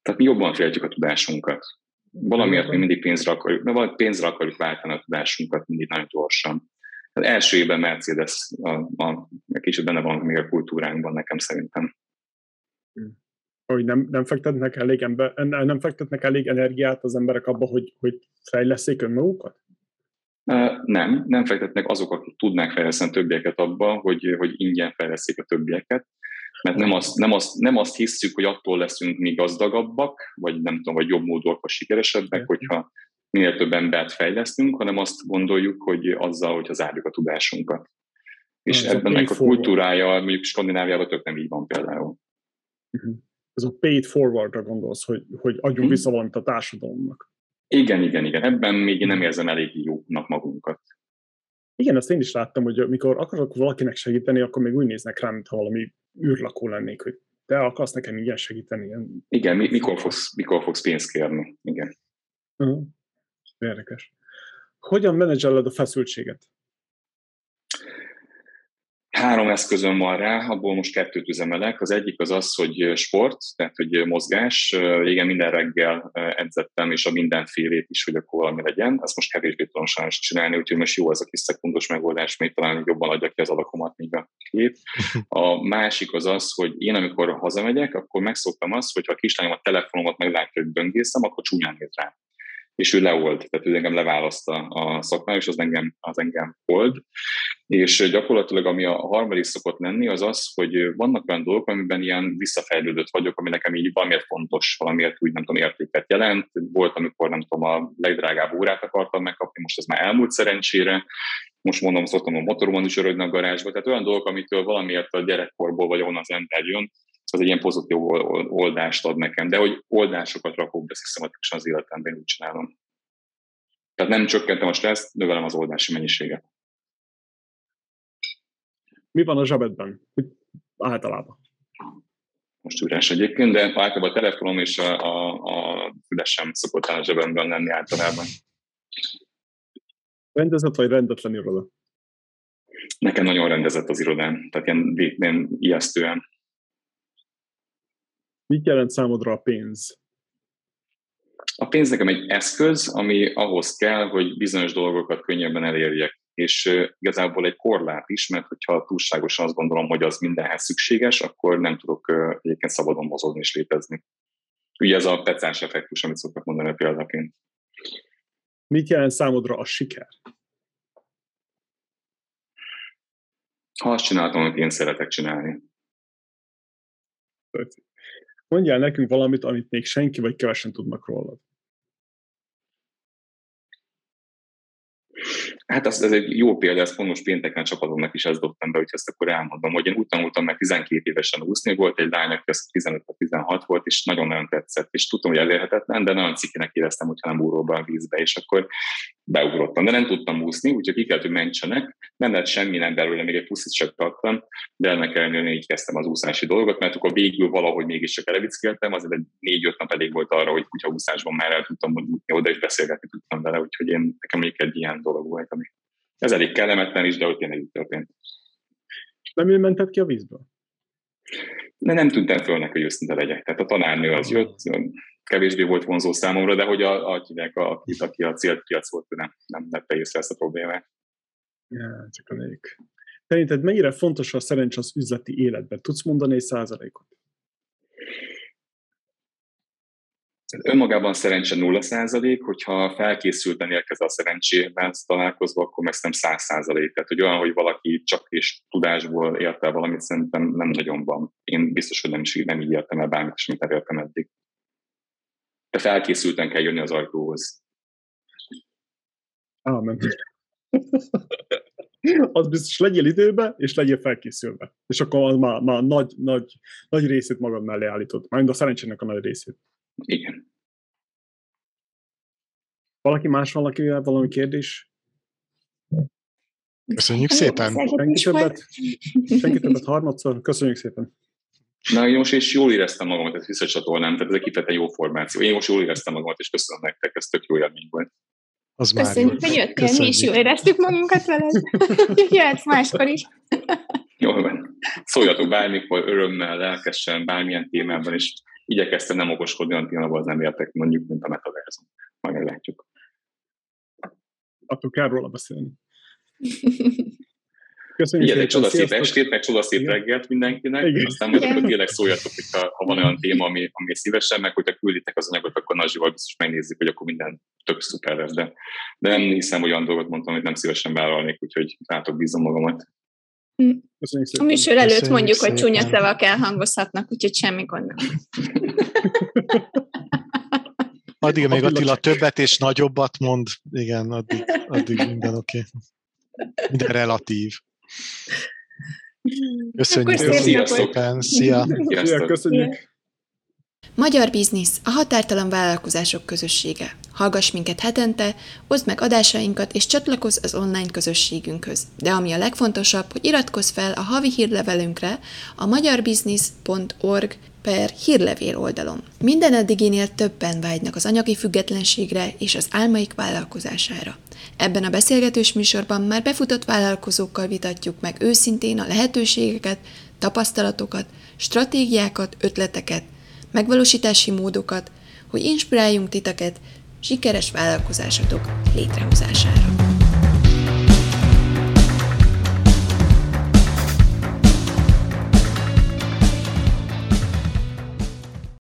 Tehát mi jobban féltjük a tudásunkat. Valamiért mi mindig pénzre akarjuk, mert pénzre akarjuk váltani a tudásunkat mindig nagyon gyorsan. Az első évben Mercedes a, a, a kicsit benne van még a kultúránkban nekem szerintem. Hogy nem, nem, fektetnek elég ember, nem fektetnek elég energiát az emberek abba, hogy, hogy fejleszék önmagukat? Nem, nem fektetnek azok, akik tudnák fejleszteni többieket abba, hogy, hogy ingyen fejleszték a többieket. Mert nem azt, nem, azt, nem azt hiszük, hogy attól leszünk mi gazdagabbak, vagy nem tudom, vagy jobb módon sikeresebbek, hogyha minél több embert fejlesztünk, hanem azt gondoljuk, hogy azzal, hogy zárjuk a tudásunkat. És ebben a kultúrája, mondjuk Skandináviában tök nem így van például. Uh-huh. Ez a paid forwardra gondolsz, hogy, hogy adjunk hmm. vissza valamit a társadalomnak. Igen, igen, igen. Ebben még nem érzem elég jónak magunkat. Igen, azt én is láttam, hogy mikor akarok valakinek segíteni, akkor még úgy néznek rám, mintha valami űrlakó lennék, hogy te akarsz nekem ilyen segíteni. Ilyen... Igen, mikor fogsz, mikor fogsz pénzt kérni? Igen. Uh-huh. Érdekes. Hogyan menedzseled a feszültséget? Három eszközöm van rá, abból most kettőt üzemelek. Az egyik az az, hogy sport, tehát hogy mozgás. Régen minden reggel edzettem, és a mindenfélét is, hogy akkor valami legyen. Ezt most kevésbé tudom sajnos csinálni, úgyhogy most jó ez a kis szekundos megoldás, még talán jobban adja ki az alakomat, mint a két. A másik az az, hogy én amikor hazamegyek, akkor megszoktam azt, hogy ha a kislányom a telefonomat meglátja, hogy böngészem, akkor csúnyán néz rám és ő leold, tehát ő engem leválaszta a szakmája, és az engem, az engem old. És gyakorlatilag ami a harmadik szokott lenni, az az, hogy vannak olyan dolgok, amiben ilyen visszafejlődött vagyok, ami nekem így valamiért fontos, valamiért úgy nem tudom, értéket jelent. Volt, amikor nem tudom, a legdrágább órát akartam megkapni, most ez már elmúlt szerencsére. Most mondom, szoktam a motoromon is örödni a garázsba. Tehát olyan dolgok, amitől valamiért a gyerekkorból vagy onnan az ember jön, az egy ilyen pozitív oldást ad nekem, de hogy oldásokat rakok be szisztematikusan az életemben, úgy csinálom. Tehát nem csökkentem a stresszt, növelem az oldási mennyiséget. Mi van a zsebedben? Általában? Most üres egyébként, de általában a telefonom és a, a, a fülesem szokott a zsebemben lenni általában. Rendezett vagy rendetlen iroda? Nekem nagyon rendezett az irodám, tehát ilyen, ilyen ijesztően. Mit jelent számodra a pénz? A pénz nekem egy eszköz, ami ahhoz kell, hogy bizonyos dolgokat könnyebben elérjek. És igazából egy korlát is, mert hogyha túlságosan azt gondolom, hogy az mindenhez szükséges, akkor nem tudok egyébként szabadon mozogni és létezni. Ugye ez a pecás effektus, amit szoktak mondani a példaként. Mit jelent számodra a siker? Ha azt csináltam, amit én szeretek csinálni. Mondjál nekünk valamit, amit még senki vagy kevesen tudnak rólad. Hát az, ez egy jó példa, ezt pont most pénteken csapatomnak is ezt dobtam be, hogy ezt akkor elmondom, hogy én úgy tanultam meg 12 évesen úszni, volt egy lány, aki 15-16 volt, és nagyon-nagyon tetszett, és tudtam, hogy elérhetetlen, de nagyon cikinek éreztem, hogyha nem úró be a vízbe, és akkor beugrottam, de nem tudtam úszni, úgyhogy ki kellett, hogy mentsenek, nem lett semmi nem belőle, még egy puszit csak tartottam, de ennek ellenére így kezdtem az úszási dolgot, mert akkor végül valahogy mégiscsak elevickéltem, azért egy négy-öt nap elég volt arra, hogy úszásban már el tudtam jutni oda, és beszélgetni tudtam vele, úgyhogy én, nekem még egy ilyen dolog volt, ami ez elég kellemetlen is, de hogy tényleg történt. Nem ő mentett ki a vízből? De nem tűntem föl neki, hogy őszinte legyek. Tehát a tanárnő az jött, kevésbé volt vonzó számomra, de hogy a, a, a, a, aki a célpiac volt, nem, nem vette észre ezt a problémát. Ja, csak a nők. Szerinted mennyire fontos a szerencs az üzleti életben? Tudsz mondani egy százalékot? Önmagában szerencse 0 százalék, hogyha felkészülten érkezel a szerencsével találkozva, akkor meg szerintem 100 százalék. Tehát, hogy olyan, hogy valaki csak és tudásból ért el valamit, szerintem nem nagyon van. Én biztos, hogy nem, is, nem így értem el bármit, elértem eddig. De felkészülten kell jönni az ajtóhoz. Ámen. az biztos legyél időbe, és legyél felkészülve. És akkor már, már nagy, nagy, nagy részét magad mellé állítod. Majd a szerencsének a nagy részét. Igen. Valaki más valakivel valami kérdés? Köszönjük szépen! Senki többet, senki többet harmadszor? Köszönjük szépen! Na, én most is jól éreztem magamat, ezt visszacsatolnám, tehát ez egy kifejezetten jó formáció. Én most jól éreztem magamat, és köszönöm nektek, ez tök jó élmény volt. Az Köszönjük, hogy jöttél, mi is jól éreztük magunkat veled. Jöhetsz máskor is. Jól van. Szóljatok bármikor, örömmel, lelkesen, bármilyen témában, és igyekeztem nem okoskodni, olyan pillanatban az nem értek, mondjuk, mint a metaverzum. Majd meglátjuk. Akkor kell róla beszélni. Köszönjük Igen, egy csodaszép estét, meg csodaszép reggelt mindenkinek, Igen. aztán majd akkor tényleg szóljatok, hogyha, ha van olyan téma, ami, ami szívesen, meg hogyha külditek az anyagot, akkor Nazsival biztos megnézzük, hogy akkor minden tök szuper lesz, de, de nem hiszem, hogy olyan dolgot mondtam, amit nem szívesen vállalnék, úgyhogy látok bízom magamat. Hm. A műsor előtt Köszönjük mondjuk, szépen. hogy csúnya szavak elhangozhatnak, úgyhogy semmi gond nem. Addig még Attila többet és nagyobbat mond, igen, addig, addig minden oké. Okay. Minden relatív. Köszönjük szépen. Szia. Szia, köszönjük. Magyar Biznisz, a határtalan vállalkozások közössége. Hallgass minket hetente, oszd meg adásainkat és csatlakozz az online közösségünkhöz. De ami a legfontosabb, hogy iratkozz fel a havi hírlevelünkre a magyarbusiness.org per hírlevél oldalon. Minden eddiginél többen vágynak az anyagi függetlenségre és az álmaik vállalkozására. Ebben a beszélgetős műsorban már befutott vállalkozókkal vitatjuk meg őszintén a lehetőségeket, tapasztalatokat, stratégiákat, ötleteket, megvalósítási módokat, hogy inspiráljunk titeket sikeres vállalkozásatok létrehozására.